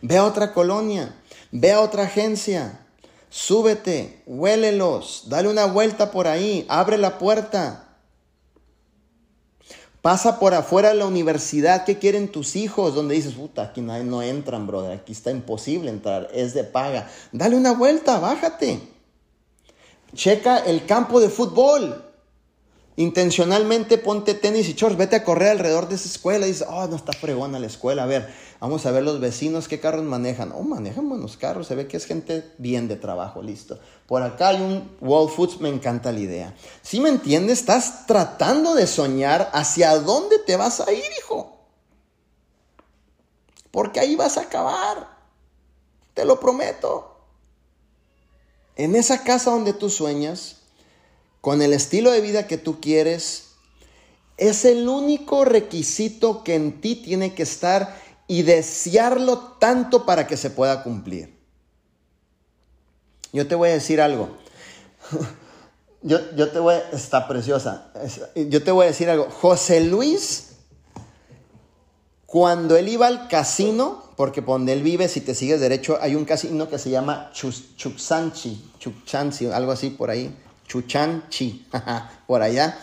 A: Ve a otra colonia, ve a otra agencia. súbete, huélelos, dale una vuelta por ahí, abre la puerta. Pasa por afuera de la universidad, ¿qué quieren tus hijos? Donde dices, puta, aquí no, no entran, brother, aquí está imposible entrar, es de paga. Dale una vuelta, bájate. Checa el campo de fútbol. Intencionalmente ponte tenis y shorts, vete a correr alrededor de esa escuela y dices, oh, no está fregona la escuela. A ver, vamos a ver los vecinos qué carros manejan. Oh, manejan buenos carros, se ve que es gente bien de trabajo, listo. Por acá hay un Wall Foods, me encanta la idea. Si me entiendes, estás tratando de soñar hacia dónde te vas a ir, hijo. Porque ahí vas a acabar. Te lo prometo. En esa casa donde tú sueñas, con el estilo de vida que tú quieres, es el único requisito que en ti tiene que estar y desearlo tanto para que se pueda cumplir. Yo te voy a decir algo. (laughs) Yo, yo te voy, está preciosa. Yo te voy a decir algo. José Luis, cuando él iba al casino, porque por donde él vive, si te sigues derecho, hay un casino que se llama Chuxanchi, Chuxanchi, algo así por ahí. Chuchanchi, por allá.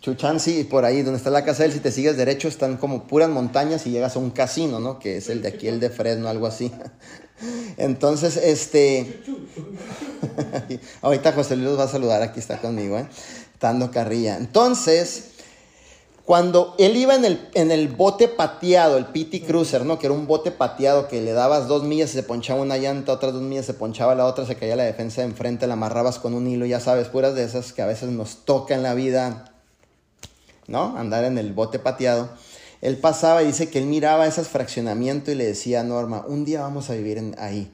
A: Chuchanchi, por ahí donde está la casa de él, si te sigues derecho, están como puras montañas y llegas a un casino, ¿no? Que es el de aquí, el de Fresno, algo así. (laughs) Entonces, este. (laughs) Ahorita José Luis va a saludar, aquí está conmigo, ¿eh? Dando carrilla. Entonces, cuando él iba en el, en el bote pateado, el PT Cruiser, ¿no? Que era un bote pateado que le dabas dos millas y se ponchaba una llanta, otras dos millas se ponchaba la otra, se caía la defensa de enfrente, la amarrabas con un hilo, ya sabes, puras de esas que a veces nos toca en la vida, ¿no? Andar en el bote pateado. Él pasaba y dice que él miraba esos fraccionamientos y le decía a Norma, un día vamos a vivir ahí.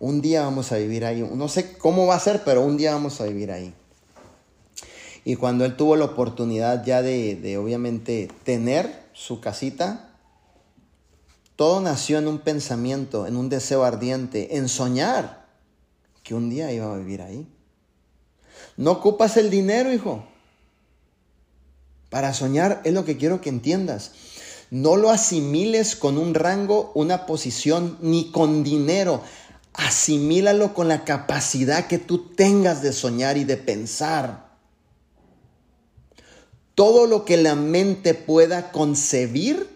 A: Un día vamos a vivir ahí. No sé cómo va a ser, pero un día vamos a vivir ahí. Y cuando él tuvo la oportunidad ya de, obviamente tener su casita, todo nació en un pensamiento, en un deseo ardiente, en soñar que un día iba a vivir ahí. No ocupas el dinero, hijo. Para soñar es lo que quiero que entiendas. No lo asimiles con un rango, una posición, ni con dinero. Asimílalo con la capacidad que tú tengas de soñar y de pensar. Todo lo que la mente pueda concebir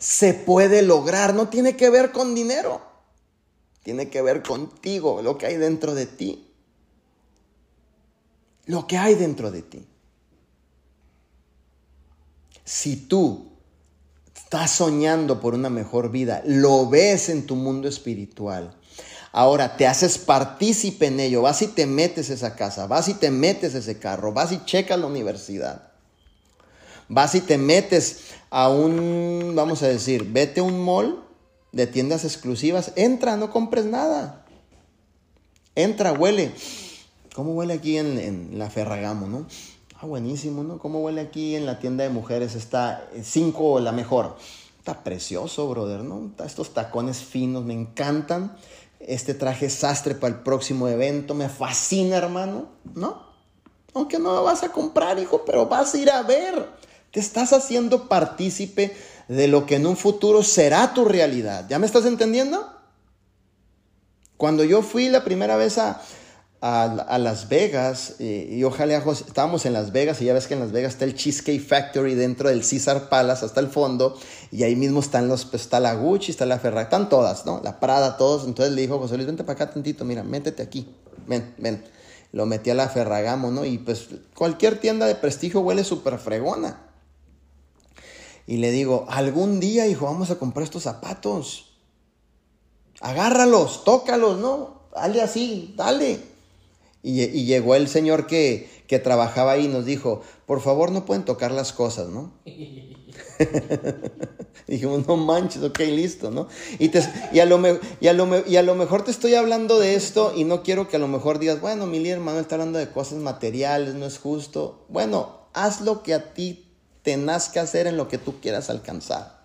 A: se puede lograr. No tiene que ver con dinero. Tiene que ver contigo, lo que hay dentro de ti. Lo que hay dentro de ti. Si tú estás soñando por una mejor vida, lo ves en tu mundo espiritual, Ahora te haces partícipe en ello, vas y te metes a esa casa, vas y te metes ese carro, vas y checas la universidad. Vas y te metes a un, vamos a decir, vete a un mall de tiendas exclusivas, entra, no compres nada. Entra, huele. ¿Cómo huele aquí en, la Ferragamo, no? Ah, buenísimo, ¿no? ¿Cómo huele aquí en la tienda de mujeres? Está 5 la mejor. Está precioso, brother, ¿no? estos tacones finos, me encantan. Este traje sastre para el próximo evento, me fascina, hermano, ¿no? Aunque no lo vas a comprar, hijo, pero vas a ir a ver. Te estás haciendo partícipe de lo que en un futuro será tu realidad. ¿Ya me estás entendiendo? Cuando yo fui la primera vez a, Las Vegas, eh, y ojalá estábamos en Las Vegas, y ya ves que en Las Vegas está el Cheesecake Factory dentro del Caesar Palace hasta el fondo, y ahí mismo están los, pues, está la Gucci, está la Ferrari, están todas, ¿no? La Prada, todos. Entonces le dijo José Luis, vente para acá tantito, mira, métete aquí, ven, ven. Lo metí a la Ferragamo, ¿no? Y pues cualquier tienda de prestigio huele súper fregona y le digo, algún día, hijo, vamos a comprar estos zapatos. Agárralos, tócalos, ¿no? Dale así, dale. Y, llegó el señor que, trabajaba ahí y nos dijo, por favor no pueden tocar las cosas, ¿no? (laughs) Dijimos, no manches, ok, listo, ¿no? Y, y, a lo y, a lo y, a lo mejor te estoy hablando de esto y no quiero que a lo mejor digas, bueno, mi hermano está hablando de cosas materiales, no es justo. Bueno, haz lo que a ti tenás que hacer en lo que tú quieras alcanzar.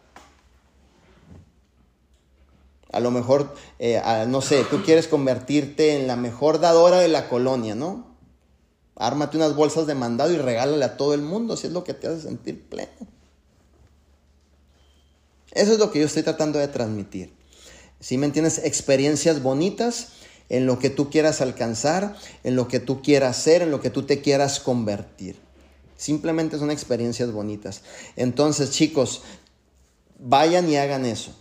A: A lo mejor, eh, no sé, tú quieres convertirte en la mejor dadora de la colonia, ¿no? Ármate unas bolsas de mandado y regálale a todo el mundo si es lo que te hace sentir pleno. Eso es lo que yo estoy tratando de transmitir. Si me entiendes, experiencias bonitas en lo que tú quieras alcanzar, en lo que tú quieras ser, en lo que tú te quieras convertir. Simplemente son experiencias bonitas. Entonces, chicos, vayan y hagan eso.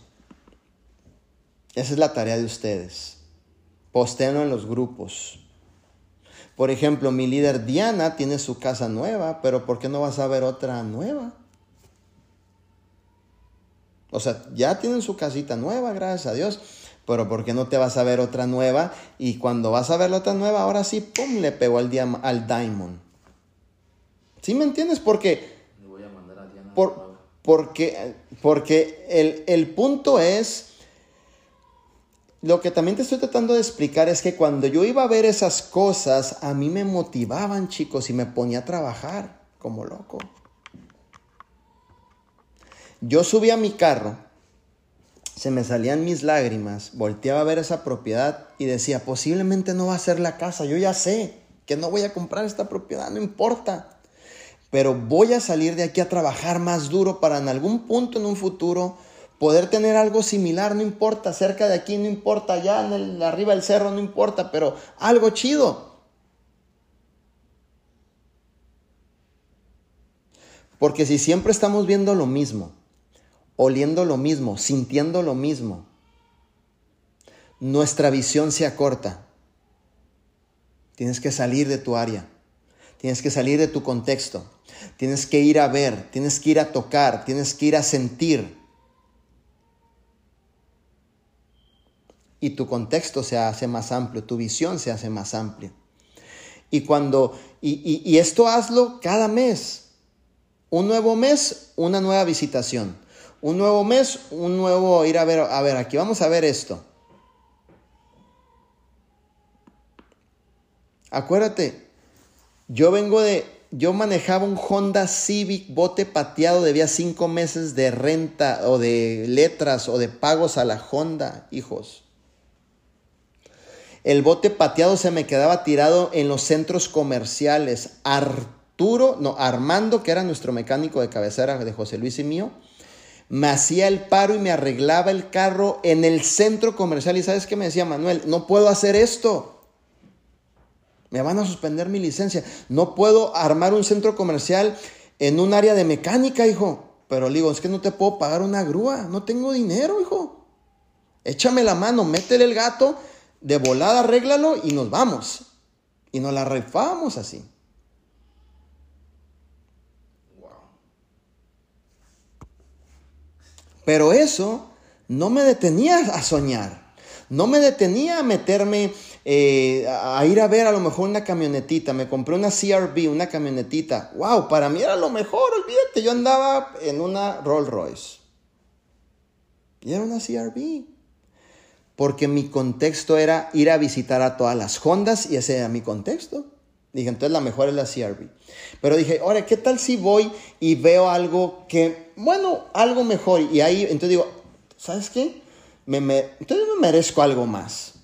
A: Esa es la tarea de ustedes. Postéenlo en los grupos. Por ejemplo, mi líder Diana tiene su casa nueva, pero ¿por qué no vas a ver otra nueva? O sea, ya tienen su casita nueva, gracias a Dios pero ¿por qué no te vas a ver otra nueva? Y cuando vas a ver la otra nueva, ahora sí, ¡pum! le pegó al, al Diamond. ¿Sí me entiendes? Porque... Voy a mandar a Diana por, porque porque el, el punto es... Lo que también te estoy tratando de explicar es que cuando yo iba a ver esas cosas, a mí me motivaban, chicos, y me ponía a trabajar como loco. Yo subí a mi carro se me salían mis lágrimas, volteaba a ver esa propiedad y decía, posiblemente no va a ser la casa, yo ya sé que no voy a comprar esta propiedad, no importa, pero voy a salir de aquí a trabajar más duro para en algún punto en un futuro poder tener algo similar, no importa, cerca de aquí, no importa, allá en arriba del cerro, no importa, pero algo chido. Porque si siempre estamos viendo lo mismo, oliendo lo mismo, sintiendo lo mismo, nuestra visión se acorta. Tienes que salir de tu área, tienes que salir de tu contexto, tienes que ir a ver, tienes que ir a tocar, tienes que ir a sentir. Y tu contexto se hace más amplio, tu visión se hace más amplia. Y cuando, y, y esto hazlo cada mes. Un nuevo mes, una nueva visitación un nuevo mes, un nuevo ir a ver, a ver, aquí vamos a ver esto. Acuérdate, yo vengo de, yo manejaba un Honda Civic bote pateado, debía cinco meses de renta o de letras o de pagos a la Honda, hijos. El bote pateado se me quedaba tirado en los centros comerciales. Arturo, no, Armando, que era nuestro mecánico de cabecera de José Luis y mío, me hacía el paro y me arreglaba el carro en el centro comercial. Y sabes qué me decía Manuel, no puedo hacer esto. Me van a suspender mi licencia. No puedo armar un centro comercial en un área de mecánica, hijo. Pero le digo, es que no te puedo pagar una grúa. No tengo dinero, hijo. Échame la mano, métele el gato, de volada arréglalo y nos vamos. Y nos la refamos así. Pero eso no me detenía a soñar. No me detenía a meterme eh, a ir a ver a lo mejor una camionetita. Me compré una CRV, una camionetita. ¡Wow! Para mí era lo mejor, olvídate. Yo andaba en una Rolls Royce. Y era una CRV. Porque mi contexto era ir a visitar a todas las Hondas y ese era mi contexto. Dije, entonces la mejor es la CRV. Pero dije, ahora, ¿qué tal si voy y veo algo que, bueno, algo mejor? Y ahí, entonces digo, ¿sabes qué? Me, entonces me merezco algo más.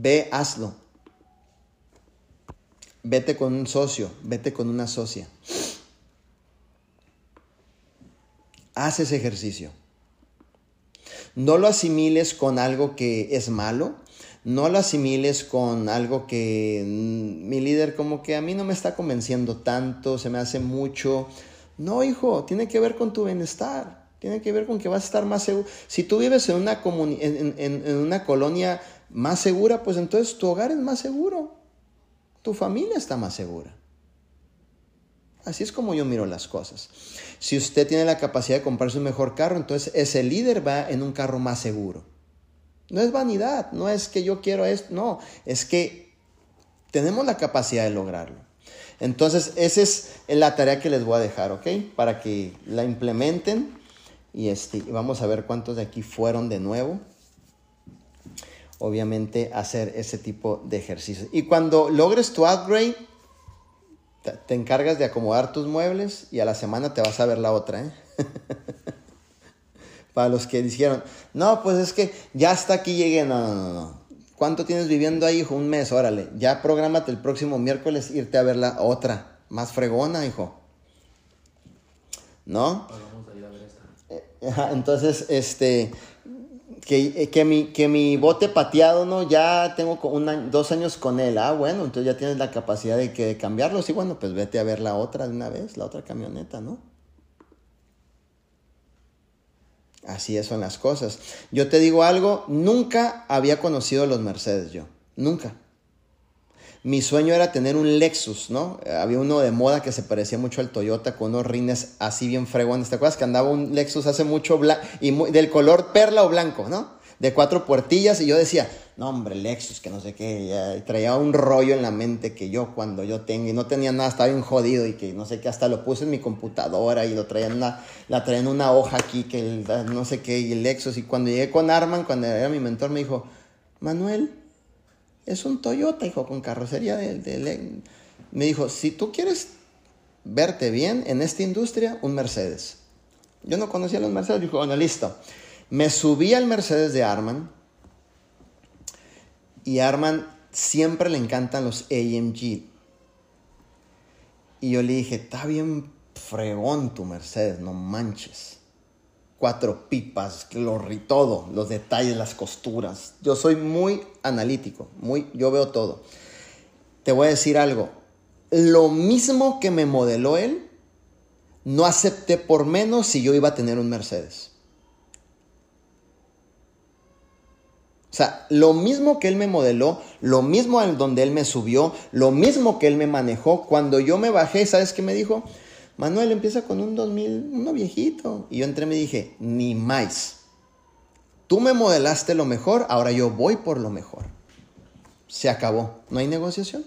A: Ve, hazlo. Vete con un socio, vete con una socia. Haz ese ejercicio. No lo asimiles con algo que es malo, no lo asimiles con algo que mi líder como que a mí no me está convenciendo tanto, se me hace mucho. No, hijo, tiene que ver con tu bienestar, tiene que ver con que vas a estar más seguro. Si tú vives en una, en una colonia más segura, pues entonces tu hogar es más seguro, tu familia está más segura. Así es como yo miro las cosas. Si usted tiene la capacidad de comprarse un mejor carro, entonces ese líder va en un carro más seguro. No es vanidad, no es que yo quiero esto, no, es que tenemos la capacidad de lograrlo. Entonces, esa es la tarea que les voy a dejar, ¿ok? Para que la implementen y este, vamos a ver cuántos de aquí fueron de nuevo. Obviamente, hacer ese tipo de ejercicios. Y cuando logres tu upgrade, te encargas de acomodar tus muebles y a la semana te vas a ver la otra, ¿eh? (laughs) Para los que dijeron, no, pues es que ya hasta aquí llegué. No, no, no, no. ¿Cuánto tienes viviendo ahí, hijo? Un mes, órale. Ya prográmate el próximo miércoles irte a ver la otra, más fregona, hijo. ¿No? Vamos a ir a ver esta. Eh, entonces, este, Que, que, mi, que mi bote pateado, ¿no? Ya tengo dos años con él. Ah, bueno, entonces ya tienes la capacidad de, que, de cambiarlo. Sí, bueno, pues vete a ver la otra de una vez, la otra camioneta, ¿no? Así son las cosas. Yo te digo algo, nunca había conocido los Mercedes yo. Nunca. Mi sueño era tener un Lexus, ¿no? Había uno de moda que se parecía mucho al Toyota con unos rines así bien fregones. ¿Te acuerdas que andaba un Lexus hace mucho y del color perla o blanco, ¿no? De cuatro puertillas y yo decía, no hombre, Lexus, que no sé qué, traía un rollo en la mente que yo cuando yo tengo y no tenía nada, estaba bien jodido y que no sé qué, hasta lo puse en mi computadora y lo traía en una, la traía en una hoja aquí que no sé qué, y el Lexus. Y cuando llegué con Arman, cuando era mi mentor, me dijo, Manuel, es un Toyota, hijo, con carrocería de, Me dijo, si tú quieres verte bien en esta industria, un Mercedes. Yo no conocía los Mercedes, dijo, bueno, listo. Me subí al Mercedes de Arman y Arman siempre le encantan los AMG. Y yo le dije, está bien fregón tu Mercedes, no manches cuatro pipas, lo, todo, los detalles, las costuras. Yo soy muy analítico, muy, yo veo todo. Te voy a decir algo, lo mismo que me modeló él, no acepté por menos si yo iba a tener un Mercedes. O sea, lo mismo que él me modeló, lo mismo en donde él me subió, lo mismo que él me manejó, cuando yo me bajé, ¿sabes qué me dijo? Manuel empieza con un 2000, uno viejito. Y yo entré y me dije, ni más. Tú me modelaste lo mejor, ahora yo voy por lo mejor. Se acabó. No hay negociación.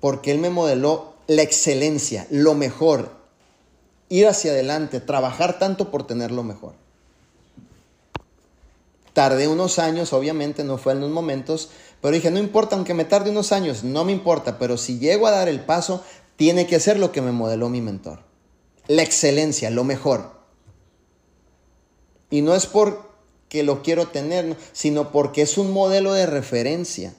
A: Porque él me modeló la excelencia, lo mejor, ir hacia adelante, trabajar tanto por tener lo mejor. Tardé unos años, obviamente no fue en unos momentos, pero dije, no importa, aunque me tarde unos años, no me importa, pero si llego a dar el paso, tiene que ser lo que me modeló mi mentor. La excelencia, lo mejor. Y no es porque lo quiero tener, sino porque es un modelo de referencia.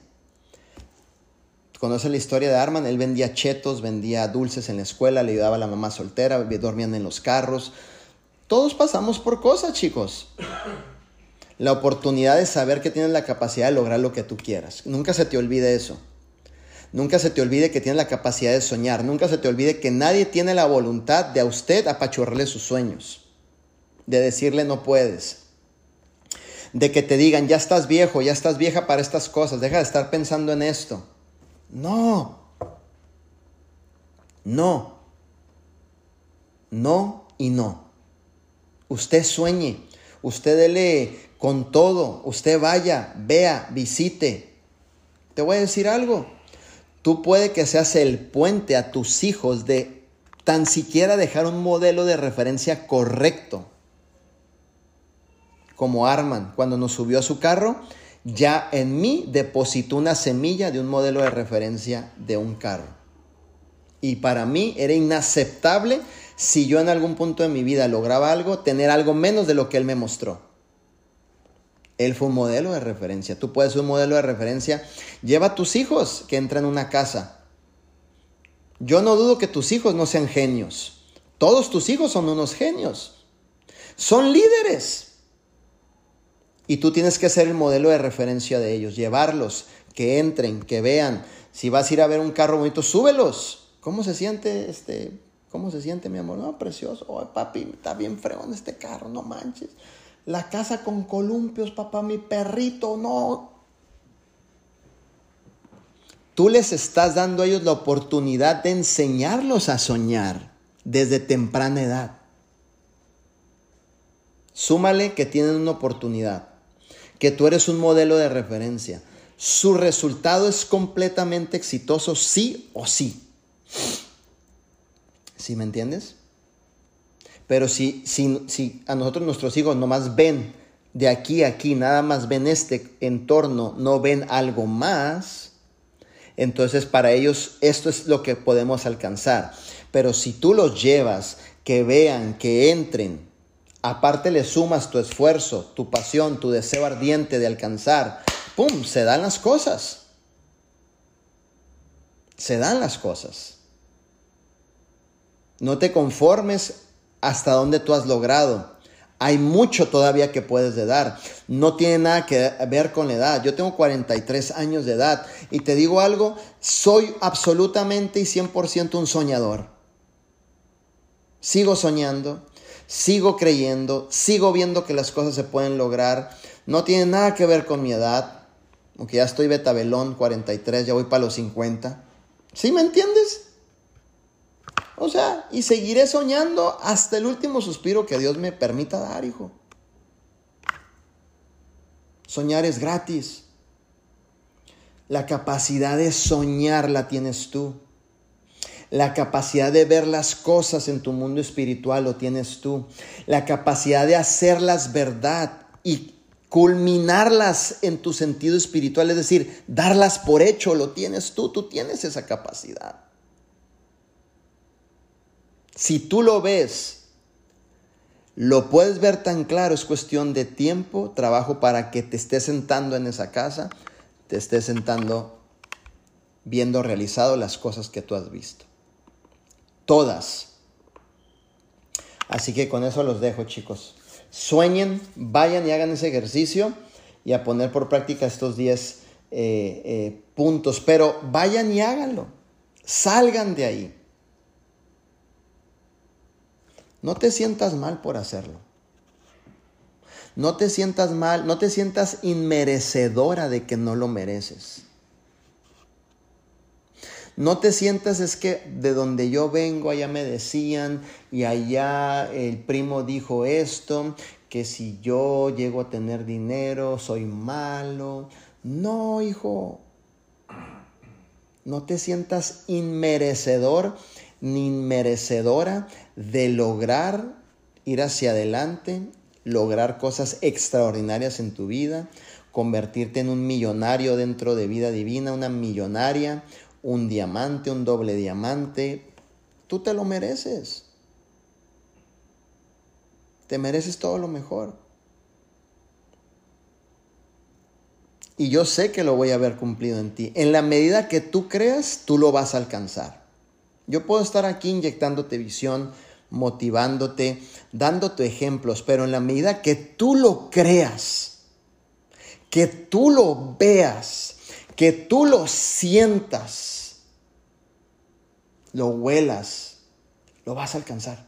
A: Conoce la historia de Arman, él vendía chetos, vendía dulces en la escuela, le ayudaba a la mamá soltera, dormían en los carros. Todos pasamos por cosas, chicos la oportunidad de saber que tienes la capacidad de lograr lo que tú quieras. Nunca se te olvide eso. Nunca se te olvide que tienes la capacidad de soñar. Nunca se te olvide que nadie tiene la voluntad de a usted apachurrarle sus sueños. De decirle no puedes. De que te digan, ya estás viejo, ya estás vieja para estas cosas. Deja de estar pensando en esto. No. No. No y no. Usted sueñe. Usted dele con todo, usted vaya, vea, visite. Te voy a decir algo. Tú puede que seas el puente a tus hijos de tan siquiera dejar un modelo de referencia correcto. Como Arman, cuando nos subió a su carro, ya en mí depositó una semilla de un modelo de referencia de un carro. Y para mí era inaceptable si yo en algún punto de mi vida lograba algo, tener algo menos de lo que él me mostró. Él fue un modelo de referencia. Tú puedes ser un modelo de referencia. Lleva a tus hijos que entran en una casa. Yo no dudo que tus hijos no sean genios. Todos tus hijos son unos genios. Son líderes. Y tú tienes que ser el modelo de referencia de ellos. Llevarlos, que entren, que vean. Si vas a ir a ver un carro bonito, súbelos. ¿Cómo se siente este? ¿Cómo se siente mi amor? No, precioso. Oh, papi, está bien fregón este carro, no manches. La casa con columpios, papá, mi perrito, no. Tú les estás dando a ellos la oportunidad de enseñarlos a soñar desde temprana edad. Súmale que tienen una oportunidad, que tú eres un modelo de referencia. Su resultado es completamente exitoso, sí o sí. ¿Sí me entiendes? Pero si, si, a nosotros nuestros hijos nomás ven de aquí a aquí, nada más ven este entorno, no ven algo más, entonces para ellos esto es lo que podemos alcanzar. Pero si tú los llevas, que vean, que entren, aparte le sumas tu esfuerzo, tu pasión, tu deseo ardiente de alcanzar, ¡pum! Se dan las cosas. Se dan las cosas. No te conformes hasta dónde tú has logrado. Hay mucho todavía que puedes de dar. No tiene nada que ver con la edad. Yo tengo 43 años de edad y te digo algo, soy absolutamente y 100% un soñador. Sigo soñando, sigo creyendo, sigo viendo que las cosas se pueden lograr. No tiene nada que ver con mi edad, aunque ya estoy betabelón, 43, ya voy para los 50. ¿Sí me entiendes? O sea, y seguiré soñando hasta el último suspiro que Dios me permita dar, hijo. Soñar es gratis. La capacidad de soñar la tienes tú. La capacidad de ver las cosas en tu mundo espiritual lo tienes tú. La capacidad de hacerlas verdad y culminarlas en tu sentido espiritual, es decir, darlas por hecho, lo tienes tú, tú tienes esa capacidad. Si tú lo ves, lo puedes ver tan claro, es cuestión de tiempo, trabajo para que te estés sentando en esa casa, te estés sentando viendo realizado las cosas que tú has visto. Todas. Así que con eso los dejo, chicos. Sueñen, vayan y hagan ese ejercicio y a poner por práctica estos 10 eh, eh, puntos. Pero vayan y háganlo. Salgan de ahí. No te sientas mal por hacerlo. No te sientas mal, no te sientas inmerecedora de que no lo mereces. No te sientas es que de donde yo vengo allá me decían y allá el primo dijo esto, que si yo llego a tener dinero soy malo. No, hijo. No te sientas inmerecedor ni merecedora de lograr ir hacia adelante, lograr cosas extraordinarias en tu vida, convertirte en un millonario dentro de vida divina, una millonaria, un diamante, un doble diamante. Tú te lo mereces. Te mereces todo lo mejor. Y yo sé que lo voy a haber cumplido en ti. En la medida que tú creas, tú lo vas a alcanzar. Yo puedo estar aquí inyectándote visión, motivándote, dándote ejemplos, pero en la medida que tú lo creas, que tú lo veas, que tú lo sientas, lo huelas, lo vas a alcanzar.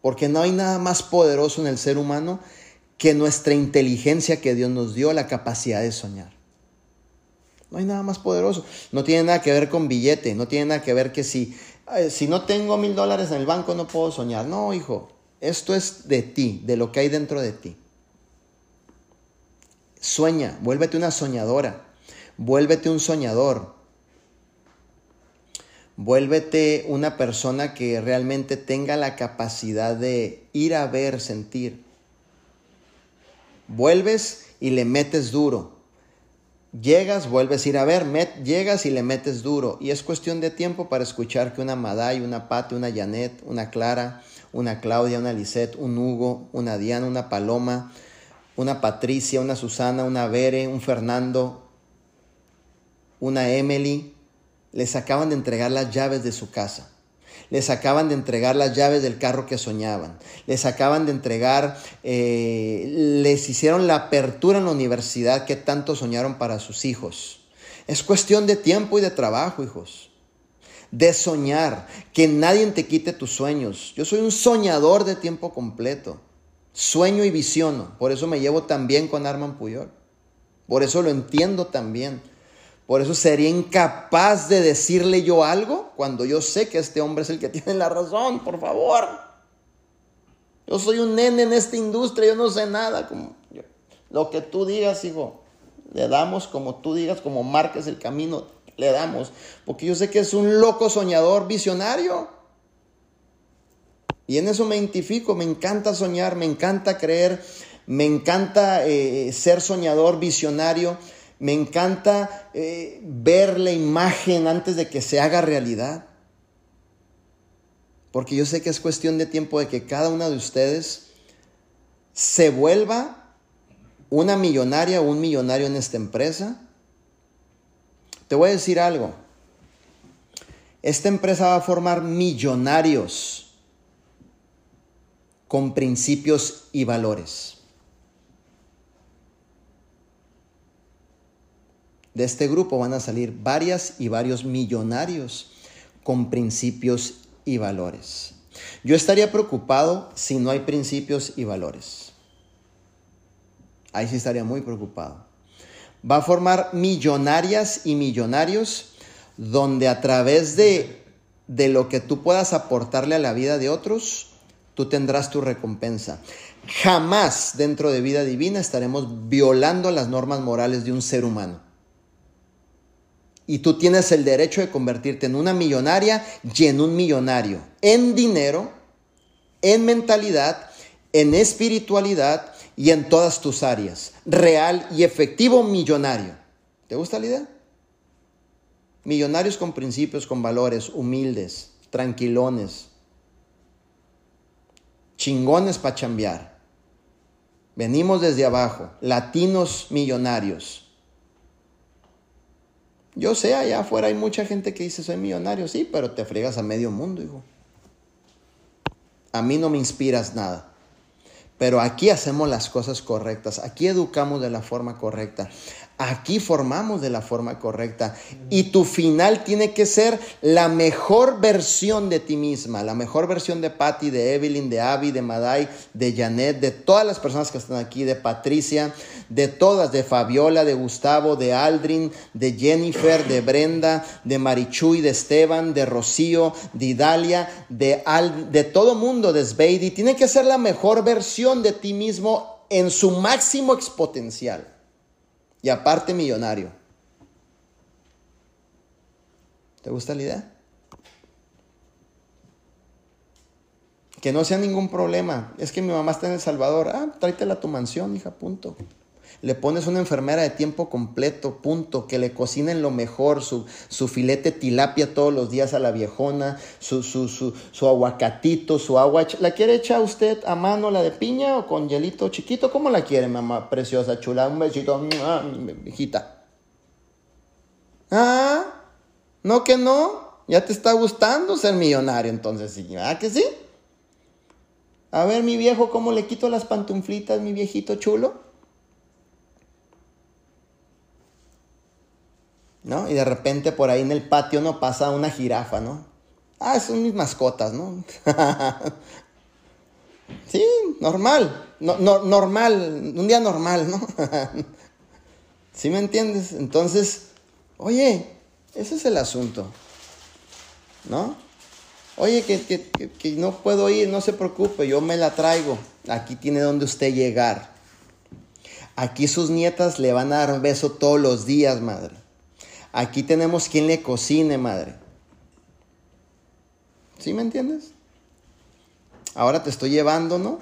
A: Porque no hay nada más poderoso en el ser humano que nuestra inteligencia que Dios nos dio, la capacidad de soñar. No hay nada más poderoso. No tiene nada que ver con billete, no tiene nada que ver que si, si no tengo mil dólares en el banco no puedo soñar. No, hijo, esto es de ti, de lo que hay dentro de ti. Sueña, vuélvete una soñadora, vuélvete un soñador, vuélvete una persona que realmente tenga la capacidad de ir a ver, sentir. Vuelves y le metes duro. Llegas, vuelves a ir a ver, llegas y le metes duro. Y es cuestión de tiempo para escuchar que una Maday, una Pate, una Janet, una Clara, una Claudia, una Lisette, un Hugo, una Diana, una Paloma, una Patricia, una Susana, una Bere, un Fernando, una Emily, les acaban de entregar las llaves de su casa les acaban de entregar las llaves del carro que soñaban, les acaban de entregar, eh, les hicieron la apertura en la universidad que tanto soñaron para sus hijos. Es cuestión de tiempo y de trabajo, hijos. De soñar, que nadie te quite tus sueños. Yo soy un soñador de tiempo completo. Sueño y visiono. Por eso me llevo tan bien con Arman Puyol. Por eso lo entiendo tan bien. Por eso sería incapaz de decirle yo algo cuando yo sé que este hombre es el que (laughs) tiene la razón, por favor. Yo soy un nene en esta industria, yo no sé nada. Como lo que tú digas, hijo, le damos como tú digas, como marques el camino, le damos. Porque yo sé que es un loco soñador, visionario. Y en eso me identifico, me encanta soñar, me encanta creer, me encanta eh, ser soñador, visionario. Me encanta eh, ver la imagen antes de que se haga realidad. Porque yo sé que es cuestión de tiempo de que cada una de ustedes se vuelva una millonaria o un millonario en esta empresa. Te voy a decir algo. Esta empresa va a formar millonarios. con principios y valores. De este grupo van a salir varias y varios millonarios con principios y valores. Yo estaría preocupado si no hay principios y valores. Ahí sí estaría muy preocupado. Va a formar millonarias y millonarios donde a través de, de lo que tú puedas aportarle a la vida de otros, tú tendrás tu recompensa. Jamás dentro de vida divina estaremos violando las normas morales de un ser humano. Y tú tienes el derecho de convertirte en una millonaria y en un millonario. En dinero, en mentalidad, en espiritualidad y en todas tus áreas. Real y efectivo millonario. ¿Te gusta la idea? Millonarios con principios, con valores, humildes, tranquilones, chingones para chambear. Venimos desde abajo, latinos millonarios. Yo sé, allá afuera hay mucha gente que dice soy millonario, sí, pero te fregas a medio mundo, hijo. A mí no me inspiras nada. Pero aquí hacemos las cosas correctas, aquí educamos de la forma correcta, Aquí formamos de la forma correcta y tu final tiene que ser la mejor versión de ti misma, la mejor versión de Patty, de Evelyn, de Abby, de Madai, de Janet, de todas las personas que están aquí, de Patricia, de todas, de Fabiola, de Gustavo, de Aldrin, de Jennifer, de Brenda, de Marichuy, de Esteban, de Rocío, de Idalia, de, de todo mundo, de Sveidi. Tiene que ser la mejor versión de ti mismo en su máximo exponencial y aparte millonario. ¿Te gusta la idea? Que no sea ningún problema. Es que mi mamá está en El Salvador. Ah, tráetela a tu mansión, hija, punto. Le pones una enfermera de tiempo completo, punto. Que le cocinen lo mejor, su, su filete tilapia todos los días a la viejona, su, su, su, su, aguacatito, su agua. ¿La quiere echar usted a mano la de piña o con hielito chiquito? ¿Cómo la quiere, mamá? Preciosa, chula. Un besito, hijita. Ah, no que no. Ya te está gustando ser millonario, entonces sí. ¿Ah que sí? A ver, mi viejo, ¿cómo le quito las pantuflitas, mi viejito chulo? ¿No? Y de repente por ahí en el patio no pasa una jirafa, ¿no? Ah, son mis mascotas, ¿no? (laughs) sí, normal, no, normal, un día normal, ¿no? (laughs) ¿Sí me entiendes? Entonces, oye, ese es el asunto, ¿no? Oye, que, que, que, no puedo ir, no se preocupe, yo me la traigo. Aquí tiene donde usted llegar. Aquí sus nietas le van a dar un beso todos los días, madre. Aquí tenemos quien le cocine, madre. ¿Sí me entiendes? Ahora te estoy llevando, ¿no?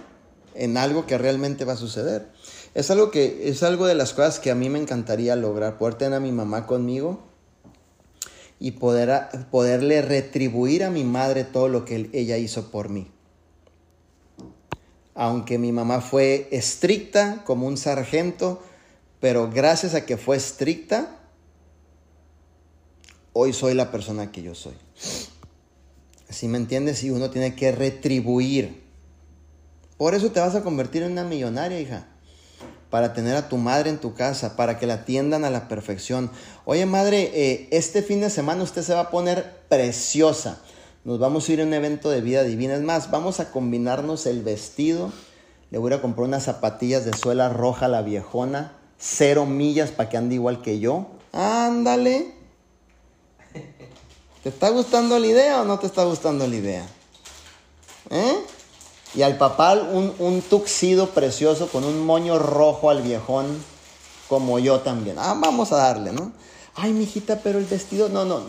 A: En algo que realmente va a suceder. Es algo que es algo de las cosas que a mí me encantaría lograr, poder tener a mi mamá conmigo y poder poderle retribuir a mi madre todo lo que ella hizo por mí. Aunque mi mamá fue estricta como un sargento, pero gracias a que fue estricta, hoy soy la persona que yo soy. ¿Sí me entiendes? Y uno tiene que retribuir. Por eso te vas a convertir en una millonaria, hija. Para tener a tu madre en tu casa, para que la atiendan a la perfección. Oye, madre, eh, este fin de semana usted se va a poner preciosa. Nos vamos a ir a un evento de vida divina. Es más, vamos a combinarnos el vestido. Le voy a comprar unas zapatillas de suela roja a la viejona. Cero millas para que ande igual que yo. Ándale. ¿Te está gustando la idea o no te está gustando la idea? ¿Eh? Y al papá un, un tuxido precioso con un moño rojo al viejón, como yo también. Ah, vamos a darle, ¿no? Ay, mijita, pero el vestido, no, no,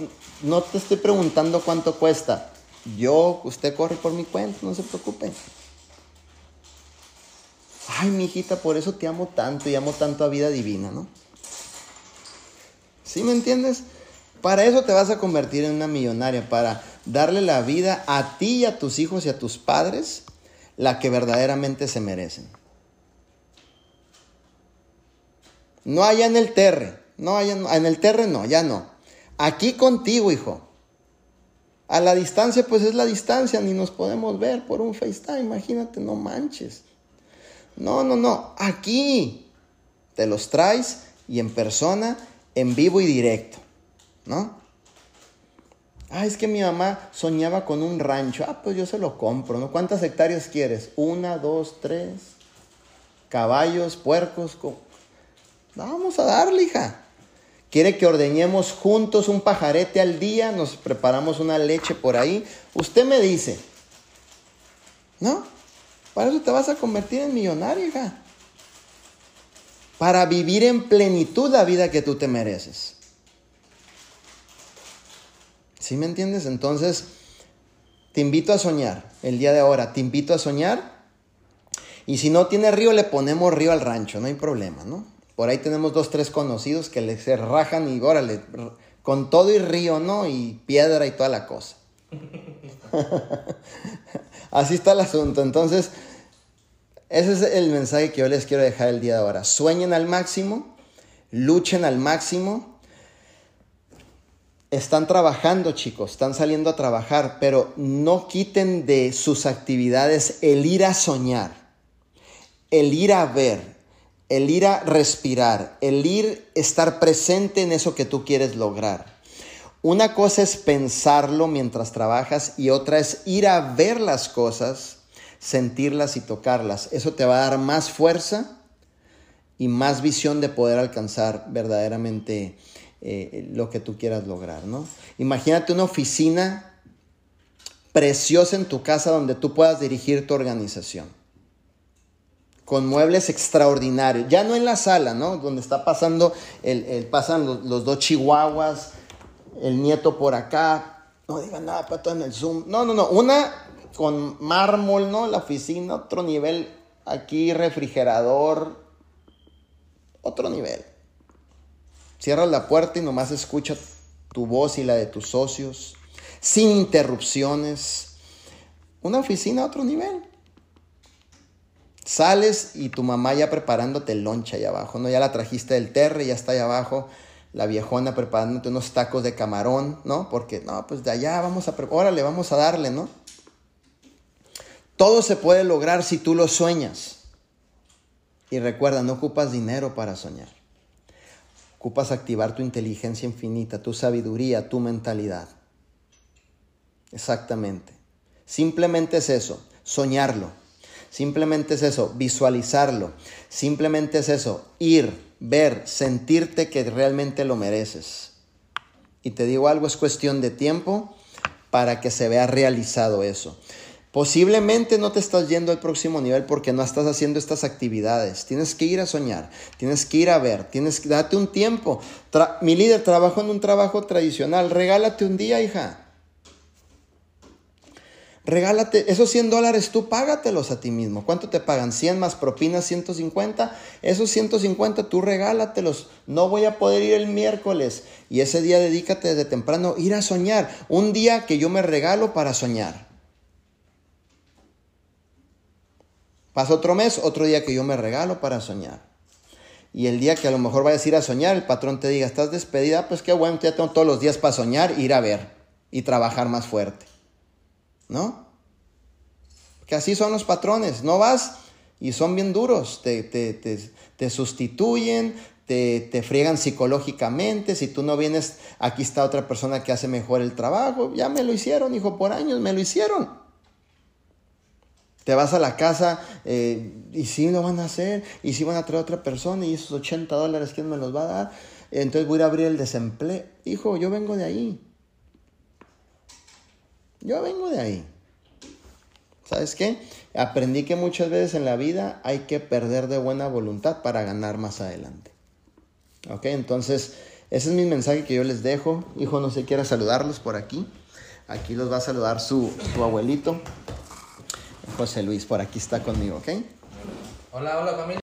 A: no te estoy preguntando cuánto cuesta. Yo, usted corre por mi cuenta, no se preocupe. Ay, mijita, por eso te amo tanto y amo tanto a vida divina, ¿no? ¿Sí me entiendes? Para eso te vas a convertir en una millonaria, para darle la vida a ti y a tus hijos y a tus padres la que verdaderamente se merecen. No allá en el terre, no allá en el terre no, ya no. Aquí contigo, hijo. A la distancia, pues es la distancia, ni nos podemos ver por un FaceTime, imagínate, no manches. No, no, no, aquí te los traes y en persona, en vivo y directo, ¿no? Ah, es que mi mamá soñaba con un rancho. Ah, pues yo se lo compro, ¿no? ¿Cuántas hectáreas quieres? Una, dos, tres. Caballos, puercos. Vamos a darle, hija. Quiere que ordeñemos juntos un pajarete al día, nos preparamos una leche por ahí. Usted me dice, ¿no? Para eso te vas a convertir en millonaria, hija. Para vivir en plenitud la vida que tú te mereces. ¿Sí me entiendes? Entonces, te invito a soñar el día de ahora. Te invito a soñar. Y si no tiene río, le ponemos río al rancho, no hay problema, ¿no? Por ahí tenemos dos, tres conocidos que le se rajan y órale, con todo y río, ¿no? Y piedra y toda la cosa. (laughs) Así está el asunto. Entonces, ese es el mensaje que yo les quiero dejar el día de ahora. Sueñen al máximo, luchen al máximo están trabajando, chicos, están saliendo a trabajar, pero no quiten de sus actividades el ir a soñar, el ir a ver, el ir a respirar, el ir estar presente en eso que tú quieres lograr. Una cosa es pensarlo mientras trabajas y otra es ir a ver las cosas, sentirlas y tocarlas. Eso te va a dar más fuerza y más visión de poder alcanzar verdaderamente eh, lo que tú quieras lograr, ¿no? Imagínate una oficina preciosa en tu casa donde tú puedas dirigir tu organización. Con muebles extraordinarios. Ya no en la sala, ¿no? Donde está pasando, el, pasan los, dos chihuahuas, el nieto por acá. No digan nada, pato, en el Zoom. No, no, no. Una con mármol, ¿no? La oficina, otro nivel. Aquí refrigerador, otro nivel. Cierras la puerta y nomás escucha tu voz y la de tus socios, sin interrupciones. Una oficina a otro nivel. Sales y tu mamá ya preparándote el lonche allá abajo, ¿no? Ya la trajiste del terre, ya está allá abajo la viejona preparándote unos tacos de camarón, ¿no? Porque, no, pues de allá vamos a, órale, vamos a darle, ¿no? Todo se puede lograr si tú lo sueñas. Y recuerda, no ocupas dinero para soñar. Ocupas activar tu inteligencia infinita, tu sabiduría, tu mentalidad. Exactamente. Simplemente es eso, soñarlo. Simplemente es eso, visualizarlo. Simplemente es eso, ir, ver, sentirte que realmente lo mereces. Y te digo algo, es cuestión de tiempo para que se vea realizado eso. Posiblemente no te estás yendo al próximo nivel porque no estás haciendo estas actividades. Tienes que ir a soñar, tienes que ir a ver, tienes que date un tiempo. mi líder trabajo en un trabajo tradicional. Regálate un día, hija. Regálate esos 100 dólares, tú págatelos a ti mismo. ¿Cuánto te pagan? 100 más propinas, 150. Esos 150 tú regálatelos. No voy a poder ir el miércoles. Y ese día dedícate desde temprano ir a soñar. Un día que yo me regalo para soñar. Pasa otro mes, otro día que yo me regalo para soñar. Y el día que a lo mejor vayas a ir a soñar, el patrón te diga, estás despedida, pues qué bueno, ya tengo todos los días para soñar, ir a ver y trabajar más fuerte. ¿No? Que así son los patrones, no vas y son bien duros, te, te, te, sustituyen, te, te, friegan psicológicamente, si tú no vienes, aquí está otra persona que hace mejor el trabajo, ya me lo hicieron, hijo, por años me lo hicieron. Te vas a la casa eh, y si lo van a hacer, y si van a traer a otra persona, y esos 80 dólares, ¿quién me los va a dar? Entonces voy a abrir el desempleo. Hijo, yo vengo de ahí. Yo vengo de ahí. ¿Sabes qué? Aprendí que muchas veces en la vida hay que perder de buena voluntad para ganar más adelante. ¿Ok? Entonces, ese es mi mensaje que yo les dejo. Hijo, no sé, quiera saludarlos por aquí. Aquí los va a saludar su, su abuelito. José Luis, por aquí está conmigo, ¿ok?
B: Hola, hola familia.